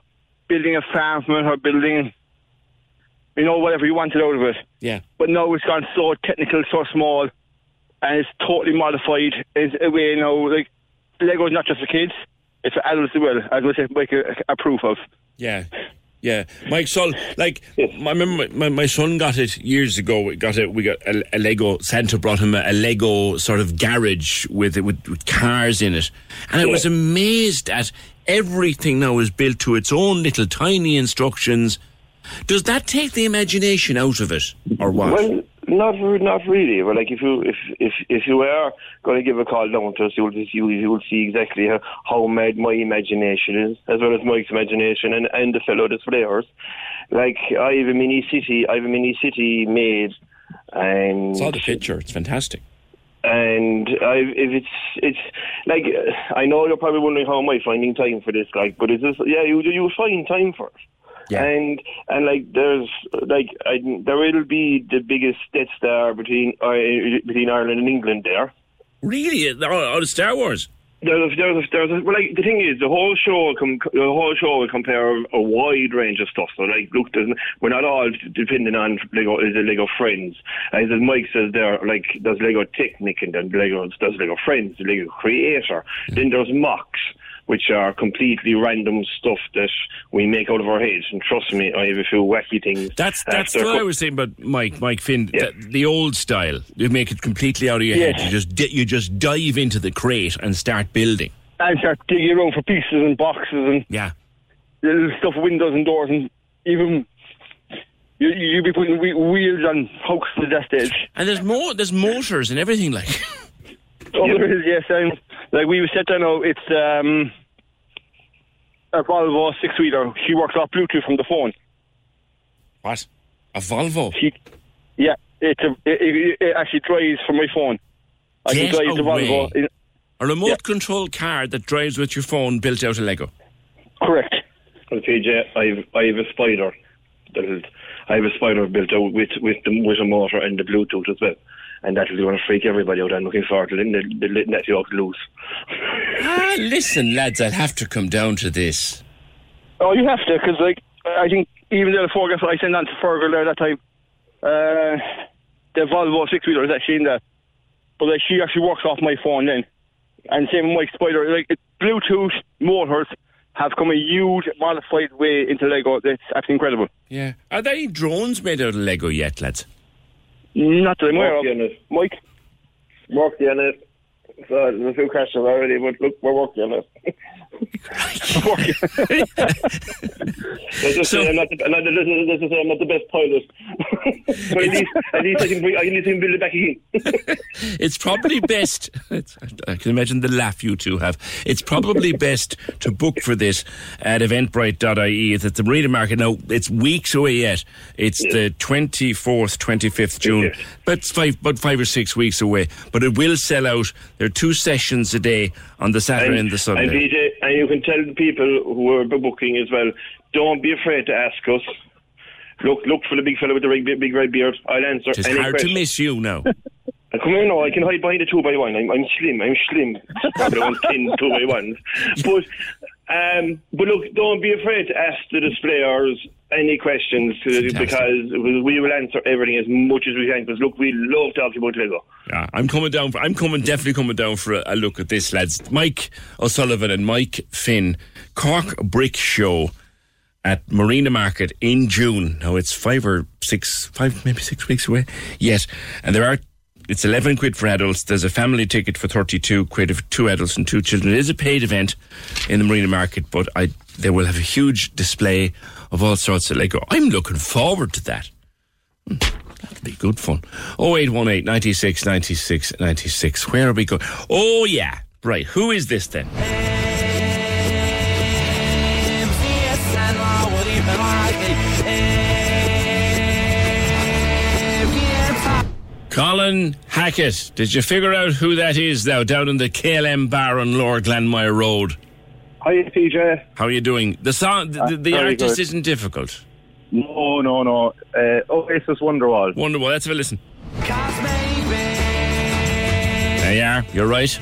building a farm from it or building, you know, whatever you wanted out of it. Yeah. But now it's gone so technical, so small, and it's totally modified. It's a way now, like Lego is not just for kids; it's for adults as well. As I said, make a, a proof of. Yeah. Yeah, Mike Sol, like I remember my, my son got it years ago. We got it. We got a, a Lego. Santa brought him a, a Lego sort of garage with, with with cars in it, and I was amazed at everything now is built to its own little tiny instructions. Does that take the imagination out of it, or what? Well, not not really. But like if you if if if you are going to give a call down to us, you'll just you you will see exactly how, how mad my imagination is, as well as Mike's imagination and and the fellow that's players. Like I have a mini city. I have a mini city made, and saw the picture. It's fantastic. and I, if it's it's like I know you're probably wondering how am I finding time for this, like, but it's just yeah, you you find time for it. Yeah. And and like there's like I, there will be the biggest Death Star between uh, between Ireland and England there. Really, out of Star Wars. There's a, there's a, there's a, well, like the thing is, the whole show com- the whole show will compare a wide range of stuff. So like, look, we're not all depending on Lego is it Lego Friends. As Mike says, there like there's Lego Technic and then Lego there's Lego Friends, Lego Creator. Then there's MOCs. Which are completely random stuff that we make out of our heads, and trust me, I have a few wacky things. That's that's what a I was saying about Mike Mike Finn. The, the old style, you make it completely out of your head. You just di- you just dive into the crate and start building. And start digging around for pieces and boxes and Yeah. little stuff, windows and doors, and even you you be putting wheels on hooks at that stage. And there's more. There's motors and everything like. Oh, there is, yes. And like we were set down it's um, a Volvo six wheeler. She works off Bluetooth from the phone. What? A Volvo? She, yeah, it's a, it, it, it actually drives from my phone. I Get can drive the. Volvo. A remote control car that drives with your phone built out of Lego. correct. Well, PJ, I've I have a spider. That'll, I have a spider built out with with the with a motor and the Bluetooth as well, and that'll going to freak everybody out. I'm looking forward to letting the, the, letting that yoke loose. (laughs) Ah, listen, lads, I'll have to come down to this. Oh, you have to, because like I think even though the photograph I sent on to Fergal there that time, uh, the Volvo six wheeler is actually in there, but like she actually works off my phone then, and same with Mike Spider. Like Bluetooth motors have come a huge modified way into Lego. It's absolutely incredible. Yeah. Are there any drones made out of Lego yet, lads? Not that I'm aware of. Working on it. Mike. Working on it. So there's a few questions already, but look, we're working on it. Let's just say I'm not, the, not, let's, let's just say I'm not the best pilot. (laughs) but at least, at least I can, bring- I can build it back again. (laughs) It's probably best. It's, I can imagine the laugh you two have. It's probably (laughs) best to book for this at eventbrite.ie. It's at the Marina Market. Now, it's weeks away yet. It's the 24th, 25th June. But it's five, about five or six weeks away. But it will sell out. There are two sessions a day on the Saturday and, the Sunday. And and you can tell the people who are booking as well, don't be afraid to ask us. Look, look for the big fellow with the big, big red beard. I'll answer It's hard question. to miss you now. (laughs) Uh, Come here now, I can hide behind a two by one. I'm, slim. I'm slim, I'm slim. Probably one tin two by ones. But, um, but look, don't be afraid to ask the displayers any questions uh, to, because we will answer everything as much as we can. Because look, we love talking about Lego. Yeah, I'm coming down. For, I'm coming, definitely coming down for a, a look at this, lads. Mike O'Sullivan and Mike Finn, Cork Brick Show at Marina Market in June. Now it's five or six, five maybe six weeks away. Yes, and there are. It's eleven quid for adults. There's a family ticket for thirty-two quid for two adults and two children. It is a paid event in the Marina Market, but I they will have a huge display of all sorts of Lego. I'm looking forward to that. Hmm, That'll be good fun. 0818 96 96 96. Where are we going? Oh, yeah. Right. Who is this then? Colin Hackett, did you figure out who that is now down in the KLM bar on Lower Glanmire Road? Hi, PJ. How are you doing? The song, the, the, the very artist good. isn't difficult. No, no, no. Uh, Oasis Wonderwall. Wonderwall. Let's have a listen. There you are. You're right.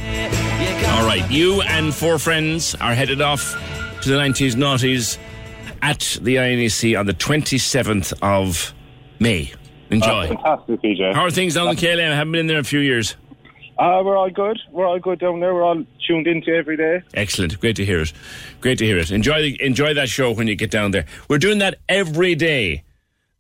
All right. You and four friends are headed off to the 90s, noughties at the INEC on the 27th of May. Enjoy. Oh, fantastic, PJ. How are things down in KLM? I haven't been in there in a few years. Uh, we're all good. We're all good down there. We're all tuned into every day. Excellent. Great to hear it. Great to hear it. Enjoy the, enjoy that show when you get down there. We're doing that every day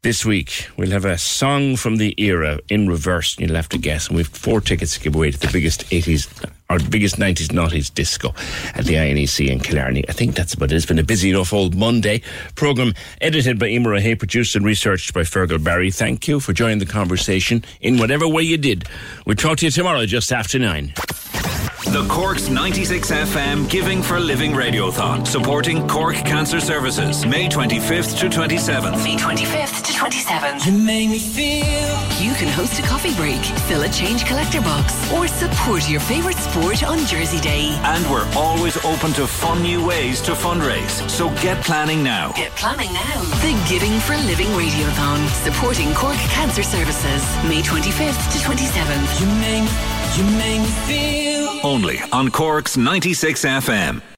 this week. We'll have a song from the era in reverse. You'll have to guess. And we've four tickets to give away to the biggest 80s or biggest 90s noughties disco at the INEC in Killarney. I think that's about it. It's been a busy enough old Monday. Programme edited by Emer Hay, produced and researched by Fergal Barry. Thank you for joining the conversation in whatever way you did. We'll talk to you tomorrow just after nine. The Cork's 96 FM Giving for Living Radiothon, supporting Cork Cancer Services, May 25th to 27th. May 25th to 27th. You make me feel. You can host a coffee break, fill a change collector box, or support your favourite sport on Jersey Day. And we're always open to fun new ways to fundraise. So get planning now. Get planning now. The Giving for Living Radiothon, supporting Cork Cancer Services, May 25th to 27th. You make, Only on Cork's 96 FM.